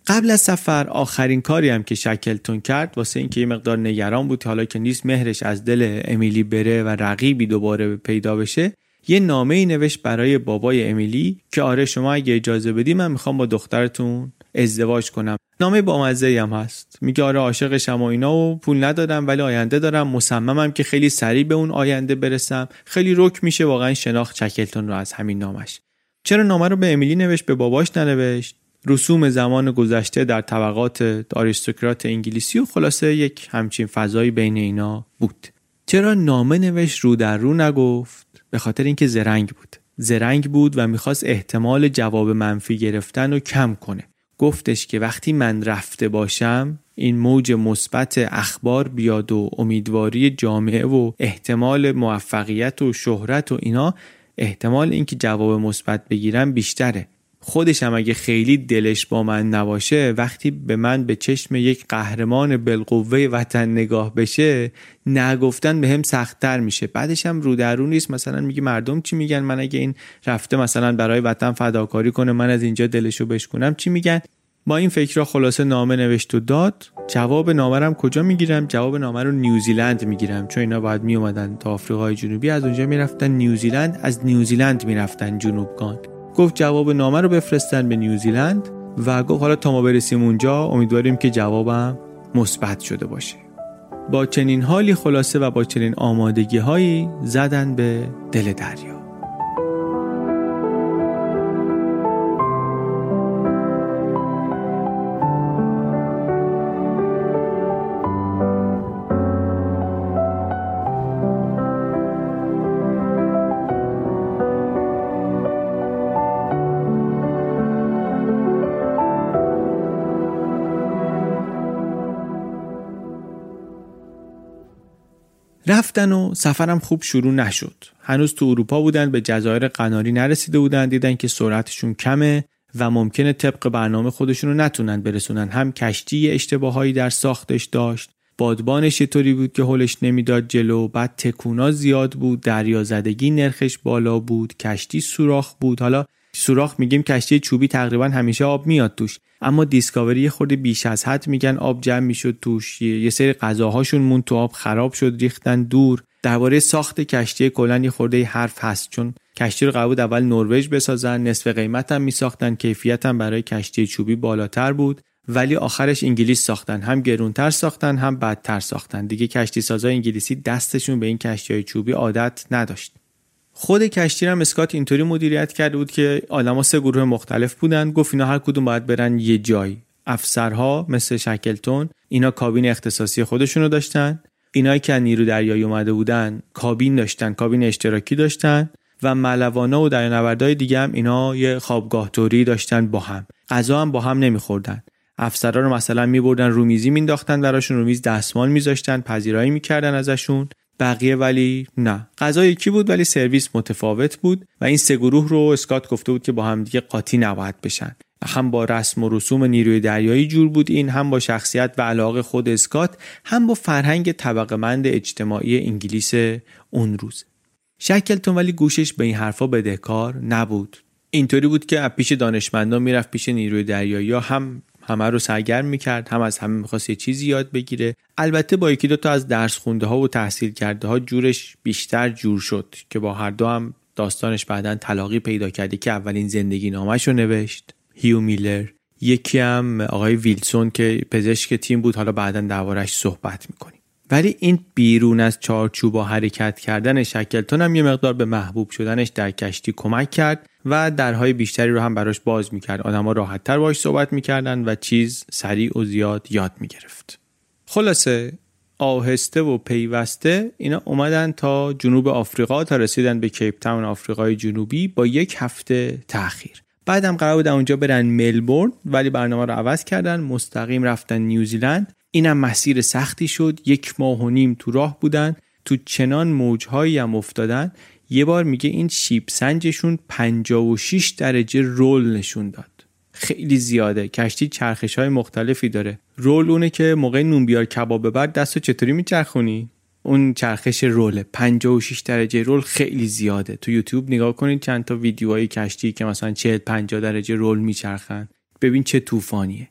قبل از سفر آخرین کاری هم که شکلتون کرد واسه اینکه یه مقدار نگران بود حالا که نیست مهرش از دل امیلی بره و رقیبی دوباره پیدا بشه یه نامه ای نوشت برای بابای امیلی که آره شما اگه اجازه بدی من می‌خوام با دخترتون ازدواج کنم. نامه با مزه هم هست. میگه آره عاشقشم و اینا و پول ندادم ولی آینده دارم. مصممم که خیلی سریع به اون آینده برسم. خیلی رک میشه واقعا شناخت چکلتون رو از همین نامش. چرا نامه رو به امیلی نوشت به باباش ننوشت؟ رسوم زمان گذشته در طبقات آریستوکرات انگلیسی و خلاصه یک همچین فضایی بین اینا بود. چرا نامه نوشت رو در رو نگفت؟ به خاطر اینکه زرنگ بود. زرنگ بود و می‌خواست احتمال جواب منفی گرفتن رو کم کنه. گفتش که وقتی من رفته باشم این موج مثبت اخبار بیاد و امیدواری جامعه و احتمال موفقیت و شهرت و اینا احتمال اینکه جواب مثبت بگیرم بیشتره. خودش هم اگه خیلی دلش با من نباشه وقتی به من به چشم یک قهرمان بالقوه وطن نگاه بشه نگفتن به هم سختتر میشه. بعدش هم رو در رو نیست. مثلا میگه مردم چی میگن؟ من اگه این رفته مثلا برای وطن فداکاری کنه من از اینجا دلشو بشکنم چی میگن؟ با این فکر خلاصه نامه نوشت و داد. جواب نامه رو کجا می‌گیرم؟ جواب نامه رو نیوزیلند می‌گیرم چون اینا باید میومدن تا آفریقای جنوبی. از اونجا می‌رفتن نیوزیلند از نیوزیلند می‌رفتن جنوبگان. گفت جواب نامه رو بفرستن به نیوزیلند و گفت حالا تا ما برسیم اونجا امیدواریم که جوابم مثبت شده باشه. با چنین حالی خلاصه و با چنین آمادگی هایی زدن به دل دریا. رفتن و سفرم خوب شروع نشد. هنوز تو اروپا بودن به جزایر قناری نرسیده بودن دیدن که سرعتشون کمه و ممکنه طبق برنامه خودشون رو نتونن برسونن. هم کشتی اشتباهایی در ساختش داشت بادبانش طوری بود که هلش نمی‌داد جلو بعد تکونا زیاد بود دریازدگی نرخش بالا بود کشتی سوراخ بود. حالا سوراخ میگیم کشتی چوبی تقریبا همیشه آب میاد توش. اما دیسکاوری خورده بیش از حد میگن آب جمع می‌شد توش. یه سری غذاهاشون مون تو آب خراب شد ریختن دور. درباره ساخت کشتی کلا یه خورده حرف هست چون کشتی رو قبول اول نروژ بسازن نصف قیمت هم میساختن کیفیت هم برای کشتی چوبی بالاتر بود. ولی آخرش انگلیس ساختن. هم گرونتر ساختن هم بدتر ساختن. دیگه کشتی سازای انگلیسی دستشون به این کشتی های چوبی عادت نداشت. خود کشتی هم اسکات اینطوری مدیریت کرده بود که آدما سه گروه مختلف بودن. گفت اینا هر کدوم باید برن یه جای. افسرها مثل شکلتون اینا کابین اختصاصی خودشونو داشتن. اینایی که نیرو دریایی اومده بودن کابین داشتن کابین اشتراکی داشتن و ملوانا و دریانوردهای دیگه هم اینا یه خوابگاه توری داشتن با هم. غذا هم با هم نمیخوردن. افسرا رو مثلا میبردن رومیزی مینداختن براشون رومیز دستمال میذاشتن پذیرایی می‌کردن ازشون. بقیه ولی نه. غذا یکی بود ولی سرویس متفاوت بود و این سه گروه رو اسکات گفته بود که با هم دیگه قاطی نباید بشن. هم با رسم و رسوم نیروی دریایی جور بود این هم با شخصیت و علاقه خود اسکات هم با فرهنگ طبقه مند اجتماعی انگلیس اون روز. شکلتون ولی گوشش به این حرفا بدهکار نبود. اینطوری بود که پیش دانشمندان می‌رفت پیش نیروی دریایی هم همه رو سرگرم می‌کرد هم از همه می‌خواست یه چیزی یاد بگیره. البته با یکی دو تا از درس خونده ها و تحصیل کرده ها جورش بیشتر جور شد که با هر دو هم داستانش بعدا طلاقی پیدا کرده که اولین زندگی نامش رو نوشت. هیو میلر. یکی هم آقای ویلسون که پزشک تیم بود حالا بعدا دربارش صحبت می‌کنیم. ولی این بیرون از چارچوب حرکت کردن شکلتون هم یه مقدار به محبوب شدنش در کشتی کمک کرد و درهای بیشتری رو هم براش باز می‌کرد. آدما راحتتر باش صحبت می‌کردن و چیز سریع و زیاد یاد می‌گرفت. خلاصه آهسته و پیوسته اینا اومدن تا جنوب آفریقا تا رسیدن به کیپ تاون آفریقای جنوبی با یک هفته تاخیر. بعدم قرار بود اونجا برن ملبورن ولی برنامه رو عوض کردن مستقیم رفتن نیوزیلند. اینم مسیر سختی شد. یک ماه و نیم تو راه بودن. تو چنان موجهایی هم افتادن. یه بار میگه این شیب سنجشون 56 درجه رول نشون داد. خیلی زیاده. کشتی چرخش های مختلفی داره. رول اونه که موقع نون بیار کباب ببر دستو چطوری میچرخونی؟ اون چرخش روله 56 درجه رول خیلی زیاده. تو یوتیوب نگاه کنید چند تا ویدیوهای کشتی که مثلا 40 50 درجه رول میچرخن. ببین چه طوفانیه.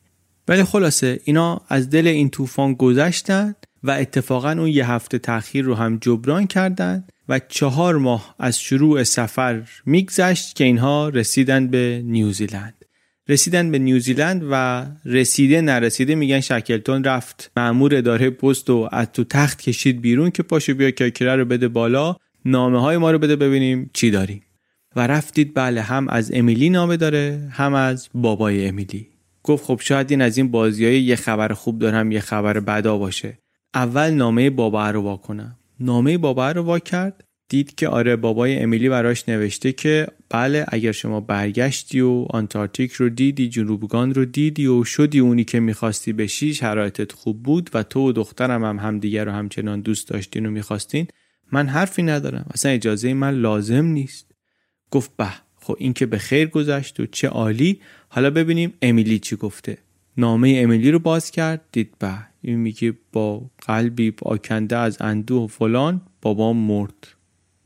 ولی خلاصه اینا از دل این طوفان گذشتن و اتفاقا اون یه هفته تاخیر رو هم جبران کردن و چهار ماه از شروع سفر میگذشت که اینها رسیدن به نیوزیلند. رسیدن به نیوزیلند و رسیده نرسیده میگن شکلتون رفت. مأمور اداره پست و از تو تخت کشید بیرون که پاشو بیا کرکره رو بده بالا. نامه های ما رو بده ببینیم چی داریم. و رفتید بله هم از امیلی نامه داره هم از بابای امیلی. گفت خب شاید این از این بازی های یه خبر خوب دارم یه خبر بدا باشه. اول نامه بابا رو وا کنم. نامه بابا رو وا کرد دید که آره بابای امیلی براش نوشته که بله اگر شما برگشتی و آنتارکتیک رو دیدی جنوبگان رو دیدی و شدی اونی که می‌خواستی بشی شرایطت خوب بود و تو و دخترم هم همدیگر رو همچنان دوست داشتین و می‌خواستین من حرفی ندارم. اصلا اجازه من لازم نیست. گفت به خب این که به خیر گذشت و چه عالی. حالا ببینیم امیلی چی گفته. نامه امیلی رو باز کرد دید به این میگه با قلبی آکنده از اندوه و فلان بابام مرد.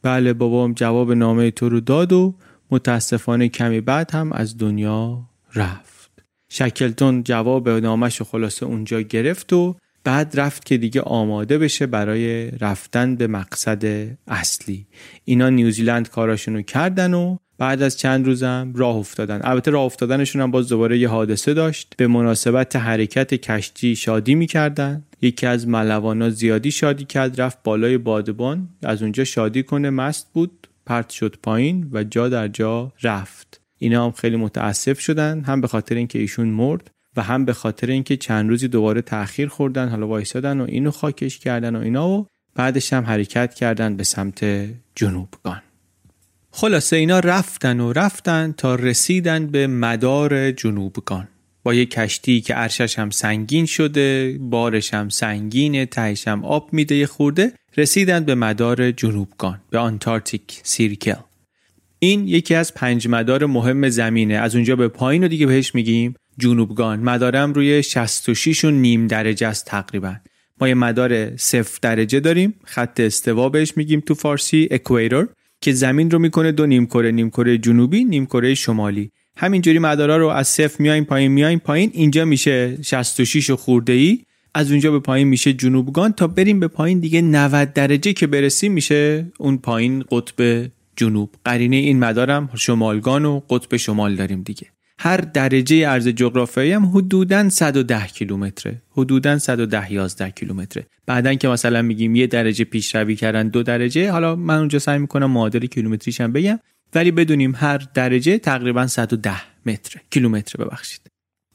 بله بابام جواب نامه تو رو داد و متاسفانه کمی بعد هم از دنیا رفت. شکلتون جواب نامش رو خلاصه اونجا گرفت و بعد رفت که دیگه آماده بشه برای رفتن به مقصد اصلی. اینا نیوزیلند کاراشونو کردن و بعد از چند روزم راه افتادن. البته راه افتادنشون هم باز دوباره یه حادثه داشت. به مناسبت حرکت کشتی شادی می‌کردن. یکی از ملوانا زیادی شادی کرد رفت بالای بادبان. از اونجا شادی کنه مست بود پرت شد پایین و جا در جا رفت. اینا هم خیلی متاسف شدن هم به خاطر اینکه ایشون مرد و هم به خاطر اینکه چند روزی دوباره تأخیر خوردن حالا وایسادن و اینو خاکش کردن و اینا و بعدش هم حرکت کردن به سمت جنوبگان. خلاصه اینا رفتن و رفتن تا رسیدن به مدار جنوبگان با یه کشتی که عرشه‌ش هم سنگین شده بارش هم سنگینه تهش هم آب میده یه خورده رسیدن به مدار جنوبگان به Antarctic Circle. این یکی از پنج مدار مهم زمینه. از اونجا به پایین رو دیگه بهش میگیم جنوبگان مدارم روی 66 و نیم درجه است تقریبا. ما یه مدار صفر درجه داریم خط استوا بهش میگیم تو فارسی اکویتور که زمین رو می‌کنه دو نیمکره نیمکره جنوبی نیمکره شمالی. همینجوری مدارا رو از صفر میایم پایین میایم پایین. اینجا میشه 66 و خورده ای از اونجا به پایین میشه جنوبگان. تا بریم به پایین دیگه 90 درجه که برسیم میشه اون پایین قطب جنوب. قرینه این مدارم شمالگان و قطب شمال داریم دیگه. هر درجه عرض جغرافیایی هم حدوداً 110 کیلومتره. حدوداً 110 11 کیلومتره. بعدن که مثلا میگیم یه درجه پیشروی کردن دو درجه حالا من اونجا سعی می‌کنم معادل کیلومتریش هم بگم. ولی بدونیم هر درجه تقریبا 110 متر کیلومتر ببخشید.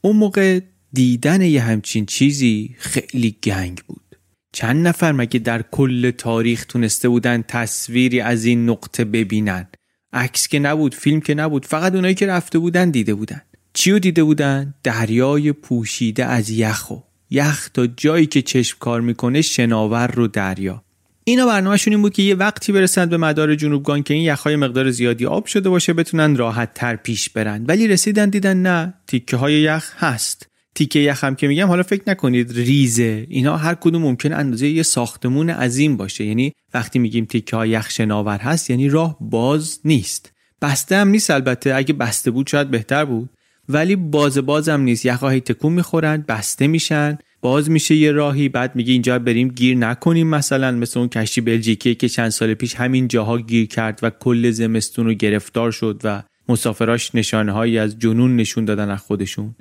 اون موقع دیدن یه همچین چیزی خیلی گنگ بود. چند نفر مگه در کل تاریخ تونسته بودن تصویری از این نقطه ببینن؟ عکس که نبود فیلم که نبود فقط اونایی که رفته بودن دیده بودن. چیو دیده بودن؟ دریای پوشیده از یخو یخ تا جایی که چشم کار می‌کنه شناور رو دریا. اینا برنامهشون این بود که یه وقتی برسند به مدار جنوبگان که این یخهای مقدار زیادی آب شده باشه بتونن راحت تر پیش برن. ولی رسیدن دیدن نه تیکه های یخ هست. تیکه یخ هم که میگم حالا فکر نکنید ریزه. اینا هر کدوم ممکن اندازه یه ساختمون عظیم باشه. یعنی وقتی میگیم تیکه های یخ شناور هست یعنی راه باز نیست. بسته هم نیست البته. اگه بسته بود شاید بهتر بود. ولی باز باز هم نیست. یخ تکون می‌خورن بسته میشن. باز میشه یه راهی بعد میگه اینجا بریم گیر نکنیم مثلا. مثل اون کشتی بلژیکی که چند سال پیش همین جاها گیر کرد و کل زمستون رو گرفتار شد و مسافراش نشانه هایی از جنون نشون دادن از خودشون.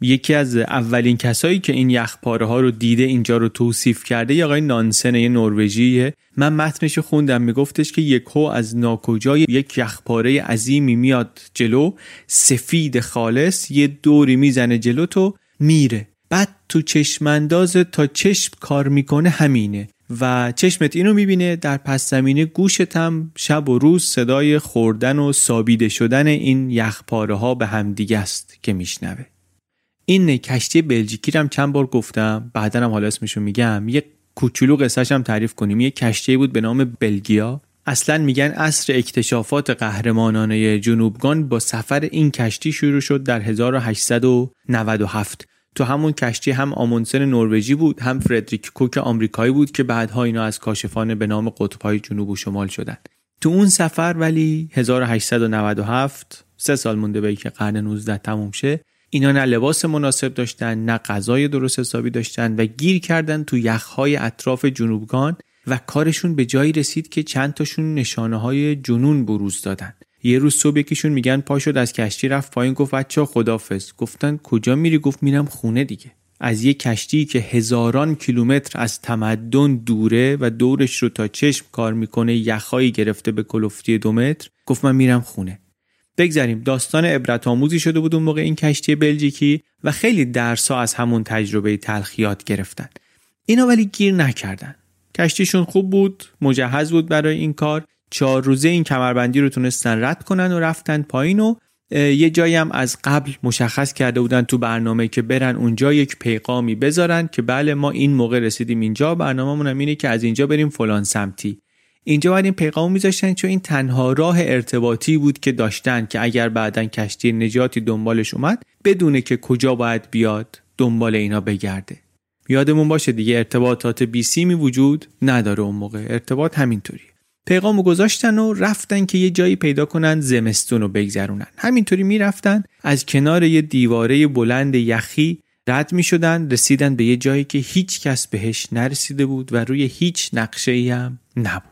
یکی از اولین کسایی که این یخپاره ها رو دیده اینجا رو توصیف کرده یه آقای نانسن یه نروژیه من متنش خوندم میگفتش که یکو از ناکجای یک یخپاره عظیمی میاد جلو سفید خالص یه دوری می‌زنه جلو تو میره. بعد تو چشمانداز تا چشم کار می‌کنه همینه. و چشمت اینو می‌بینه در پس زمینه گوشت هم شب و روز صدای خوردن و سابیده شدن این یخپاره ها به همدیگه است که میشنوه. این کشتی بلژیکی هم چند بار گفتم بعدا هم حالا اسمشو میگم. یه کوچولو قصهش هم تعریف کنیم. یه کشتی بود به نام بلگیا اصلا میگن اصر اکتشافات قهرمانانه جنوبگان با سفر این کشتی شروع شد در 1897 تو همون کشتی هم آمونسن نروژی بود هم فردریک کوک آمریکایی بود که بعدها اینا از کاشفان به نام قطبهای جنوب و شمال شدن تو اون سفر ولی 1897 سه سال مونده به که قرن 19 تموم شه اینا نه لباس مناسب داشتن نه غذای درست حسابی داشتن و گیر کردن تو یخهای اطراف جنوبگان و کارشون به جایی رسید که چند تاشون نشانه های جنون بروز دادن. یه روز صبح یکیشون میگن پا از کشتی رفت پایین گفت بچه خدافز گفتن کجا میری؟ گفت میرم خونه دیگه. از یه کشتی که هزاران کیلومتر از تمدن دوره و دورش رو تا چشم کار می‌کنه یخهایی گرفته به کلفتی دو متر گفت من میرم خونه. بگذریم. داستان عبرت آموزی شده بود اون موقع این کشتی بلژیکی و خیلی درسا از همون تجربه تلخیات گرفتن. اینا ولی گیر نکردن. کشتیشون خوب بود مجهز بود برای این کار. چهار روزه این کمربندی رو تونستن رد کنن و رفتن پایین و یه جایی هم از قبل مشخص کرده بودن تو برنامه که برن اونجا یک پیغامی بذارن که بله ما این موقع رسیدیم اینجا برنامه هم اینه که از اینجا بریم فلان سمتی. اینجا باید این پیغام میذاشتن چون این تنها راه ارتباطی بود که داشتن که اگر بعدا کشتی نجاتی دنبالش اومد بدونه که کجا باید بیاد دنبال اینا بگرده. یادمون باشه دیگه ارتباطات بی می وجود نداره اون موقع. ارتباط همینطوری. پیغامو گذاشتن و رفتن که یه جایی پیدا کنن زمستون رو بگذرونن. همینطوری می‌رفتن از کنار یه دیواره بلند یخی رد می شدن رسیدن به یه جایی که هیچ کس بهش نرسیده بود و روی هیچ نقشه ای هم نبود.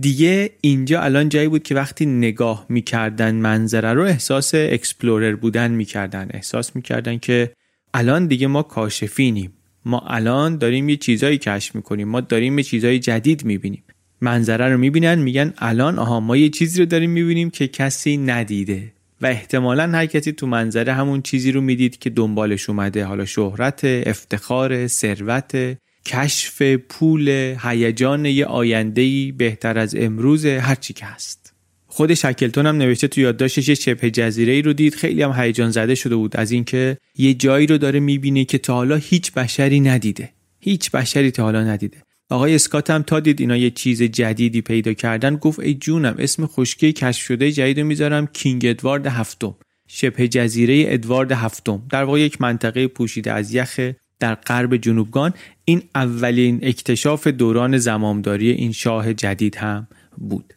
دیگه اینجا الان جایی بود که وقتی نگاه می‌کردن منظره رو احساس اکسپلورر بودن می‌کردن. احساس می‌کردن که الان دیگه ما کاشفینیم. ما الان داریم یه چیزایی کشف می‌کنیم. ما داریم یه چیزای جدید می‌بینیم. منظره رو می‌بینن میگن الان آها ما یه چیزی رو داریم می‌بینیم که کسی ندیده. و احتمالا هر کسی تو منظره همون چیزی رو می‌دید که دنبالش اومده. حالا شهرت افتخار ثروت. کشف پول هیجان یه بهتر از امروز هرچی که هست. خود شکلتون هم نوشته تو یادداشتش یه شبه جزیره ای رو دید. خیلی هم هیجان زده شده بود از اینکه یه جایی رو داره می‌بینه که تا حالا هیچ بشری ندیده. هیچ بشری تا حالا ندیده. آقای اسکات هم تا دید اینا یه چیز جدیدی پیدا کردن گفت ای جونم اسم خشکی کشف شده جدید می‌ذارم کینگ ادوارد هفتم. شبه جزیره ادوارد هفتم. در واقع یک منطقه پوشیده از یخ در غرب جنوبگان این اولین اکتشاف دوران زمامداری این شاه جدید هم بود.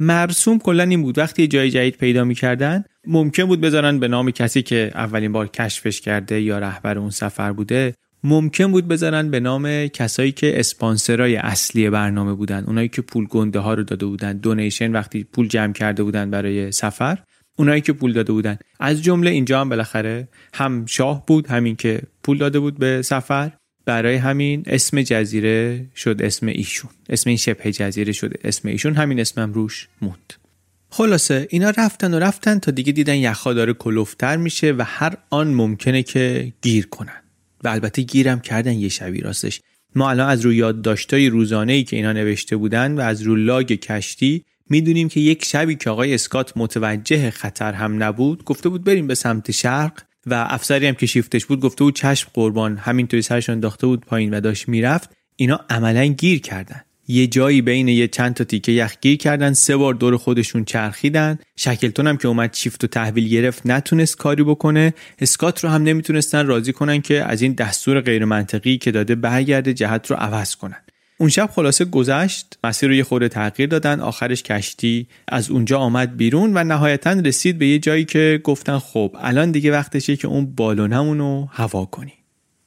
مرسوم کلا این بود وقتی جای جدید پیدا می‌کردن ممکن بود بذارن به نام کسی که اولین بار کشفش کرده یا رهبر اون سفر بوده ممکن بود بذارن به نام کسایی که اسپانسرای اصلی برنامه بودن اونایی که پول گنده ها رو داده بودن دونیشن وقتی پول جمع کرده بودن برای سفر. اونایی که پول داده بودن. از جمله اینجا هم بالاخره هم شاه بود همین که پول داده بود به سفر. برای همین اسم جزیره شد اسم ایشون. اسم این شبه جزیره شده اسم ایشون. همین اسمم روش موند. خلاصه اینا رفتن و رفتن تا دیگه دیدن یخها داره کلوفتر میشه و هر آن ممکنه که گیر کنن. و البته گیرم کردن یه شبی راستش. ما الان از روی یادداشتای روزانه ای که اینا نوشته بودن و از رو لاگ کشتی می‌دونیم که یک شبی که آقای اسکات متوجه خطر هم نبود گفته بود بریم به سمت شرق و افسری هم که شیفتش بود گفته بود چشم قربان همینطوری سرشان انداخته بود پایین و داشت می‌رفت. اینا عملا گیر کردن. یه جایی بین یه چند تا تیکه یخ گیر کردن سه بار دور خودشون چرخیدن. شکلتون هم که اومد شیفت و تحویل گرفت نتونست کاری بکنه. اسکات رو هم نمی‌تونستن راضی کنن که از این دستور غیر منطقی که داده برگرده جهت رو عوض کنن. اون شب خلاصه گذشت مسیر رو یه خورده تغییر دادن آخرش کشتی از اونجا آمد بیرون و نهایتا رسید به یه جایی که گفتن خب الان دیگه وقتشه که اون بالونمون رو هوا کنی.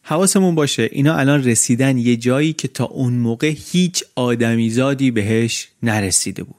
حواسمون باشه اینا الان رسیدن یه جایی که تا اون موقع هیچ آدمیزادی بهش نرسیده بود.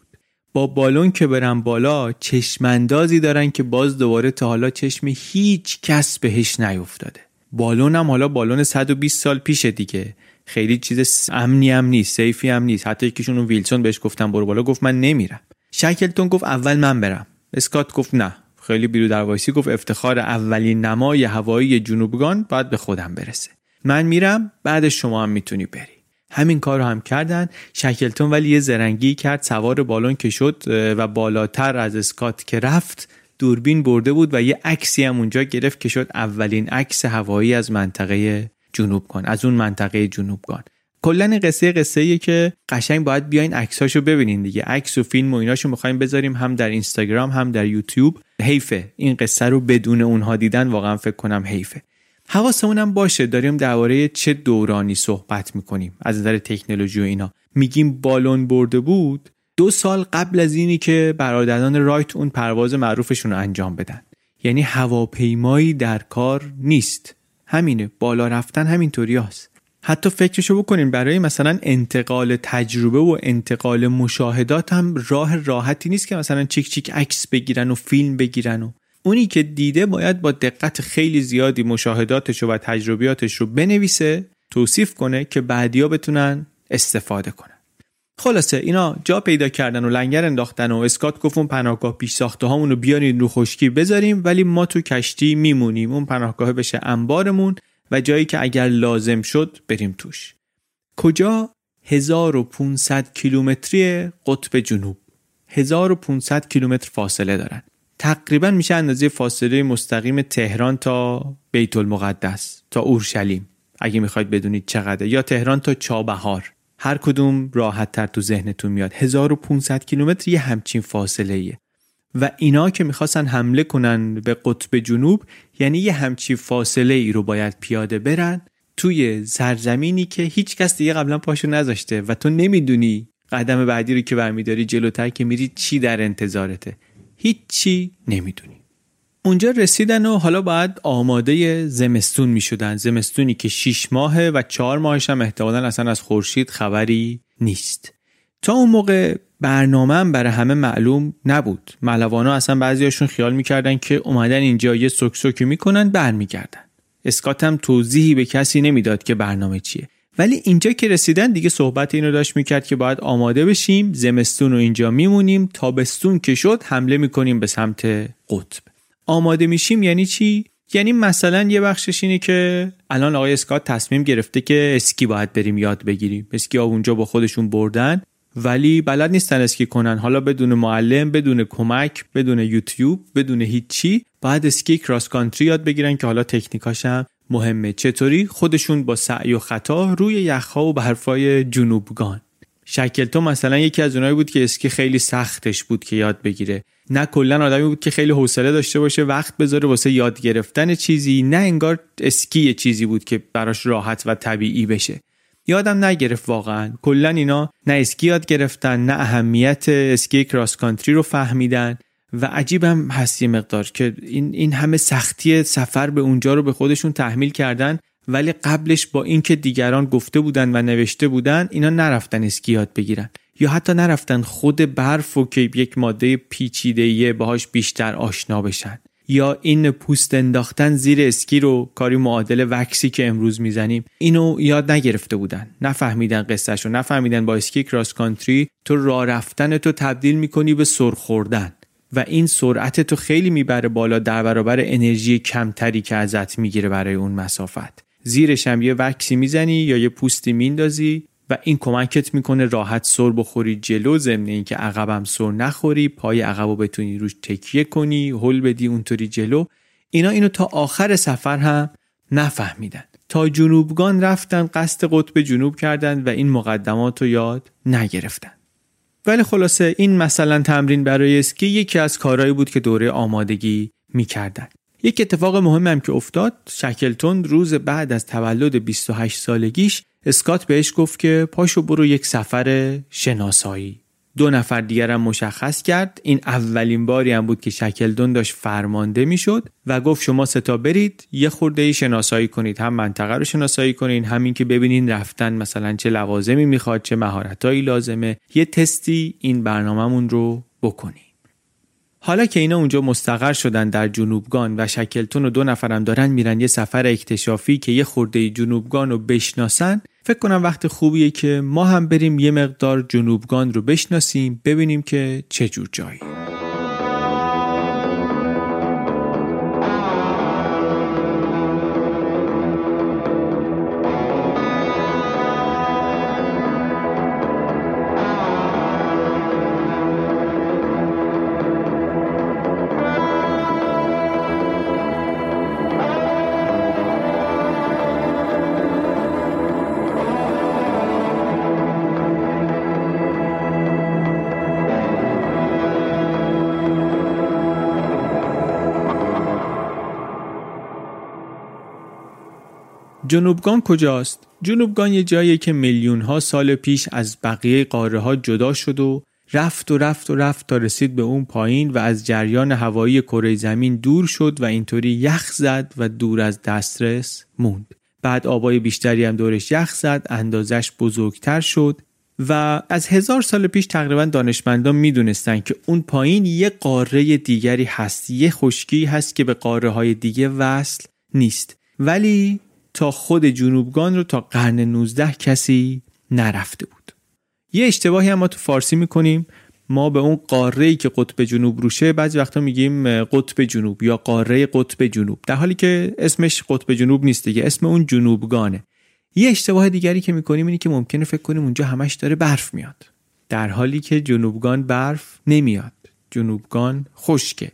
با بالون که برن بالا چشمندازی دارن که باز دوباره تا حالا چشم هیچ کس بهش نیفتاده. بالون حالا بالون 120 سال پیشه دیگه. خیلی چیز امنی هم نیست سیفی هم نیست. حتی یکیشون ویلسون بهش گفتم برو بالا. گفت من نمیرم. شکلتون گفت اول من برم. اسکات گفت نه. خیلی بیرو در وایسی گفت افتخار اولین نمای هوایی جنوبگان باید به خودم برسه. من میرم بعد شما هم می‌تونی بری. همین کار رو هم کردن. شکلتون ولی یه زرنگی کرد. سوار بالون که شد و بالاتر از اسکات که رفت دوربین برده بود و یه عکسی هم اونجا گرفت که شد اولین عکس هوایی از منطقه جنوبگان از اون منطقه جنوبگان. کلا قصه قصه ایه که قشنگ باید بیاین عکساشو ببینین دیگه. عکس و فیلم و ایناشو می‌خوایم بذاریم هم در اینستاگرام هم در یوتیوب. حیفه. این قصه رو بدون اونها دیدن واقعا فکر کنم حیفه. حواسمون باشه داریم درباره چه دورانی صحبت می‌کنیم از نظر تکنولوژی و اینا. میگیم بالون برده بود. دو سال قبل از اینی که برادران رایت اون پرواز معروفشون رو انجام بدن. یعنی هواپیمایی در کار نیست. همینه بالا رفتن همینطوری هست. حتی فکرشو بکنین برای مثلا انتقال تجربه و انتقال مشاهدات هم راه راحتی نیست که مثلا چیک چیک عکس بگیرن و فیلم بگیرن و اونی که دیده باید با دقت خیلی زیادی مشاهداتش و تجربیاتش رو بنویسه توصیف کنه که بعدیا بتونن استفاده کنن خلاصه اینا جا پیدا کردن و لنگر انداختن و اسکات گفت اون پناهگاه پیش ساخته هامون رو بیارین رو خشکی بذاریم ولی ما تو کشتی میمونیم. اون پناهگاه بشه انبارمون و جایی که اگر لازم شد بریم توش. کجا؟ 1500 کیلومتری قطب جنوب. 1500 کیلومتر فاصله دارن. تقریبا میشه اندازه فاصله مستقیم تهران تا بیت المقدس تا اورشلیم. اگه می‌خواید بدونید چقدر یا تهران تا چابهار. هر کدوم راحت تر تو ذهنتون میاد. 1500 کیلومتر یه همچین فاصله ایه. و اینا که می‌خواستن حمله کنن به قطب جنوب یعنی یه همچین فاصله ای رو باید پیاده برن توی سرزمینی که هیچ کس دیگه قبلا پاشو نذاشته و تو نمی‌دونی قدم بعدی رو که برمیداری جلوتر که میری چی در انتظارته. هیچی نمی‌دونی. اونجا رسیدن و حالا باید آماده زمستون می شدن زمستونی که 6 ماهه و 4 ماهش هم احتمالا اصلا از خورشید خبری نیست. تا اون موقع برنامه هم برای همه معلوم نبود. ملوانا اصلا بعضیاشون خیال می‌کردن که اومدن اینجا یه سکسوکی می‌کنن برمیگردن. اسکات هم توضیحی به کسی نمی‌داد که برنامه چیه. ولی اینجا که رسیدن دیگه صحبت اینو داشت می‌کرد که باید آماده بشیم زمستون رو اینجا میمونیم تابستون که شد حمله می‌کنیم به سمت قطب. آماده میشیم یعنی چی؟ یعنی مثلا یه بخشش اینه که الان آقای اسکات تصمیم گرفته که اسکی باید بریم یاد بگیریم. اسکی ها اونجا با خودشون بردن ولی بلد نیستن اسکی کنن. حالا بدون معلم بدون کمک بدون یوتیوب بدون هیچی باید اسکی کراس کانتری یاد بگیرن که حالا تکنیکاش هم مهمه. چطوری؟ خودشون با سعی و خطا روی یخها و برفای جنوبگان. شکلتو مثلا یکی از اونایی بود که اسکی خیلی سختش بود که یاد بگیره. نه کلا آدمی بود که خیلی حوصله داشته باشه وقت بذاره واسه یاد گرفتن چیزی نه انگار اسکی چیزی بود که براش راحت و طبیعی بشه. یادم نگرفت واقعا. کلا اینا نه اسکی یاد گرفتن نه اهمیت اسکی کراس کانتری رو فهمیدن و عجیبم هست یه مقدار که این, این همه سختی سفر به اونجا رو به خودشون تحمیل کردن ولی قبلش با اینکه دیگران گفته بودن و نوشته بودن اینا نرفتن اسکی یاد بگیرن. یا حتی نرفتن خود برف و که یک ماده پیچیده باهاش بیشتر آشنا بشن. یا این پوست انداختن زیر اسکی رو کاری معادل وکسی که امروز می‌زنیم اینو یاد نگرفته بودن. نفهمیدن قصهش رو نفهمیدن با اسکی کراس کانتری تو راه رفتن تو تبدیل می‌کنی به سر خوردن. و این سرعت تو خیلی می‌بره بالا در برابر انرژی کمتری که ازت می‌گیره برای اون مسافت. زیرش هم یه وکسی می‌زنی یا یه پوستی میندازی و این کمکت می‌کنه راحت سر بخوری جلو ضمن اینکه عقبم سر نخوری پای عقبو بتونی روش تکیه کنی هل بدی اونطوری جلو. اینا اینو تا آخر سفر هم نفهمیدن. تا جنوبگان رفتن قصد قطب جنوب کردن و این مقدمات رو یاد نگرفتن. ولی خلاصه این مثلا تمرین برای اسکی یکی از کارهایی بود که دوره آمادگی می‌کردن. یک اتفاق مهم هم که افتاد شکلتون روز بعد از تولد 28 سالگیش اسکات بهش گفت که پاشو برو یک سفر شناسایی. دو نفر دیگرم مشخص کرد. این اولین باری هم بود که شکلدون داشت فرمانده می‌شد و گفت شما ستا برید یه خورده ای شناسایی کنید. هم منطقه رو شناسایی کنید همین که ببینین رفتن مثلا چه لوازمی می‌خواد چه مهارتهایی لازمه. یه تستی این برنامهمون رو بکنید حالا که اینا اونجا مستقر شدن در جنوبگان و شکلتون و دو نفرم دارن میرن یه سفر اکتشافی که یه خورده جنوبگان رو بشناسن فکر کنم وقت خوبیه که ما هم بریم یه مقدار جنوبگان رو بشناسیم ببینیم که چه جور جایی. جنوبگان کجاست؟ جنوبگان یه جاییه که میلیون ها سال پیش از بقیه قاره ها جدا شد و رفت و رفت و رفت تا رسید به اون پایین و از جریان هوایی کره زمین دور شد و اینطوری یخ زد و دور از دسترس موند. بعد آبای بیشتری هم دورش یخ زد اندازش بزرگتر شد و از هزار سال پیش تقریبا دانشمندان می‌دونستن که اون پایین یه قاره دیگری هست یه خشکی هست که به قاره های دیگه وصل نیست ولی تا خود جنوبگان رو تا قرن 19 کسی نرفته بود. یه اشتباهی هم ما تو فارسی می‌کنیم. ما به اون قاره که قطب جنوب روشه بعضی وقتا میگیم قطب جنوب یا قاره قطب جنوب. در حالی که اسمش قطب جنوب نیست دیگه اسم اون جنوبگانه. یه اشتباه دیگری که می‌کنیم اینه که ممکنه فکر کنیم اونجا همش داره برف میاد. در حالی که جنوبگان برف نمیاد. جنوبگان خشکه.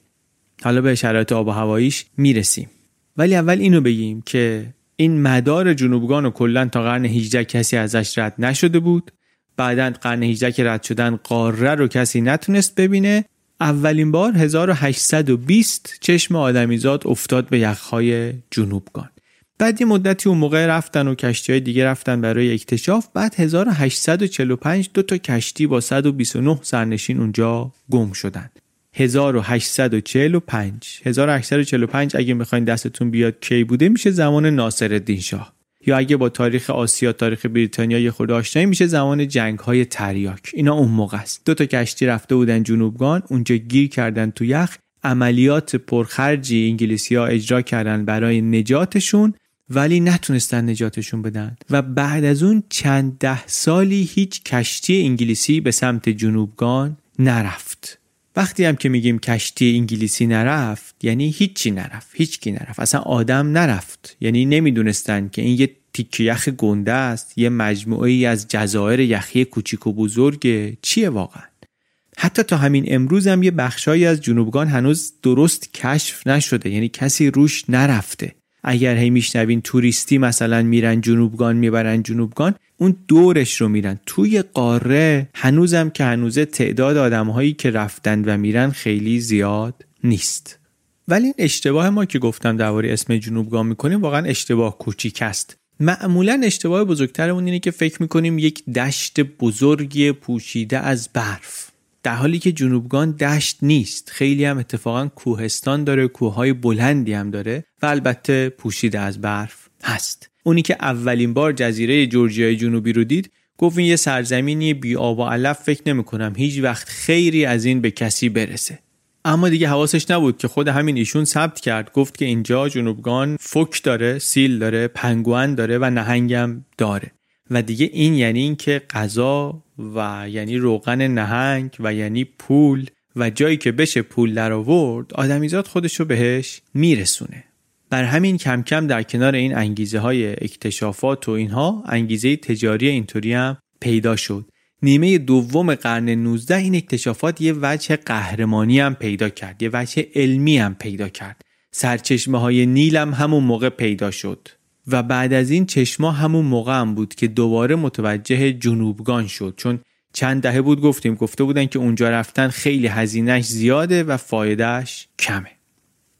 حالا به شرایط آب و هواییش می‌رسیم. ولی اول اینو بگیم که این مدار جنوبگان و کلا تا قرن 18 کسی ازش رد نشده بود. بعدا قرن 18 که رد شدن قاره رو کسی نتونست ببینه. اولین بار 1820 چشم آدمیزاد افتاد به یخهای جنوبگان. بعد یه مدتی اون موقع رفتن و کشتی های دیگه رفتن برای اکتشاف. بعد 1845 دو تا کشتی با 129 سرنشین اونجا گم شدن. 1845 1845 اگه می‌خواین دستتون بیاد کی بوده میشه زمان ناصرالدین شاه. یا اگه با تاریخ آسیا تاریخ بریتانیا یه خود آشنایی میشه زمان جنگ های تریاک. اینا اون موقع است. دو تا کشتی رفته بودن جنوبگان اونجا گیر کردن تو یخ. عملیات پرخرجی انگلیسی ها اجرا کردن برای نجاتشون ولی نتونستن نجاتشون بدن. و بعد از اون چند ده سالی هیچ کشتی انگلیسی به سمت جنوبگان نرفت. وقتی هم که میگیم کشتی انگلیسی نرفت یعنی هیچی نرفت هیچکی نرفت اصلا آدم نرفت. یعنی نمی‌دونستن که این یه تیک یخ گنده است یه مجموعه ای از جزایر یخی کوچیک و بزرگ چیه واقعا؟ حتی تا همین امروز هم یه بخشایی از جنوبگان هنوز درست کشف نشده یعنی کسی روش نرفته. اگر هی میشنوین توریستی مثلا میرن جنوبگان می‌برن جنوبگان اون دورش رو میرن. توی قاره هنوزم که هنوزه تعداد آدمهایی که رفتن و میرن خیلی زیاد نیست. ولی این اشتباه ما که گفتم درباره اسم جنوبگان می‌کنیم واقعا اشتباه کوچیک است. معمولا اشتباه بزرگترمون اینه که فکر می‌کنیم یک دشت بزرگی پوشیده از برف. در حالی که جنوبگان دشت نیست خیلی هم اتفاقا کوهستان داره کوههای بلندی هم داره و البته پوشیده از برف هست. اونی که اولین بار جزیره جورجیای جنوبی رو دید گفت این یه سرزمینی بی آب و علف فکر نمی کنم هیچ وقت خیری از این به کسی برسه. اما دیگه حواسش نبود که خود همین ایشون ثبت کرد. گفت که اینجا جنوبگان فک داره سیل داره پنگوان داره و نهنگم داره. و دیگه این یعنی اینکه غذا و یعنی روغن نهنگ و یعنی پول و جایی که بشه پول در آورد آدمیزاد خودشو بهش میرسونه. بر همین کم کم در کنار این انگیزه های اکتشافات و اینها انگیزه تجاری اینطوری هم پیدا شد. نیمه دوم قرن 19 این اکتشافات یه وجه قهرمانی هم پیدا کرد یه وجه علمی هم پیدا کرد. سرچشمه های نیل هم همون موقع پیدا شد. و بعد از این چشما همون موقع هم بود که دوباره متوجه جنوبگان شد. چون چند دهه بود گفتیم گفته بودن که اونجا رفتن خیلی هزینهش زیاده و فایدهش کمه.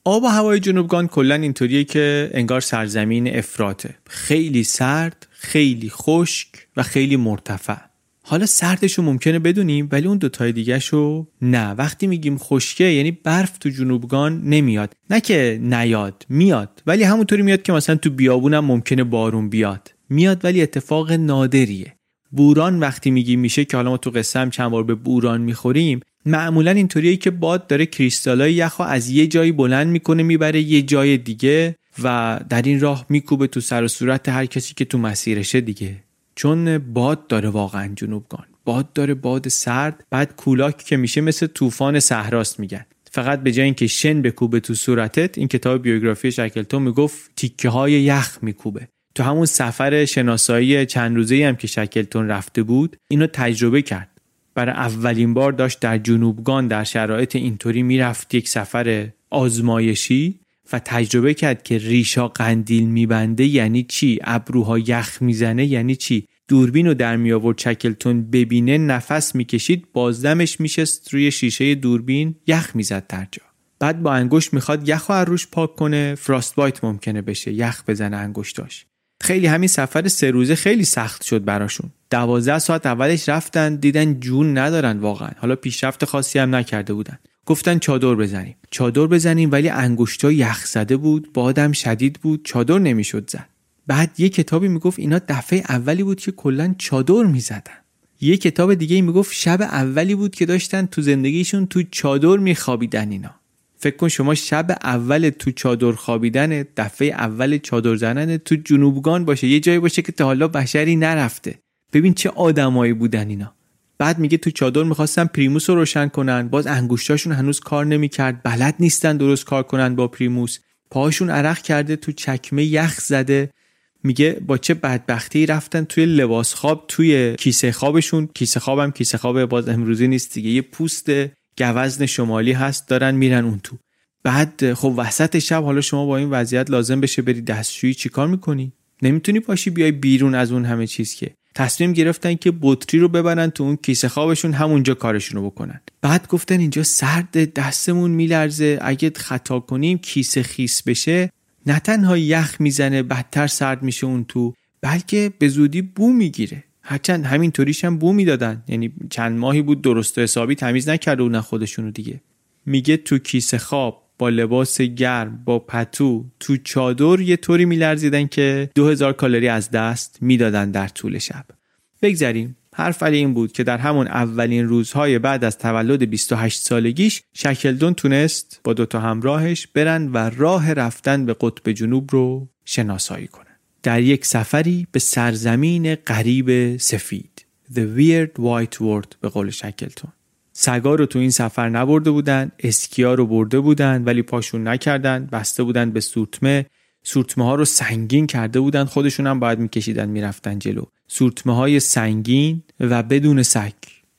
آب و هوای جنوبگان کلا اینطوریه که انگار سرزمین افراته خیلی سرد خیلی خشک و خیلی مرتفع. حالا سردش رو ممکنه بدونیم ولی اون دوتای دیگه شو نه. وقتی میگیم خشکه یعنی برف تو جنوبگان نمیاد. نه که نیاد میاد. ولی همونطوری میاد که مثلا تو بیابونم ممکنه بارون بیاد. میاد ولی اتفاق نادریه. بوران وقتی میگیم میشه که حالا ما تو قصه هم چند بار به بوران می‌خوریم معمولا اینطوریه که باد داره کریستالای یخو از یه جایی بلند می‌کنه می‌بره یه جای دیگه و در این راه میکوبه تو سر و صورت هر کسی که تو مسیرشه دیگه. چون باد داره واقعا جنوبگان باد داره باد سرد بعد کولاک که میشه مثل طوفان صحراست میگن. فقط به جای اینکه شن بکوبه تو صورتت این کتاب بیوگرافی شکلتون می‌گفت تیکه های یخ میکوبه. تو همون سفر شناسایی چند روزه هم که شکلتون رفته بود اینو تجربه کرد. برای اولین بار داشت در جنوبگان در شرایط اینطوری می‌رفت یک سفر آزمایشی. و تجربه کرد که ریشا قندیل میبنده یعنی چی؟ ابروها یخ می‌زنه یعنی چی؟ دوربین رو در می آورد چکلتون ببینه نفس می‌کشید بازدمش میشست روی شیشه دوربین یخ می‌زد در جا. بعد با انگشت می‌خواد یخ رو روش پاک کنه فراست بایت ممکنه بشه یخ بزنه انگشتاش. خیلی همین سفر سه روزه خیلی سخت شد براشون. دوازده ساعت اولش رفتن دیدن جون ندارن واقعا. حالا پیشرفت خاصی هم نکرده بودن. گفتن چادر بزنیم. چادر بزنیم ولی انگشتا یخ زده بود بادم شدید بود چادر نمی‌شد زد. بعد یه کتابی می‌گفت اینا دفعه اولی بود که کلا چادر می‌زدن. یه کتاب دیگه می‌گفت شب اولی بود که داشتن تو زندگیشون تو چادر میخوابیدن اینا. فکر کن شما شب اول تو چادر خوابیدن دفعه اول چادر زنن تو جنوبگان باشه یه جایی باشه که تا حالا بشری نرفته. ببین چه آدمایی بودن اینا. بعد میگه تو چادر می‌خواستن پریموس رو روشن کنن. باز انگشتاشون هنوز کار نمی‌کرد. بلد نیستن درست کار کنن با پریموس. پاهاشون عرق کرده تو چکمه یخ زده. میگه با چه بدبختی رفتن توی لباس خواب توی کیسه خوابشون. کیسه خوابم کیسه خواب باز امروزی نیست دیگه. یه پوست گوزن شمالی هست دارن میرن اون تو. بعد خب وسط شب حالا شما با این وضعیت لازم بشه بری دستشویی چیکار می‌کنی؟ نمی‌تونی پاشی بیای بیرون از اون همه چیز که تصمیم گرفتن که بطری رو ببرن تو اون کیسه خوابشون همونجا کارشون رو بکنن. بعد گفتن اینجا سرد دستمون میلرزه. اگه خطا کنیم کیسه خیس بشه نه تنها یخ می‌زنه بدتر سرد میشه اون تو بلکه به زودی بو می‌گیره. هرچند همینطوریش هم بو می‌دادن. یعنی چند ماهی بود درست و حسابی تمیز نکرده بودن خودشونو دیگه. میگه تو کیسه خواب با لباس گرم با پتو تو چادر یه طوری میلرزیدن که 2000 کالری از دست می‌دادن در طول شب. بگذریم. حرف علی این بود که در همون اولین روزهای بعد از تولد 28 سالگیش شکلدون تونست با دوتا همراهش برن و راه رفتن به قطب جنوب رو شناسایی کنن. در یک سفری به سرزمین غریب سفید. The Weird White World به قول شکلتون. سگا رو تو این سفر نبرده بودن اسکیا رو برده بودن ولی پاشون نکردن بسته بودن به سورتمه. سورتمه ها رو سنگین کرده بودن خودشون هم باید میکشیدن می‌رفتن جلو. سورتمه های سنگین و بدون سگ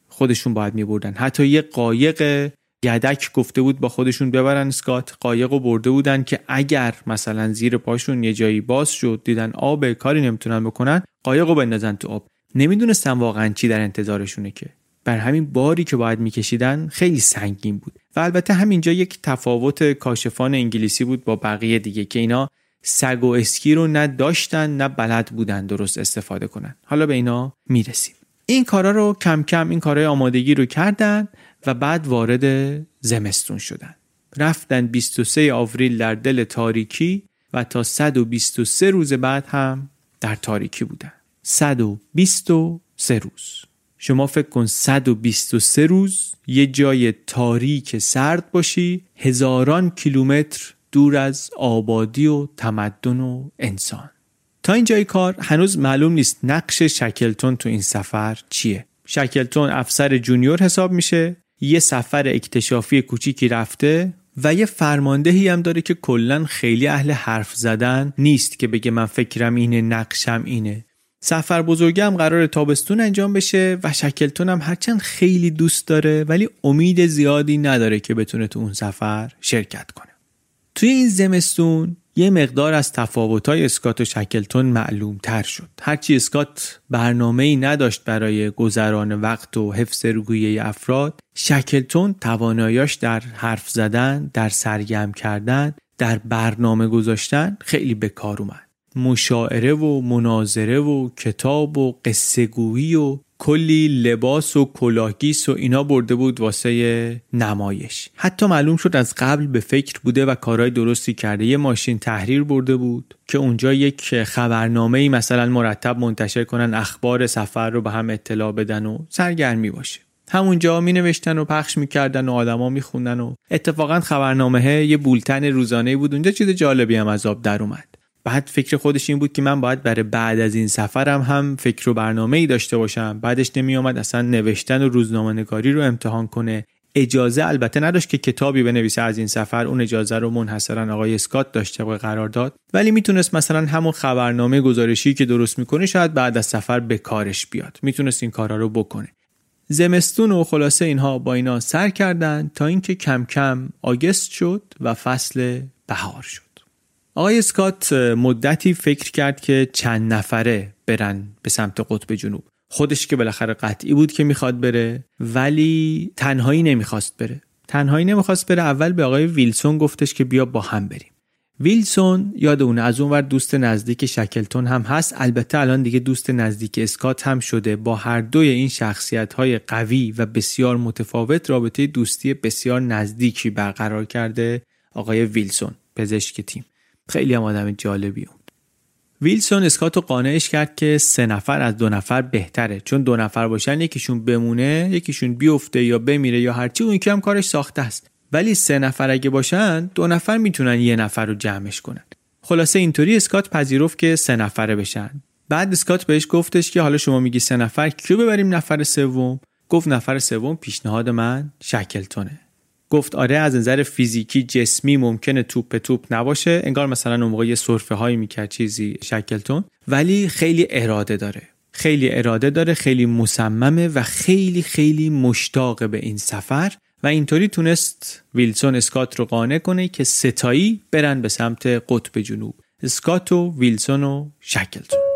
خودشون باید میبردن. حتی یه قایق یدک گفته بود با خودشون ببرن اسکات. قایق رو برده بودن که اگر مثلا زیر پاشون یه جایی باز شد دیدن آب کاری نمی‌تونن بکنن قایق رو بندازن تو آب. نمی‌دونستن واقعا چی در انتظارشونه که. بر همین باری که باید میکشیدن خیلی سنگین بود و البته همینجا یک تفاوت کاشفان انگلیسی بود با بقیه دیگه که اینا سگ و اسکی رو نه داشتن نه بلد بودن درست استفاده کنن. حالا به اینا می‌رسیم. این کارا رو کم کم این کارهای آمادگی رو کردن و بعد وارد زمستون شدن. رفتن 23 آوریل در دل تاریکی و تا 123 روز بعد هم در تاریکی بودن. 123 روز. شما فکر کن 123 روز یه جای تاریک سرد باشی هزاران کیلومتر دور از آبادی و تمدن و انسان. تا اینجای کار هنوز معلوم نیست نقش شکلتون تو این سفر چیه. شکلتون افسر جونیور حساب میشه یه سفر اکتشافی کوچیکی رفته و یه فرماندهی هم داره که کلا خیلی اهل حرف زدن نیست که بگه من فکرم اینه نقشم اینه. سفر بزرگم قرار تابستون انجام بشه و شکلتون هم هرچند خیلی دوست داره ولی امید زیادی نداره که بتونه تو اون سفر شرکت کنه توی این زمستون یه مقدار از تفاوت‌های اسکات و شکلتون معلوم تر شد. هرچی اسکات برنامه ای نداشت برای گذران وقت و حفظ روگویه افراد، شکلتون تواناییاش در حرف زدن، در سرگرم کردن، در برنامه گذاشتن خیلی به کار اومد. مشاعره و مناظره و کتاب و قصه و کلی لباس و کلاهگیس و اینا برده بود واسه نمایش. حتی معلوم شد از قبل به فکر بوده و کارهای درستی کرده. یه ماشین تحریر برده بود که اونجا یک خبرنامه مثلا مرتب منتشر کنن اخبار سفر رو به هم اطلاع بدن و سرگرمی باشه. همونجا می نوشتن و پخش می‌کردن و آدما میخوندن و اتفاقا خبرنامه یه بولتن روزانه بود. اونجا چیز جالبی هم از آب در اومد. بعد فکر خودش این بود که من باید برای بعد از این سفرم هم فکر و برنامه ای داشته باشم. بعدش نمی اومد اصلا نوشتن و روزنامه نگاری رو امتحان کنه. اجازه البته نداشت که کتابی بنویسه از این سفر. اون اجازه رو منحصرا آقای اسکات داشته طبق قرار داد. ولی می‌تونست مثلا همون خبرنامه گزارشی که درست می‌کنه شاید بعد از سفر به کارش بیاد. می‌تونست این کارا رو بکنه. زمستون و خلاصه اینها با اینا سر کردن تا اینکه کم کم آگست شد و فصل بهار شد. آقای اسکات مدتی فکر کرد که چند نفره برن به سمت قطب جنوب. خودش که بالاخره قطعی بود که می‌خواد بره ولی تنهایی نمی‌خواست بره. تنهایی نمی‌خواست بره اول به آقای ویلسون گفتش که بیا با هم بریم. ویلسون یاد اون از اونور دوست نزدیک شکلتون هم هست. البته الان دیگه دوست نزدیک اسکات هم شده. با هر دوی این شخصیت های قوی و بسیار متفاوت رابطه دوستی بسیار نزدیکی برقرار کرده آقای ویلسون پزشک تیم. خیلی هم آدم جالبی بود. ویلسون اسکات رو قانعش کرد که سه نفر از دو نفر بهتره. چون دو نفر باشن یکیشون بمونه یکیشون بیفته یا بمیره یا هرچی اون یکی هم کارش ساخته است. ولی سه نفر اگه باشن دو نفر می‌تونن یه نفر رو جمعش کنن. خلاصه اینطوری اسکات پذیرفت که سه نفره بشن. بعد اسکات بهش گفتش که حالا شما میگی سه نفر کیو ببریم نفر سوم؟ گفت نفر سوم پیشنهاد من شکلتونه. گفت آره از نظر فیزیکی جسمی ممکنه توپ به توپ نباشه. انگار مثلا اون موقع یه سرفه هایی می‌کرد چیزی شکلتون. ولی خیلی اراده داره. خیلی اراده داره خیلی مصممه و خیلی خیلی مشتاق به این سفر. و اینطوری تونست ویلسون اسکات رو قانع کنه که ستایی برن به سمت قطب جنوب. اسکات و ویلسون و شکلتون.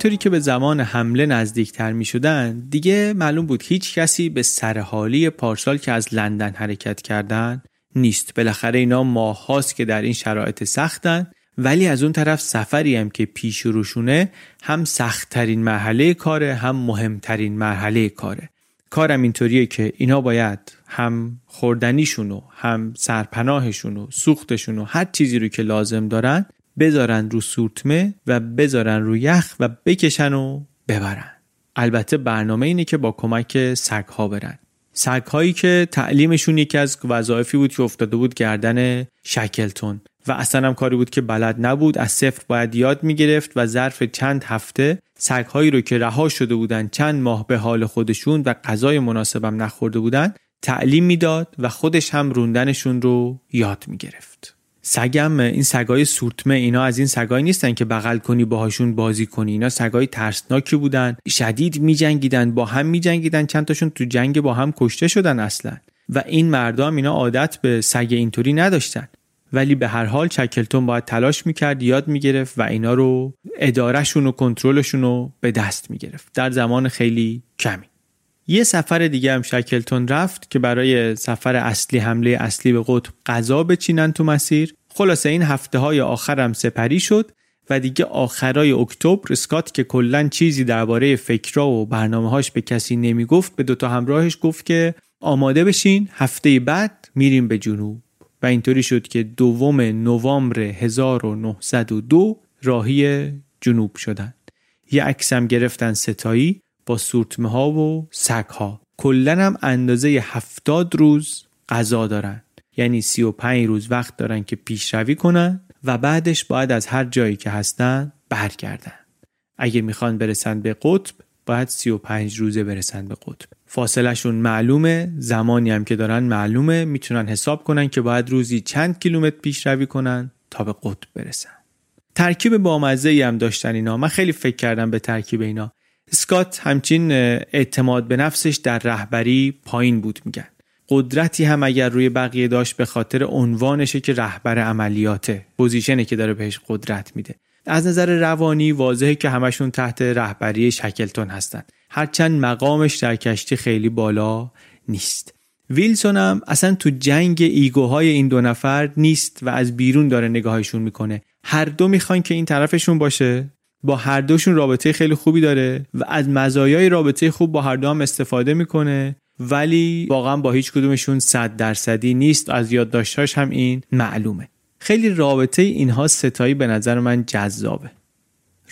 همینطوری که به زمان حمله نزدیکتر می شدن دیگه معلوم بود هیچ کسی به سرحالی پارسال که از لندن حرکت کردن نیست. بالاخره اینا ماه هاست که در این شرایط سختن ولی از اون طرف سفری هم که پیش روشونه هم سختترین مرحله کاره هم مهمترین مرحله کاره. کارم اینطوریه که اینا باید هم خوردنیشونو هم سرپناهشونو سوختشونو هر چیزی رو که لازم دارن بذارن رو سورتمه و بذارن رو یخ و بکشن و ببرن. البته برنامه اینه که با کمک سگ ها برن. سگ هایی که تعلیمشون یکی از وظایفی بود که افتاده بود گردن شکلتون. و اصلا هم کاری بود که بلد نبود از صفر باید یاد می‌گرفت و ظرف چند هفته سگ هایی رو که رها شده بودن چند ماه به حال خودشون و غذای مناسبم نخورده بودن تعلیم می‌داد و خودش هم روندنشون رو یاد می‌گرفت. سگم این سگای سورتمه اینا از این سگایی نیستن که بغل کنی باهاشون بازی کنی. اینا سگای ترسناکی بودن. شدید میجنگیدن با هم میجنگیدن. چند تاشون تو جنگ با هم کشته شدن اصلا. و این مردم اینا عادت به سگ اینطوری نداشتن. ولی به هر حال چکلتون باید تلاش می‌کرد یاد می‌گرفت و اینا رو ادارهشون و کنترلشون رو به دست می‌گرفت. در زمان خیلی کمی. یه سفر دیگه هم شکلتون رفت که برای سفر اصلی حمله اصلی به قطب غذا بچینن تو مسیر. خلاصه این هفته های آخرم سپری شد و دیگه آخرای اکتبر اسکات که کلا چیزی درباره فکرا و برنامه به کسی نمی‌گفت به دوتا همراهش گفت که آماده بشین هفته بعد میریم به جنوب. و اینطوری شد که دوم نوامبر 1902 راهی جنوب شدن. یه عکسم گرفتن ستایی. سورتمه ها و سگ ها کلا هم اندازه هفتاد روز غذا دارن. یعنی 35 روز وقت دارن که پیشروی کنن و بعدش باید از هر جایی که هستن برگردن. اگه می‌خوان برسن به قطب باید 35 روزه برسن به قطب. فاصلهشون معلومه زمانی هم که دارن معلومه می‌تونن حساب کنن که باید روزی چند کیلومتر پیشروی کنن تا به قطب برسن. ترکیب بامزه هم داشتن اینا. من خیلی فکر کردم به ترکیب اینا. اسکات همچین اعتماد به نفسش در رهبری پایین بود میگن. قدرتی هم اگر روی بقیه داشت به خاطر عنوانشه که رهبر عملیاته position ی که داره بهش قدرت میده. از نظر روانی واضحه که همشون تحت رهبری شکلتون هستن. هرچند مقامش در کشتی خیلی بالا نیست. ویلسون هم اصلا تو جنگ ego های این دو نفر نیست و از بیرون داره نگاهشون می‌کنه. هر دو می‌خوان که این طرفشون باشه. با هر دوشون رابطه خیلی خوبی داره و از مزایای رابطه خوب با هر دو هم استفاده می‌کنه ولی واقعا با هیچ کدومشون صد درصدی نیست. از یادداشتاش هم این معلومه. خیلی رابطه اینها ستایی به نظر من جذابه.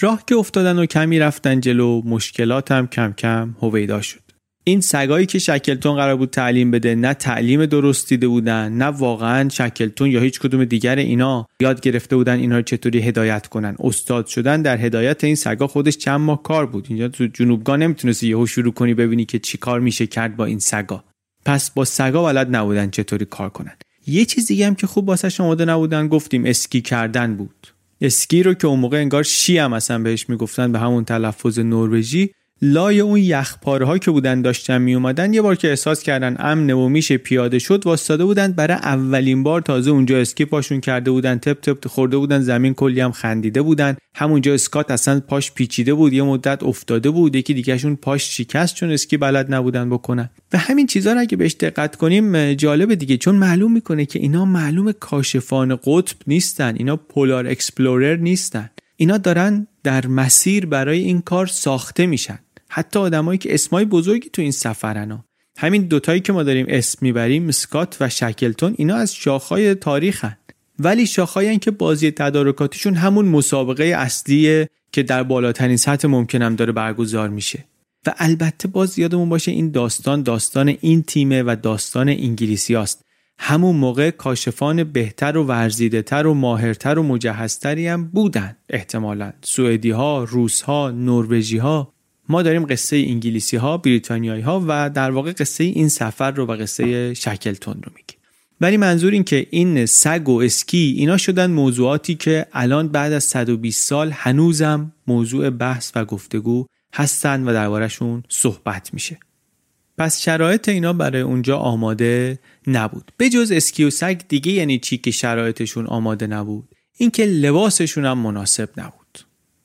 راه که افتادن و کمی رفتن جلو مشکلات هم کم کم هویدا شد. این سگایی که شکلتون قرار بود تعلیم بده نه تعلیم درست دیده بودن نه واقعا شکلتون یا هیچ کدوم دیگر اینا یاد گرفته بودن اینا رو چطوری هدایت کنن. استاد شدن در هدایت این سگا خودش چند ماه کار بود. اینجا تو جنوبگاه نمی‌تونستی یهو شروع کنی ببینی که چی کار میشه کرد با این سگا. پس با سگا بلد نبودن چطوری کار کنن. یه چیز دیگه هم که خوب واسه آماده نبودن گفتیم اسکی کردن بود. اسکی رو که اون موقع انگار شی هم اصلا بهش می‌گفتن به همون تلفظ نروژی. لای اون یخپاره ها که بودن داشتن می اومدن یه بار که احساس کردن امن و میشه پیاده شد وایستاده بودن برای اولین بار تازه اونجا اسکی پاشون کرده بودن تپ تپ خورده بودن زمین کلی هم خندیده بودن. همونجا اسکات اصلا پاش پیچیده بود یه مدت افتاده بود یکی دیگهشون پاش شکست چون اسکی بلد نبودن بکنن. و همین چیزا رو اگه بهش دقت کنیم جالب دیگه چون معلوم می‌کنه که اینا معلوم کاشفان قطب نیستن اینا polar explorer نیستن. اینا دارن در مسیر برای این کار ساخته میشن. حتی آدمایی که اسمای بزرگی تو این سفرن همین دوتایی که ما داریم اسم می‌بریم سکات و شکلتون اینا از شاخهای تاریخن. ولی شاخهایی که بازی تدارکاتیشون همون مسابقه اصلیه که در بالاترین سطح ممکنم داره برگزار میشه. و البته باز یادمون باشه این داستان داستان این تیمه و داستان انگلیسی هاست. همون موقع کاشفان بهتر و ورزیدهتر و ماهرتر و مجهزتری هم بودن احتمالا. سوئدی ها، روس ها، نروژی ها ما داریم قصه انگلیسی ها، بریتانیایی ها و در واقع قصه این سفر رو و قصه شکلتون رو میگیم. ولی منظور این که این سگ و اسکی اینا شدن موضوعاتی که الان بعد از 120 سال هنوزم موضوع بحث و گفتگو هستن و دربارهشون صحبت میشه. پس شرایط اینا برای اونجا آماده نبود. به جز اسکی و سگ دیگه یعنی چی که شرایطشون آماده نبود؟ اینکه لباسشون هم مناسب نبود.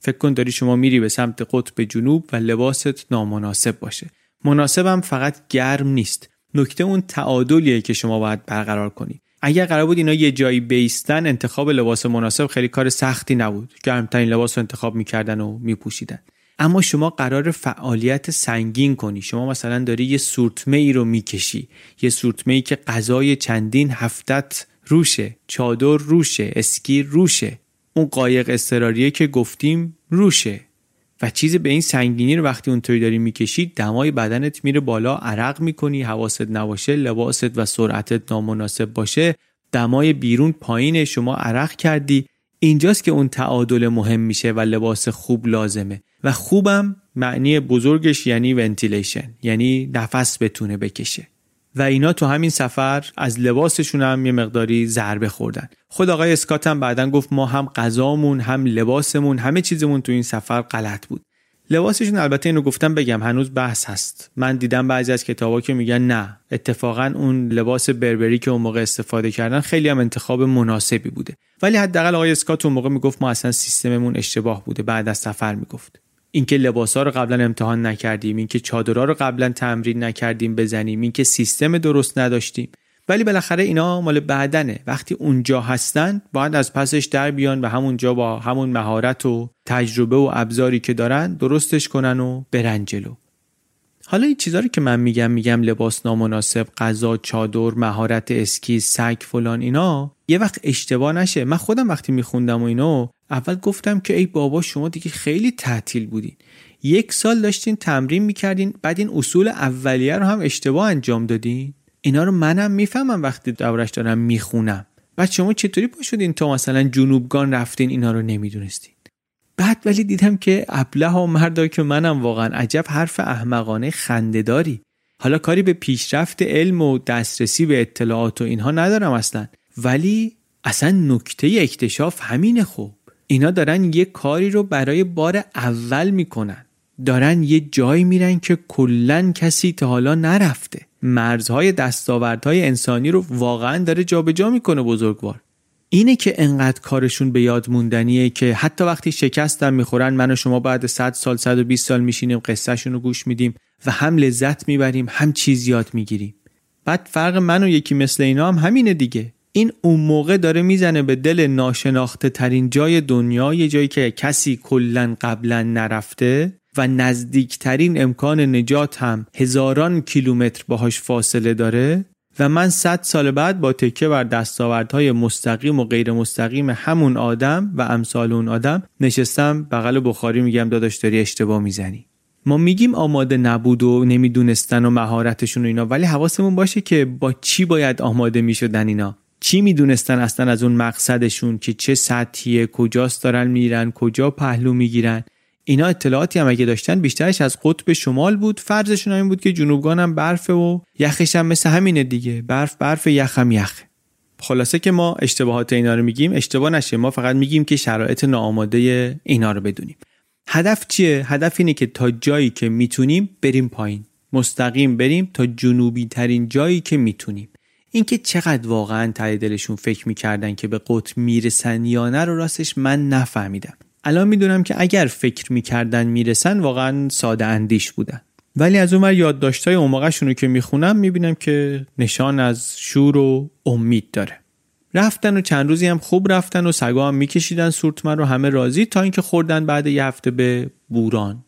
فکر کن داری شما میری به سمت قطب جنوب و لباست نامناسب باشه. مناسبم فقط گرم نیست. نکته اون تعادلیه که شما باید برقرار کنی. اگر قرار بود اینا یه جایی بیستن انتخاب لباس مناسب خیلی کار سختی نبود. گرمترین لباس رو انتخاب می‌کردن و میپوشیدن. اما شما قرار فعالیت سنگین کنی. شما مثلا داری یه سورتمه ای رو می‌کشی. یه سورتمه ای که غذای چندین هفتت روشه. چادر روشه. اسکی روشه. اون قایق استراریه که گفتیم روشه. و چیز به این سنگینی رو وقتی اونطوری داری می‌کشی دمای بدنت میره بالا عرق می‌کنی حواست نباشه لباست و سرعتت نامناسب باشه دمای بیرون پایین شما عرق کردی. اینجاست که اون تعادل مهم میشه و لباس خوب لازمه. و خوبم معنی بزرگش یعنی ونتیلیشن یعنی نفس بتونه بکشه. و اینا تو همین سفر از لباسشون هم یه مقداری ضربه خوردن خود آقای اسکات هم بعدا گفت ما هم غذامون هم لباسمون همه چیزمون تو این سفر غلط بود. لباسشون البته اینو گفتم بگم هنوز بحث هست. من دیدم بعضی از کتابا که میگن نه اتفاقا اون لباس بربری که اون موقع استفاده کردن خیلی هم انتخاب مناسبی بوده. ولی حداقل آقای اسکات اون موقع می‌گفت ما اصلا سیستممون اشتباه بوده بعد از سفر می‌گفت. اینکه لباسا رو قبلا امتحان نکردیم اینکه چادرها رو قبلا تمرین نکردیم بزنیم اینکه سیستم درست نداشتیم. ولی بالاخره اینا مال بعدنه. وقتی اونجا هستن باید از پسش در بیان و همونجا با همون مهارت و تجربه و ابزاری که دارن درستش کنن و برن جلو. حالا این چیزا رو که من میگم میگم لباس نامناسب غذا چادر مهارت اسکی سگ فلان اینا یه وقت اشتباه نشه. من خودم وقتی میخوندم و اینو اول گفتم که ای بابا شما دیگه خیلی تعطیل بودین. یک سال داشتین تمرین می‌کردین بعد این اصول اولیه رو هم اشتباه انجام دادین؟ اینا رو منم می‌فهمم وقتی دورش دارم می‌خونم. بعد شما چطوری پا شدین تا مثلا جنوبگان رفتین اینا رو نمی‌دونستین؟ بعد ولی دیدم که ابله ها مردا که منم واقعا عجب حرف احمقانه خندهداری حالا کاری به پیشرفت علم و دسترسی به اطلاعات و اینها ندارم اصلا. ولی اصلا نکته اکتشاف همینه خوب اینا دارن یه کاری رو برای بار اول می‌کنن. دارن یه جایی میرن که کلا کسی تا حالا نرفته. مرزهای دستاوردهای انسانی رو واقعا داره جابجا می‌کنه بزرگوار. اینه که انقدر کارشون به یاد موندنیه که حتی وقتی شکستم می‌خورن من و شما بعد 100 سال 120 سال میشینیم قصهشون رو گوش میدیم و هم لذت می‌بریم هم چیز یاد می‌گیریم. بعد فرق من و یکی مثل اینا هم همینه دیگه. این اون موقع داره می‌زنه به دل ناشناخته ترین جای دنیا یه جایی که کسی کلا قبلا نرفته و نزدیکترین امکان نجات هم هزاران کیلومتر باهاش فاصله داره و من صد سال بعد با تکه بر دستاوردهای مستقیم و غیر مستقیم همون آدم و امثال اون آدم نشستم بغل بخاری میگم داداش داری اشتباه می‌زنی. ما میگیم آماده نبود و نمی‌دونستن و مهارتشون و اینا ولی حواسمون باشه که با چی باید آماده می‌شدن اینا. چی می‌دونستن اصلا از اون مقصدشون که چه سطحیه کجاست دارن میرن کجا پهلو می‌گیرن؟ اینا اطلاعاتی هم اگه داشتن بیشترش از قطب شمال بود. فرضشون این بود که جنوبگان هم برفه و یخش هم مثل همینه دیگه. برف برف یخ هم یخ خلاصه که ما اشتباهات اینا رو میگیم اشتباه نشه. ما فقط میگیم که شرایط ناآماده اینا رو بدونیم. هدف چیه؟ هدف اینه که تا جایی که می‌تونیم بریم پایین. مستقیم بریم تا جنوبی ترین جایی که می‌تونیم. اینکه چقدر واقعا ته دلشون فکر می‌کردن که به قطب می‌رسن یا نه رو راستش من نفهمیدم. الان می‌دونم که اگر فکر می‌کردن می‌رسن واقعا ساده اندیش بودن. ولی از اون یادداشت‌های اون موقعشون رو که می‌خونم می‌بینم که نشان از شور و امید داره. رفتن و چند روزی هم خوب رفتن و سگا هم میکشیدن سورتمن رو همه راضی تا اینکه خوردن بعد یه هفته به بوران.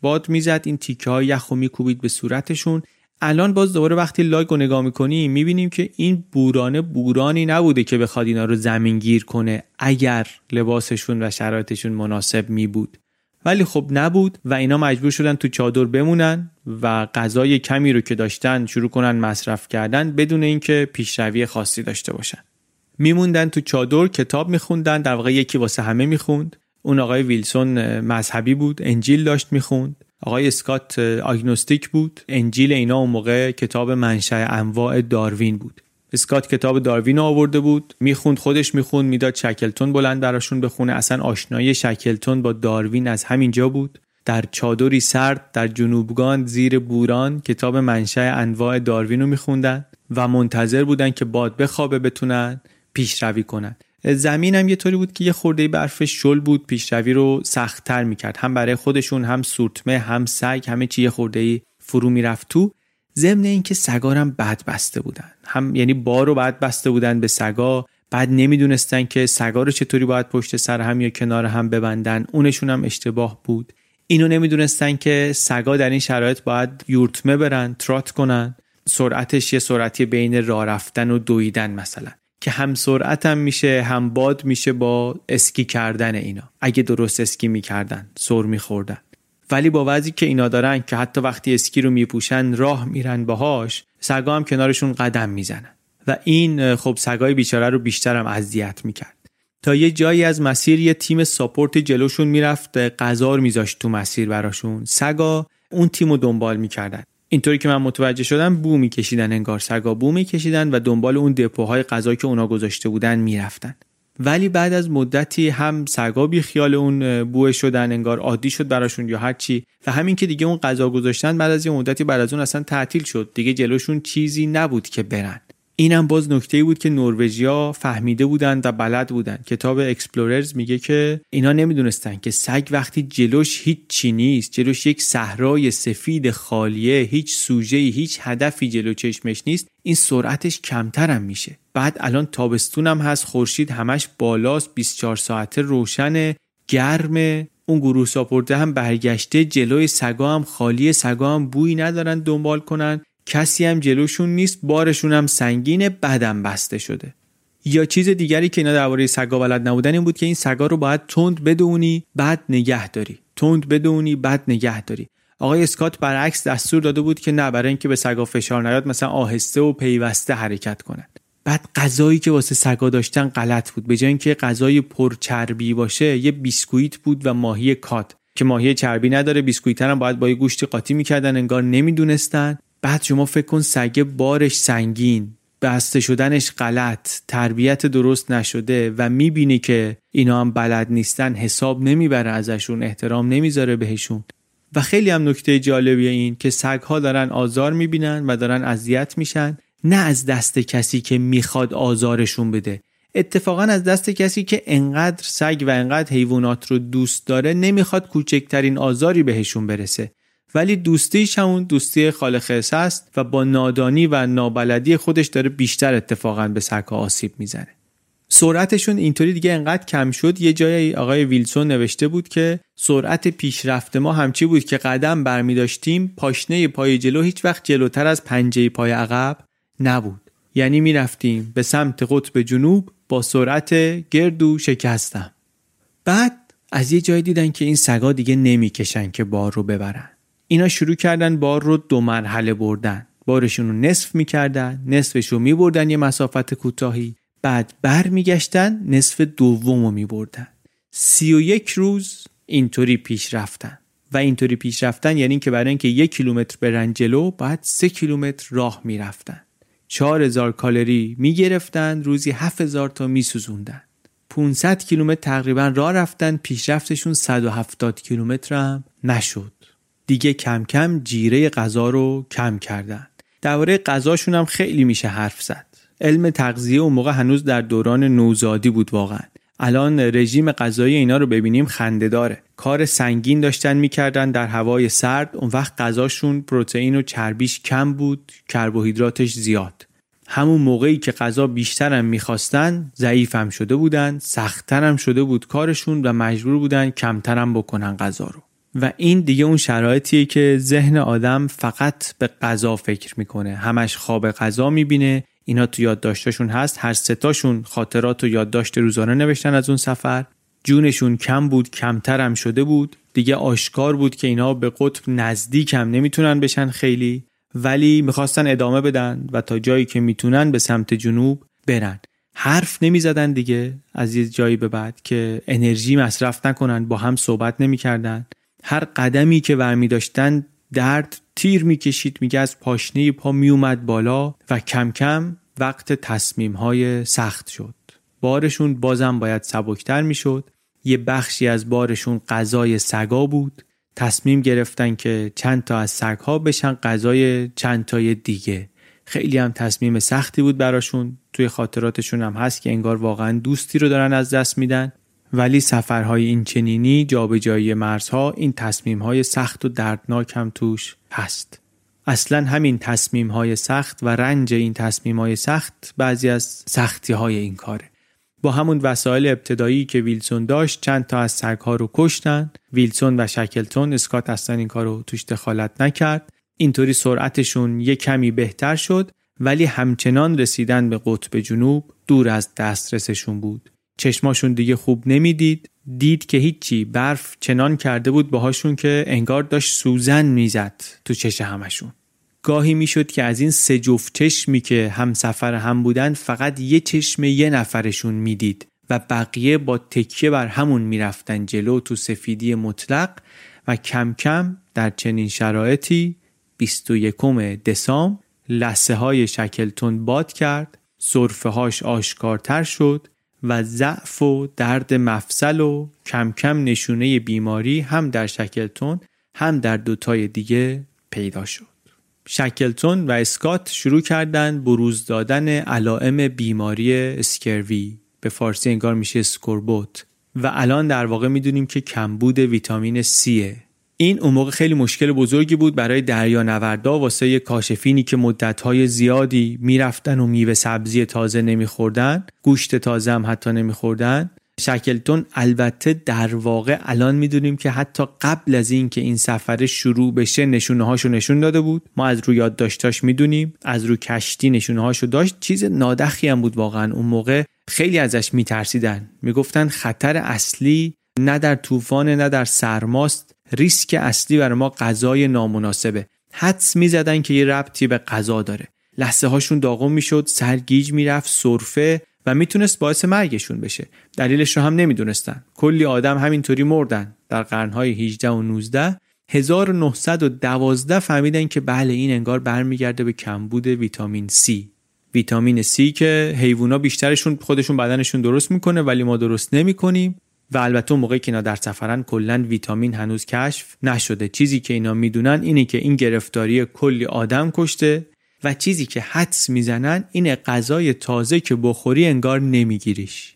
باد می‌زد این تیکه های یخ و میکوبید به صورتشون. الان باز دوباره وقتی لایک رو نگاه می‌کنیم می‌بینیم که این بورانه بورانی نبوده که بخواد اینا رو زمین گیر کنه اگر لباسشون و شرایطشون مناسب می بود ولی خب نبود و اینا مجبور شدن تو چادر بمونن و غذای کمی رو که داشتن شروع کنن مصرف کردن بدون اینکه پیشروی خاصی داشته باشن. میموندن تو چادر کتاب میخوندن در واقع یکی واسه همه می‌خوند. اون آقای ویلسون مذهبی بود انجیل داشت می‌خوند. آقای اسکات آگنوستیک بود. انجیل اینا اون موقع کتاب منشأ انواع داروین بود. اسکات کتاب داروین آورده بود می‌خوند خودش می‌خوند می‌داد شکلتون بلند براشون بخونه. اصلا آشنایی شکلتون با داروین از همینجا بود. در چادری سرد در جنوبگان زیر بوران کتاب منشأ انواع داروین رو میخوندن و منتظر بودن که باد بخوابه بتونن پیشروی کنن. زمین هم یه طوری بود که یه خورده برفش شل بود پیشروی رو سختتر می‌کرد. هم برای خودشون هم سورتمه هم سگ همه چی یه خورده فرو می‌رفت تو. ضمن اینکه سگارم بد بسته بودن. هم یعنی بار رو بد بسته بودن به سگا. بعد نمی‌دونستن که سگا رو چطوری باید پشت سر هم یا کنار هم ببندن. اونشون هم اشتباه بود. اینو نمی‌دونستن که سگا در این شرایط باید یورتمه برن ترات کنن. سرعتش یه سرعتی بین راه رفتن و دویدن مثلا. که هم سرعت هم میشه هم باد میشه با اسکی کردن اینا. اگه درست اسکی می‌کردن سر میخوردن. ولی با وضعی که اینا دارن که حتی وقتی اسکی رو میپوشن راه میرن باهاش سگا هم کنارشون قدم می‌زنن. و این خب سگای بیچاره رو بیشتر هم اذیت می‌کرد. تا یه جایی از مسیر یه تیم ساپورت جلوشون می‌رفت قزار میذاشت تو مسیر براشون. سگا اون تیم رو دنبال می‌کردن. اینطوری که من متوجه شدم بو میکشیدن انگار سگا بو میکشیدن و دنبال اون دپوهای غذایی که اونا گذاشته بودن می‌رفتن. ولی بعد از مدتی هم سگا بی خیال اون بوه شدن انگار عادی شد براشون یا هر چی. و همین که دیگه اون غذا گذاشتن بعد از یه مدتی بعد از اون اصلا تعطیل شد. دیگه جلوشون چیزی نبود که برن. اینم باز نکته بود که نروژیا فهمیده بودن و بلد بودن کتاب Explorers میگه که اینا نمی‌دونستن که سگ وقتی جلوش هیچ چی نیست جلوش یک صحرای سفید خالیه هیچ سوژه هیچ هدفی جلو چشمش نیست این سرعتش کمترم میشه. بعد الان تابستونم هست خورشید همش بالاست 24 ساعته روشن گرم اون گروه ساپورته هم برگشته جلوی سگا هم خالی سگا هم بویی ندارن دنبال کنن. کسی هم جلوشون نیست بارشون هم سنگینه بدم بسته شده. یا چیز دیگری که اینا درباره سگا بلد نبودن این بود که این سگا رو باید تند بدونی بعد نگه داری. تند بدونی بعد نگه داری. آقای اسکات برعکس دستور داده بود که نه برای اینکه به سگا فشار نیاد مثلا آهسته و پیوسته حرکت کنند بعد غذایی که واسه سگا داشتن غلط بود. به جای اینکه غذای پرچربی باشه یه بیسکویت بود و ماهی کات. که ماهی چربی نداره بیسکویت هم باید با یه گوشتی قاطی می‌کردن انگار نمی‌دونستن. بعد شما فکر کن سگه بارش سنگین بسته شدنش غلط تربیت درست نشده و می‌بینی که اینا هم بلد نیستن حساب نمی‌بره ازشون احترام نمی‌ذاره بهشون. و خیلی هم نکته جالبی این که سگها دارن آزار می‌بینن و دارن اذیت میشن نه از دست کسی که می‌خواد آزارشون بده. اتفاقا از دست کسی که انقدر سگ و انقدر حیوانات رو دوست داره نمی‌خواد کوچکترین آزاری بهشون برسه. ولی دوستیش همون دوستی خالق است و با نادانی و نابلدی خودش داره بیشتر اتفاقا به سگها آسیب می‌زنه. سرعتشون اینطوری دیگه انقدر کم شد یه جای آقای ویلسون نوشته بود که سرعت پیشرفت ما همچی بود که قدم برمی داشتیم پاشنه پای جلو هیچ وقت جلوتر از پنجه پای عقب نبود. یعنی می‌رفتیم به سمت قطب جنوب با سرعت گردو شکستم. بعد از یه جای دیدن که این سگا دیگه نمی‌کشن که بار رو ببرن. اینا شروع کردن بار رو دو مرحله بردن. بارشون رو نصف می‌کردن نصفش رو میبردن یه مسافت کوتاهی. بعد برمیگشتن نصف دوم رو میبردن. سی و یک روز اینطوری پیش رفتن. و اینطوری پیش رفتن یعنی که برای اینکه یک کیلومتر برن جلو بعد سه کیلومتر راه می‌رفتن. چهار هزار کالری می‌گرفتن روزی هفت هزار تا میسوزوندن. 500 کیلومتر تقریبا راه رفتن پیشرفتشون 170 کیلومتر هم نشد. دیگه کم کم جیره غذا رو کم کردن. درباره غذاشون هم خیلی میشه حرف زد. علم تغذیه اون موقع هنوز در دوران نوزادی بود واقعا. الان رژیم غذایی اینا رو ببینیم خنده داره. کار سنگین داشتن می‌کردن در هوای سرد اون وقت غذاشون پروتئین و چربیش کم بود کربوهیدراتش زیاد. همون موقعی که غذا بیشترم می‌خواستن ضعیفم شده بودن سختترم شده بود کارشون و مجبور بودن کمترم بکنن غذا رو. و این دیگه اون شرایطیه که ذهن آدم فقط به غذا فکر می‌کنه. همش خواب غذا می‌بینه. اینا تو یادداشتاشون هست. هر ستاشون خاطرات و یادداشت روزانه نوشتن از اون سفر. جونشون کم بود کمترم شده بود. دیگه آشکار بود که اینا به قطب نزدیک هم نمی‌تونن بشن خیلی. ولی می‌خواستن ادامه بدن و تا جایی که می‌تونن به سمت جنوب برن. حرف نمی‌زدن دیگه از یه جایی به بعد که انرژی مصرف نکنن با هم صحبت نمی‌کردن. هر قدمی که برمی داشتن درد تیر می‌کشید میگه از پاشنه پا میومد بالا و کم کم وقت تصمیم های سخت شد. بارشون بازم باید سبکتر می‌شد یه بخشی از بارشون غذای سگا بود. تصمیم گرفتن که چند تا از سگها بشن غذای چند تای دیگه. خیلی هم تصمیم سختی بود براشون. توی خاطراتشون هم هست که انگار واقعا دوستی رو دارن از دست میدن. ولی سفرهای این چنینی جابجایی مرزها این تصمیمهای سخت و دردناک هم توش هست. اصلا همین تصمیم های سخت و رنج این تصمیم های سخت بعضی از سختی های این کاره. با همون وسایل ابتدایی که ویلسون داشت چند تا از سگها رو کشتن. ویلسون و شکلتون اسکات اصلا این کار رو توش دخالت نکرد. اینطوری سرعتشون یه کمی بهتر شد ولی همچنان رسیدن به قطب جنوب دور از دسترسشون بود. چشماشون دیگه خوب نمی‌دید. دید که هیچی. برف چنان کرده بود باهاشون که انگار داشت سوزن می‌زد تو چش همشون. گاهی می‌شد که از این سه جفت چشمی که همسفر هم بودن فقط یه چشم یه نفرشون می‌دید و بقیه با تکیه بر همون می‌رفتن جلو تو سفیدی مطلق و کم کم در چنین شرایطی 21 دسامبر لسه های شکلتون باد کرد صرفه هاش آشکارتر شد و ضعف و درد مفصل و کم کم نشونه بیماری هم در شکلتون هم در دوتای دیگه پیدا شد. شکلتون و اسکات شروع کردن بروز دادن علائم بیماری اسکروی. به فارسی انگار میشه سکوربوت. و الان در واقع می‌دونیم که کمبود ویتامین C این اون موقع خیلی مشکل بزرگی بود برای دریانوردا واسه کاشفینی که مدتهای زیادی می‌رفتن و میوه سبزی تازه نمیخوردن گوشت تازه هم حتی نمیخوردن. شکلتون البته در واقع الان می‌دونیم که حتی قبل از اینکه این سفر شروع بشه نشونه نشون داده بود. ما از رو یادداشتاش می‌دونیم از رو کشتی نشونه هاشو داشت. چیز نادخی هم بود واقعا. اون موقع خیلی ازش میترسیدن. می‌گفتن خطر اصلی نه در طوفان نه در سرماست. ریسک اصلی برای ما غذای نامناسبه. حدس می‌زدن که یه ربطی به غذا داره. لحظه هاشون داغم می‌شد سرگیج می‌رفت سرفه و می‌تونست باعث مرگشون بشه. دلیلش رو هم نمی‌دونستن. کلی آدم همینطوری مردن. در قرنهای 18 و 19 1912 فهمیدن که بله این انگار برمیگرده به کمبود ویتامین C. ویتامین C که حیوونا بیشترشون خودشون بدنشون درست می‌کنه ولی ما درست نمی‌کنیم. و البته موقعی که اینا در سفرن کلا ویتامین هنوز کشف نشده. چیزی که اینا می‌دونن اینه که این گرفتاری کلی آدم کشته و چیزی که حدس می‌زنن این غذای تازه که بخوری انگار نمیگیریش.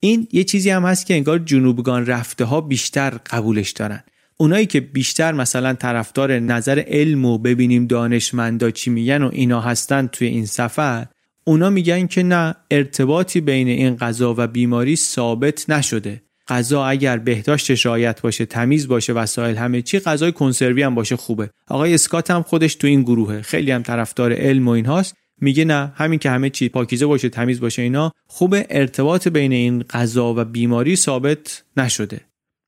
این یه چیزی هم هست که انگار جنوبگان رفته ها بیشتر قبولش دارن. اونایی که بیشتر مثلا طرفدار نظر علم و ببینیم دانشمندا چی میگن و اینا هستن توی این سفر اونا میگن که نه ارتباطی بین این غذا و بیماری ثابت نشده. غذا اگر بهداشتش رعایت باشه تمیز باشه وسایل همه چی غذای کنسروی هم باشه خوبه. آقای اسکات هم خودش تو این گروهه. خیلی هم طرفدار علم و اینهاست. میگه نه همین که همه چی پاکیزه باشه تمیز باشه اینا خوبه. ارتباط بین این غذا و بیماری ثابت نشده.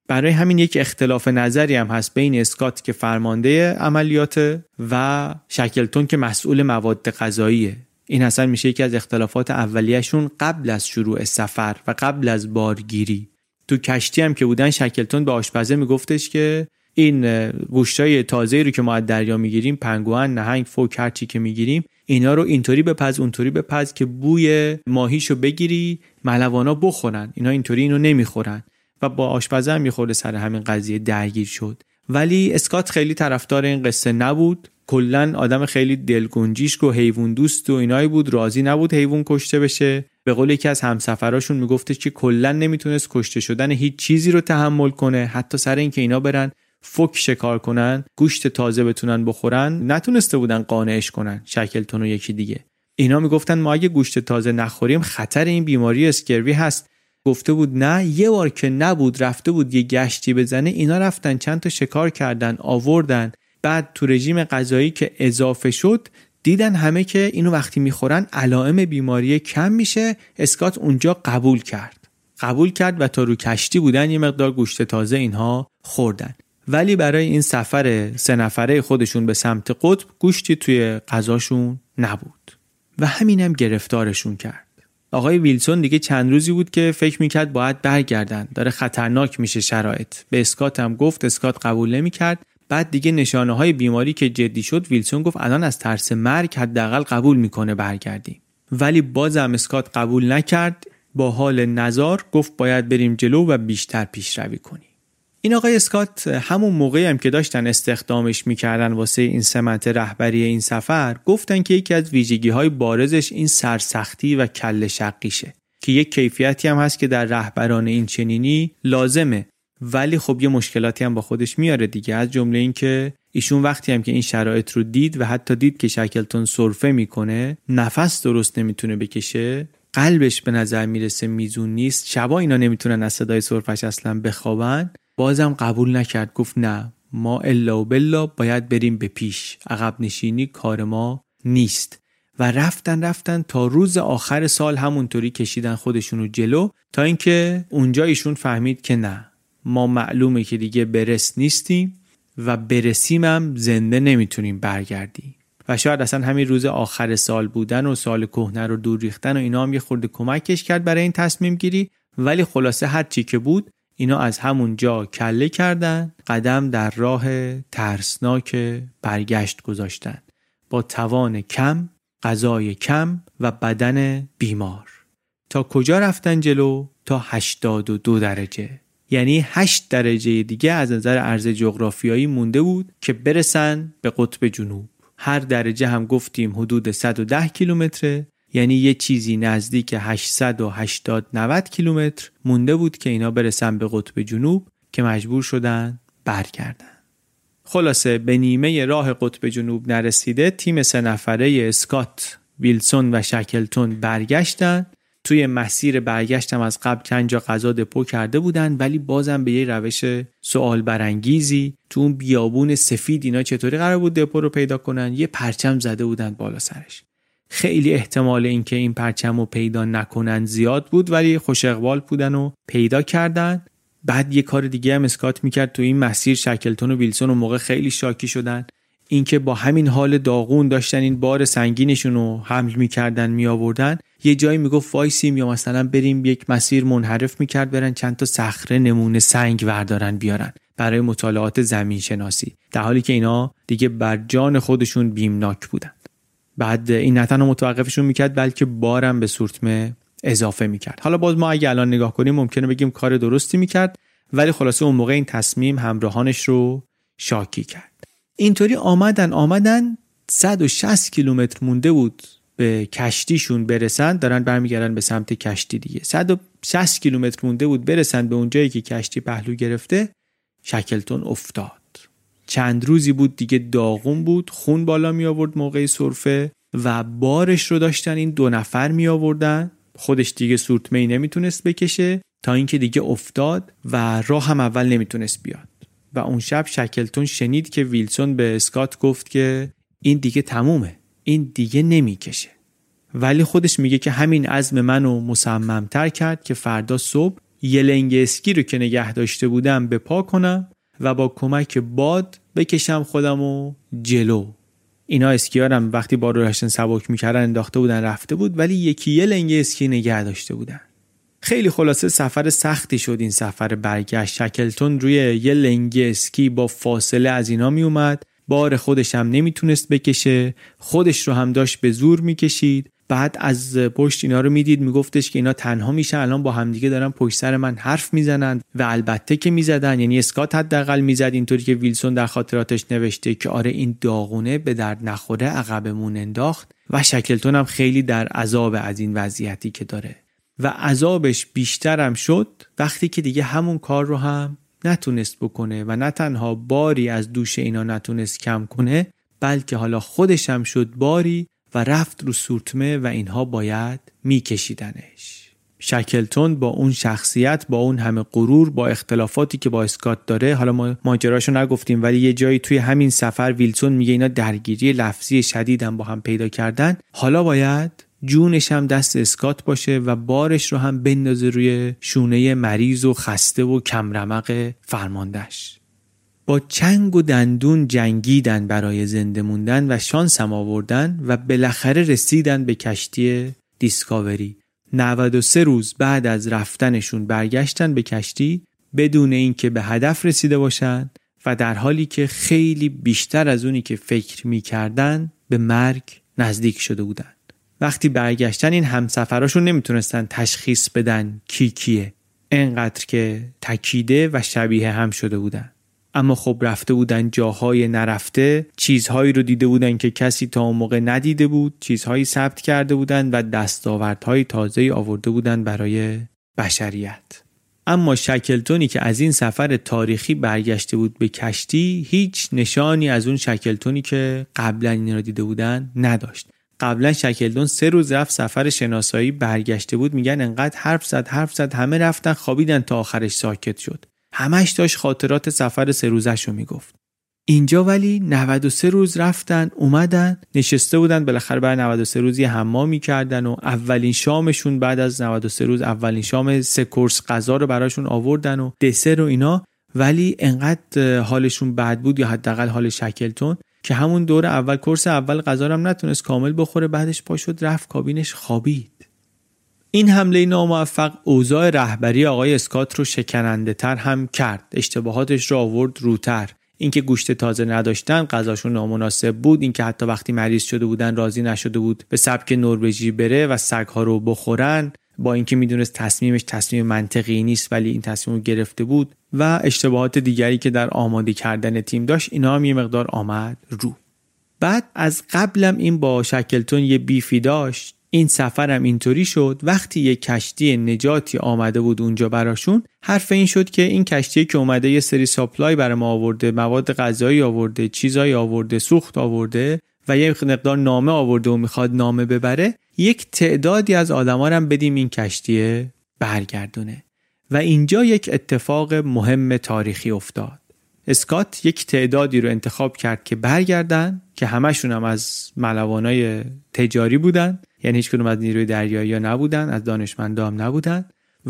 برای همین یک اختلاف نظری هم هست بین اسکات که فرمانده عملیات و شکلتون که مسئول مواد غذاییه. این اصلا میشه یکی از اختلافات اولیهشون قبل از شروع سفر و قبل از بارگیری. تو کشتی هم که بودن شکلتون به آشپزه میگفتش که این گوشتای تازه رو که ما از دریا می‌گیریم پنگوان نهنگ فوک هر چی که می‌گیریم اینا رو اینطوری بپز اونطوری بپز که بوی ماهیشو بگیری ملوانا بخورن. اینا اینطوری اینو نمی‌خورن. و با آشپزه هم میخورده سر همین قضیه درگیر شد. ولی اسکات خیلی طرفدار این قصه نبود. کلا آدم خیلی دلگنجیش و حیوان دوست و اینایی بود. راضی نبود حیوان کشته بشه. به قول یکی از همسفراشون میگفتش که کلا نمی‌تونست کشته شدن هیچ چیزی رو تحمل کنه. حتی سر اینکه اینا برن فک شکار کنن گوشت تازه بتونن بخورن. نتونسته بودن قانعش کنن. شکلتون و یکی دیگه. اینا می‌گفتن ما اگه گوشت تازه نخوریم خطر این بیماری اسکروی هست. گفته بود نه یه بار که نبود رفته بود یه گشتی بزنه اینا رفتن چند تا شکار کردن آوردن. بعد تو رژیم غذایی که اضافه شد دیدن همه که اینو وقتی می‌خورن علائم بیماری کم میشه. اسکات اونجا قبول کرد. قبول کرد و تا رو کشتی بودن یه مقدار گوشت تازه اینها خوردن. ولی برای این سفر سه نفره خودشون به سمت قطب گوشتی توی غذاشون نبود. و همینم گرفتارشون کرد. آقای ویلسون دیگه چند روزی بود که فکر می‌کرد باید برگردن. داره خطرناک میشه شرایط. به اسکات هم گفت اسکات قبول نمی‌کرد. بعد دیگه نشانه های بیماری که جدی شد ویلسون گفت الان از ترس مرگ حداقل قبول می‌کنه برگردیم. ولی بازم اسکات قبول نکرد. با حال نزار گفت باید بریم جلو و بیشتر پیشروی کنیم. این آقای اسکات همون موقعی هم که داشتن استخدامش می‌کردن واسه این سمت رهبری این سفر گفتن که یکی از ویژگی های بارزش این سرسختی و کل شقیشه که یک کیفیتی هم هست که در رهبران این چنینی لازمه. ولی خب یه مشکلاتی هم با خودش میاره دیگه از جمله این که ایشون وقتی هم که این شرایط رو دید و حتی دید که شکلتون سرفه می‌کنه نفس درست نمی‌تونه بکشه قلبش به نظر می‌رسه میزون نیست شبا اینا نمی‌تونن از صدای سرفش اصلا بخوابن. بازم قبول نکرد. گفت نه ما الا و بلا باید بریم به پیش. عقب نشینی کار ما نیست. و رفتن رفتن تا روز آخر سال همونطوری کشیدن خودشونو جلو تا اینکه اونجا ایشون فهمید که نه ما معلومه که دیگه برس نیستیم و برسیم هم زنده نمی‌تونیم برگردیم. و شاید اصلا همین روز آخر سال بودن و سال کهنه رو دور ریختن و اینا هم یه خورده کمکش کرد برای این تصمیم گیری. ولی خلاصه هر چی که بود اینا از همون جا کله کردن قدم در راه ترسناک برگشت گذاشتن. با توان کم غذای کم و بدن بیمار. تا کجا رفتن جلو؟ تا 82 درجه. یعنی 8 درجه دیگه از نظر عرض جغرافیایی مونده بود که برسن به قطب جنوب. هر درجه هم گفتیم حدود 110 کیلومتره. یعنی یه چیزی نزدیک 880 90 کیلومتر مونده بود که اینا برسن به قطب جنوب که مجبور شدن برگردن. خلاصه به نیمه راه قطب جنوب نرسیده تیم سه نفره اسکات ویلسون و شکلتون برگشتن. توی مسیر برگشتم از قبل چند جا غذا دپو کرده بودن ولی بازم به یه روش سوال برانگیزی. تو اون بیابون سفید اینا چطوری قرار بود دپو رو پیدا کنن؟ یه پرچم زده بودن بالا سرش. خیلی احتمال اینکه این پرچم رو پیدا نکنن زیاد بود ولی خوش اقبال بودن و پیدا کردن. بعد یه کار دیگه هم اسکات می‌کرد تو این مسیر. شکلتون و ویلسون و موقع خیلی شاکی شدن. اینکه با همین حال داغون داشتن این بار سنگینشون رو حمل می‌کردن میآوردن. یه جایی می‌گفت وایسیم یا مثلا بریم یک مسیر منحرف می‌کرد برن چند تا صخره نمونه سنگ وردارن بیارن برای مطالعات زمین شناسی در حالی که اینا دیگه بر جان خودشون بیمناک بودن. بعد این نه تنها متوقفشون می‌کرد بلکه بارم به سورتمه اضافه می‌کرد. حالا باز ما اگه الان نگاه کنیم ممکنه بگیم کار درستی می‌کرد ولی خلاصه اون موقع این تصمیم همراهانش رو شاکی کرد. اینطوری آمدن آمدن 160 کیلومتر مونده بود به کشتیشون برسن دارن برمیگردن به سمت کشتی دیگه. 160 کیلومتر مونده بود برسن به اونجایی که کشتی پهلو گرفته شکلتون افتاد. چند روزی بود دیگه داغون بود خون بالا می آورد موقع سرفه و بارش رو داشتن این دو نفر می آوردن. خودش دیگه سورتمه ای نمی‌تونست بکشه تا اینکه دیگه افتاد و راه هم اول نمی‌تونست بیاد. و اون شب شکلتون شنید که ویلسون به اسکات گفت که این دیگه تمومه این دیگه نمی‌کشه. ولی خودش میگه که همین عزم منو مصممتر کرد که فردا صبح یه لنگ اسکی رو که نگه داشته بودم به پا کنم و با کمک باد بکشم خودم جلو. اینا اسکیارم وقتی بار رو داشتن سبک می‌کردن انداخته بودن رفته بود ولی یکی یه لنگ اسکی نگه داشته بودن. خیلی خلاصه سفر سختی شد این سفر برگشت. شکلتون روی یه لنگی اسکی با فاصله از اینا می اومد بار خودش هم نمی‌تونست بکشه. خودش رو هم داشت به زور می‌کشید. بعد از پشت اینا رو می‌دید میگفتش که اینا تنها میشن الان با همدیگه دارن پشت سر من حرف می‌زنن و البته که می‌زدن. یعنی اسکات حداقل می‌زد اینطوری که ویلسون در خاطراتش نوشته که آره این داغونه به درد نخوره عقبمون انداخت و شکلتون هم خیلی در عذاب از این وضعیتی که داره. و عذابش بیشترم شد وقتی که دیگه همون کار رو هم نتونست بکنه و نه تنها باری از دوش اینا نتونست کم کنه بلکه حالا خودش هم شد باری و رفت رو سورتمه و اینها باید میکشیدنش. شکلتون با اون شخصیت با اون همه غرور با اختلافاتی که با اسکات داره حالا ما ماجراشو نگفتیم ولی یه جایی توی همین سفر ویلسون میگه اینا درگیری لفظی شدیدم با هم پیدا کردن. حالا باید جونش هم دست اسکات باشه و بارش رو هم بندازه روی شونه مریض و خسته و کمرمق فرماندش با چنگ و دندون جنگیدن برای زنده موندن و شانس هم آوردن و بالاخره رسیدن به کشتی دیسکاوری. 93 روز بعد از رفتنشون برگشتن به کشتی بدون اینکه به هدف رسیده باشن و در حالی که خیلی بیشتر از اونی که فکر می‌کردن به مرگ نزدیک شده بودن. وقتی برگشتن این همسفراشون نمی‌تونستن تشخیص بدن کی کیه. انقدر که تکیده و شبیه هم شده بودن. اما خب رفته بودن جاهای نرفته چیزهایی رو دیده بودن که کسی تا اون موقع ندیده بود چیزهایی ثبت کرده بودن و دستاوردهای تازه آورده بودن برای بشریت. اما شکلتونی که از این سفر تاریخی برگشته بود به کشتی هیچ نشانی از اون شکلتونی که قبلا این را دیده بودن نداشت. قبلا شکلدون سه روز رفت سفر شناسایی برگشته بود میگن انقدر حرف زد حرف زد همه رفتن خوابیدن تا آخرش ساکت شد. همش داشت خاطرات سفر سه روزش رو می‌گفت. اینجا ولی 93 روز رفتن اومدن نشسته بودن بالاخره بعد 93 روز یه حمام می‌کردن و اولین شامشون بعد از 93 روز اولین شام سه کورس غذا رو براشون آوردن و دسر و اینا. ولی انقدر حالشون بد بود یا حداقل حال شکلتون که همون دور اول کورس اول غذا هم نتونست کامل بخوره بعدش پا شد رفت کابینش خوابید. این حمله ناموفق اوضاع رهبری آقای اسکات رو شکننده تر هم کرد. اشتباهاتش رو آورد روتر. اینکه گوشت تازه نداشتن غذاشون نامناسب بود. اینکه حتی وقتی مریض شده بودن راضی نشده بود به سبک نروژی بره و سگها رو بخورن. با اینکه می‌دونست تصمیمش تصمیم منطقی نیست ولی این تصمیم رو گرفته بود و اشتباهات دیگری که در آماده کردن تیم داشت اینا هم یه مقدار آمد رو. بعد از قبلم این با شکلتون یه بیفی داشت. این سفرم اینطوری شد. وقتی یه کشتی نجاتی آمده بود اونجا براشون حرف این شد که این کشتی که اومده یه سری ساپلای برای ما آورده مواد غذایی آورده چیزایی آورده سوخت آورده و یه مقدار نامه آورده و می‌خواد نامه ببره یک تعدادی از آدما هم بدیم این کشتی برگردونه. و اینجا یک اتفاق مهم تاریخی افتاد. اسکات یک تعدادی رو انتخاب کرد که برگردن که همشون هم از ملوانای تجاری بودن یعنی هیچ از نیروی دریایی نبودن از دانشمندا هم نبودن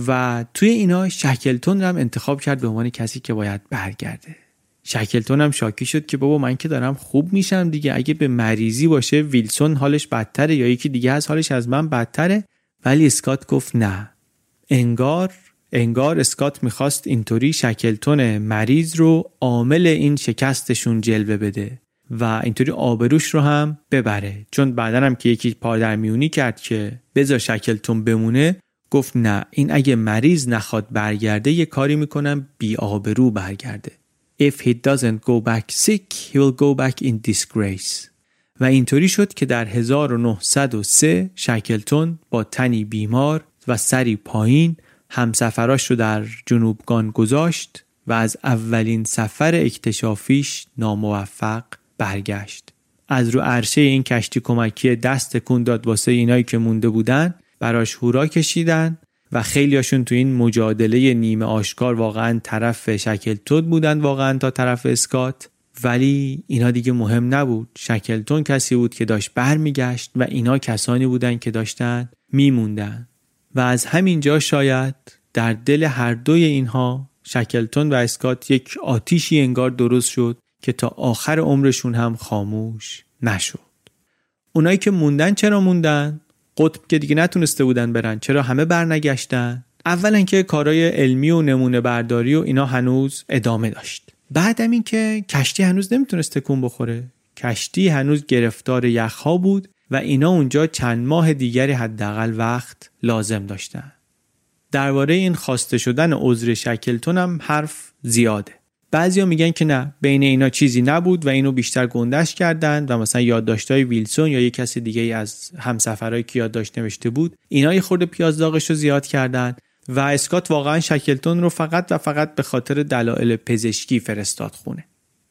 و توی اینا شکلتون رو هم انتخاب کرد به عنوان کسی که باید برگرده. شکلتون هم شاکی شد که بابا من که دارم خوب میشم دیگه اگه به مریضی باشه ویلسون حالش بدتره یا یکی دیگه از حالش از من بدتره؟ ولی اسکات گفت نه. انگار انگار اسکات می‌خواست اینطوری شکلتون مریض رو عامل این شکستشون جلوه بده. و اینطوری آبروش رو هم ببره چون بعدا هم که یکی پادرمیونی کرد که بذار شکلتون بمونه گفت نه این اگه مریض نخواد برگرده یه کاری می‌کنم بی آبرو برگرده If he doesn't go back sick, he will go back in disgrace. و اینطوری شد که در 1903 شکلتون با تنی بیمار و سری پایین همسفراش رو در جنوبگان گذاشت و از اولین سفر اکتشافیش ناموفق برگشت. از رو عرشه این کشتی کمکی دست کن داد واسه اینایی که مونده بودن براش هورا کشیدن و خیلیاشون تو این مجادله نیمه آشکار واقعا طرف شکلتون بودن واقعا تا طرف اسکات. ولی اینا دیگه مهم نبود. شکلتون کسی بود که داشت برمیگشت و اینا کسانی بودن که داشتن میموندن. و از همین جا شاید در دل هر دوی اینها شکلتون و اسکات یک آتیشی انگار درست شد که تا آخر عمرشون هم خاموش نشد. اونایی که موندن چرا موندن؟ قطب که دیگه نتونسته بودن برن چرا همه برنگشتن؟ اولا که کارهای علمی و نمونه برداری و اینا هنوز ادامه داشت. بعدم این که کشتی هنوز نمی‌تونست تکون بخوره. کشتی هنوز گرفتار یخها بود و اینا اونجا چند ماه دیگری حداقل وقت لازم داشتن. درباره این خواسته شدن عذر شکلتون هم حرف زیاده. بعضیا میگن که نه بین اینا چیزی نبود و اینو بیشتر گندش کردند و مثلا یادداشت‌های ویلسون یا یک کسی دیگه از همسفرهایی که یادداشت نوشته بود اینا یه خورده پیاز داغش رو زیاد کردند و اسکات واقعا شکلتون رو فقط و فقط به خاطر دلایل پزشکی فرستاد خونه.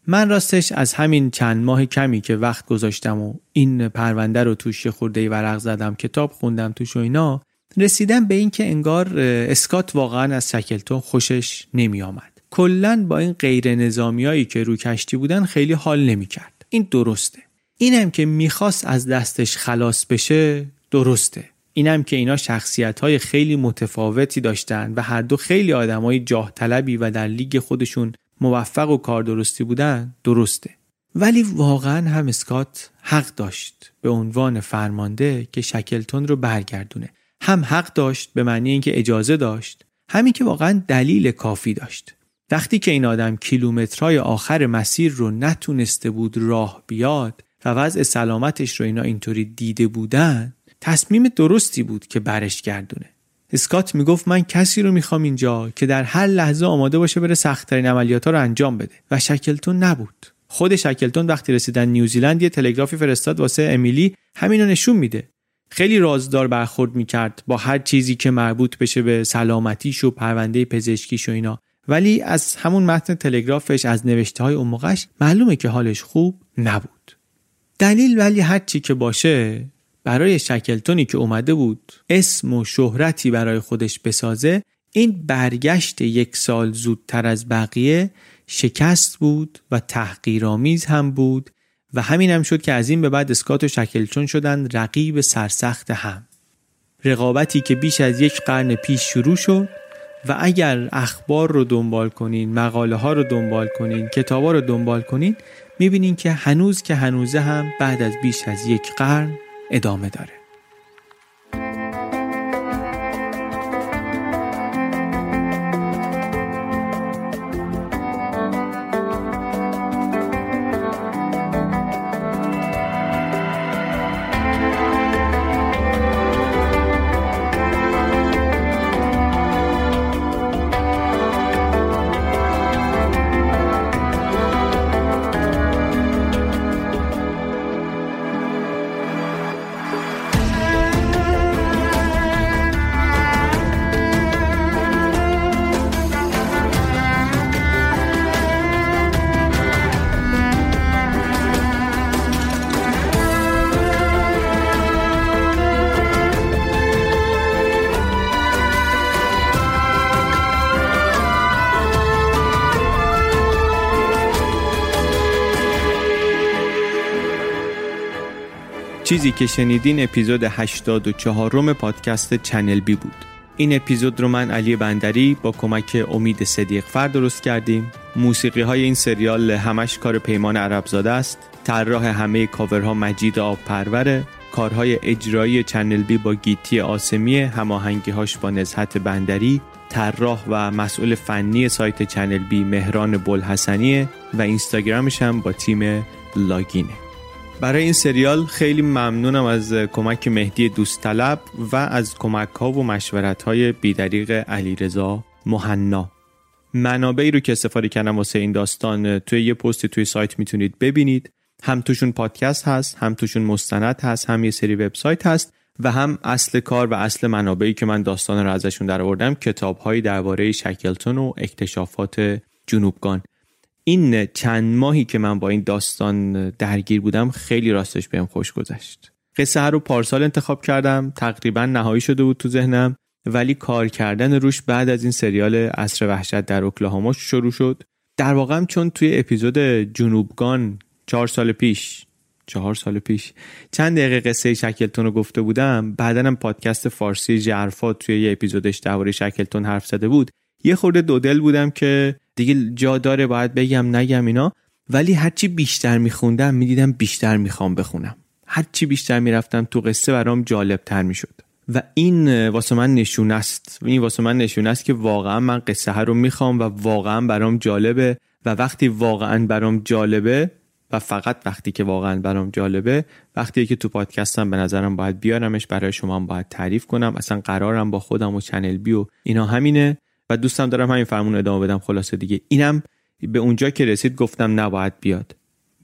من راستش از همین چند ماه کمی که وقت گذاشتم و این پرونده رو توش خورده ورق زدم کتاب خوندم توش و اینا رسیدم به اینکه انگار اسکات واقعا از شکلتون خوشش نمی آمد کلا با این غیر نظامیایی که رو کشتی بودن خیلی حال نمی کرد این درسته. اینم که می‌خواست از دستش خلاص بشه درسته. اینم که اینا شخصیت های خیلی متفاوتی داشتن و هر دو خیلی آدمای جاه طلبی و در لیگ خودشون موفق و کار درستی بودن درسته. ولی واقعا هم اسکات حق داشت به عنوان فرمانده که شکلتون رو برگردونه. هم حق داشت به معنی اینکه اجازه داشت همین که واقعا دلیل کافی داشت. وقتی که این آدم کیلومترهای آخر مسیر رو نتونسته بود راه بیاد و وضع سلامتش رو اینا اینطوری دیده بودن تصمیم درستی بود که برش گردونه. اسکات می‌گفت من کسی رو می‌خوام اینجا که در هر لحظه آماده باشه بره سختترین عملیات ها رو انجام بده. و شکلتون نبود. خود شکلتون وقتی رسیدن نیوزیلند یه تلگرافی فرستاد واسه امیلی همینو نشون میده. خیلی رازدار برخورد می‌کرد با هر چیزی که مربوط بشه به سلامتیش و پرونده پزشکیش و اینا. ولی از همون متن تلگرافش از نوشته های اون معلومه که حالش خوب نبود. دلیل ولی هر چی که باشه برای شکلتونی که اومده بود اسم و شهرتی برای خودش بسازه این برگشت یک سال زودتر از بقیه شکست بود و تحقیرآمیز هم بود و همین هم شد که از این به بعد اسکات و شکلچون شدن رقیب سرسخت هم. رقابتی که بیش از یک قرن پیش شروع شد و اگر اخبار رو دنبال کنین مقاله ها رو دنبال کنین کتاب ها رو دنبال کنین می‌بینین که هنوز که هنوزه هم بعد از بیش از یک قرن ادامه داره. چیزی که شنیدین اپیزود 84 م پادکست چنل بی بود. این اپیزود رو من علی بندری با کمک امید صدیق فر درست کردیم. موسیقی های این سریال همش کار پیمان عربزاده است. طراح همه کاورها مجید آب پروره کارهای اجرایی چنل بی با گیتی آسمی هماهنگی هاش با نزهت بندری. طراح و مسئول فنی سایت چنل بی مهران بلحسنیه و اینستاگرامش هم با تیم لاگینه. برای این سریال خیلی ممنونم از کمک مهدی دوست طلب و از کمک ها و مشورت های بیدریق علیرضا مهنا. منابعی رو که استفاده کردم واسه این داستان توی یه پستی توی سایت می‌تونید ببینید. هم توشون پادکست هست هم توشون مستند هست هم یه سری وبسایت هست و هم اصل کار و اصل منابعی که من داستان رو ازشون در آوردم کتاب هایی درباره شکلتون و اکتشافات جنوبگان. این چند ماهی که من با این داستان درگیر بودم خیلی راستش بهم خوش گذشت. قصه رو پارسال انتخاب کردم تقریبا نهایی شده بود تو ذهنم ولی کار کردن روش بعد از این سریال عصر وحشت در اوکلاهاما شروع شد. در واقع چون توی اپیزود جنوبگان چهار سال پیش چهار سال پیش چند دقیقه قصه شکلتون رو گفته بودم بعدنم پادکست فارسی جرفات توی یه اپیزودش درباره شکلتون حرف زده بود یه خورده دودل بودم که دیگه جا داره باید بگم نگم اینا. ولی هرچی بیشتر میخوندم می‌دیدم بیشتر می‌خوام بخونم. هرچی بیشتر می‌رفتم تو قصه برام جالب تر می‌شد. و این واسه من نشون است این واسه من نشون است که واقعا من قصه رو می‌خوام و واقعا برام جالبه و وقتی واقعا برام جالبه و فقط وقتی که واقعا برام جالبه وقتی که تو پادکستم به نظرم باید بیارمش برای شما هم باید تعریف کنم. اصلا قرارم با خودم و چنل بی و اینا همینه. و دوستم دارم همین فرمون ادامه بدم خلاصه دیگه. اینم به اونجا که رسید گفتم نباید بیاد.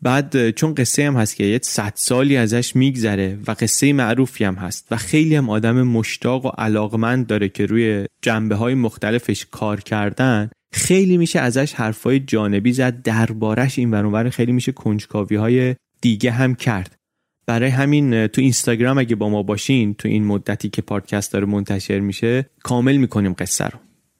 بعد چون قصه هم هست که یه صد سالی ازش میگذره و قصه معروفی هم هست و خیلی هم آدم مشتاق و علاقمند داره که روی جنبه های مختلفش کار کردن خیلی میشه ازش حرفای جانبی زد دربارش این ورانور خیلی میشه کنجکاوی های دیگه هم کرد. برای همین تو اینستاگرام اگه با ما باشین تو این مدتی که پادکست داره منتشر میشه کامل می‌کنیم قصه رو.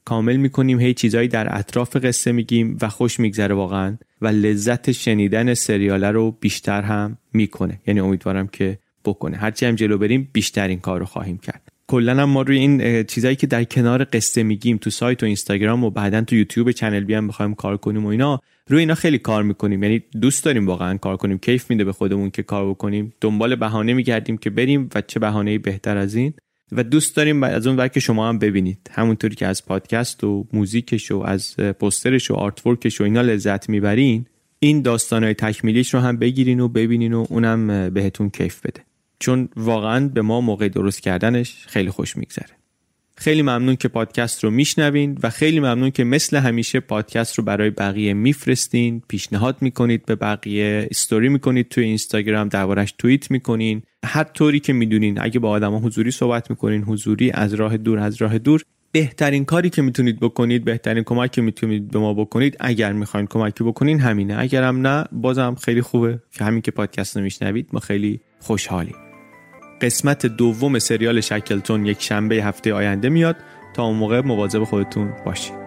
کامل می‌کنیم. هی چیزایی در اطراف قصه میگیم و خوش میگذره واقعا. و لذت شنیدن سریاله رو بیشتر هم می‌کنه. یعنی امیدوارم که بکنه. هرچی هم جلو بریم بیشتر این کار رو خواهیم کرد. کلا هم ما روی این چیزایی که در کنار قصه میگیم تو سایت و اینستاگرام و بعدا تو یوتیوب چنل بی هم بخوایم کار کنیم و اینا روی اینا خیلی کار می‌کنیم. یعنی دوست داریم واقعا کار کنیم. کیف میده به خودمون که کار بکنیم. دنبال بهانه میگردیم که بریم و چه بهانه بهتر از این. و دوست داریم از اون که شما هم ببینید. همونطوری که از پادکست و موزیکش و از پوسترش و artwork ش و اینا لذت می‌برین این داستانهای تکمیلیش رو هم بگیرین و ببینین و اونم بهتون کیف بده. چون واقعا به ما موقع درست کردنش خیلی خوش میگذره. خیلی ممنون که پادکست رو میشنوین و خیلی ممنون که مثل همیشه پادکست رو برای بقیه میفرستین. پیشنهاد می‌کنید به بقیه استوری می‌کنید توی اینستاگرام دربارش توییت می‌کنین. هر طوری که می‌دونین. اگه با آدما حضوری صحبت می‌کنین حضوری از راه دور از راه دور. بهترین کاری که می‌تونید بکنید بهترین کمک که می‌تونید به ما بکنید اگر می‌خواین کمکی بکنین همینه. اگرم نه بازم خیلی خوبه که همین که پادکست رو میشنوید ما خیلی خوشحالیم. قسمت دوم سریال شکلتون یک شنبه هفته آینده میاد. تا اون موقع مواظب خودتون باشید.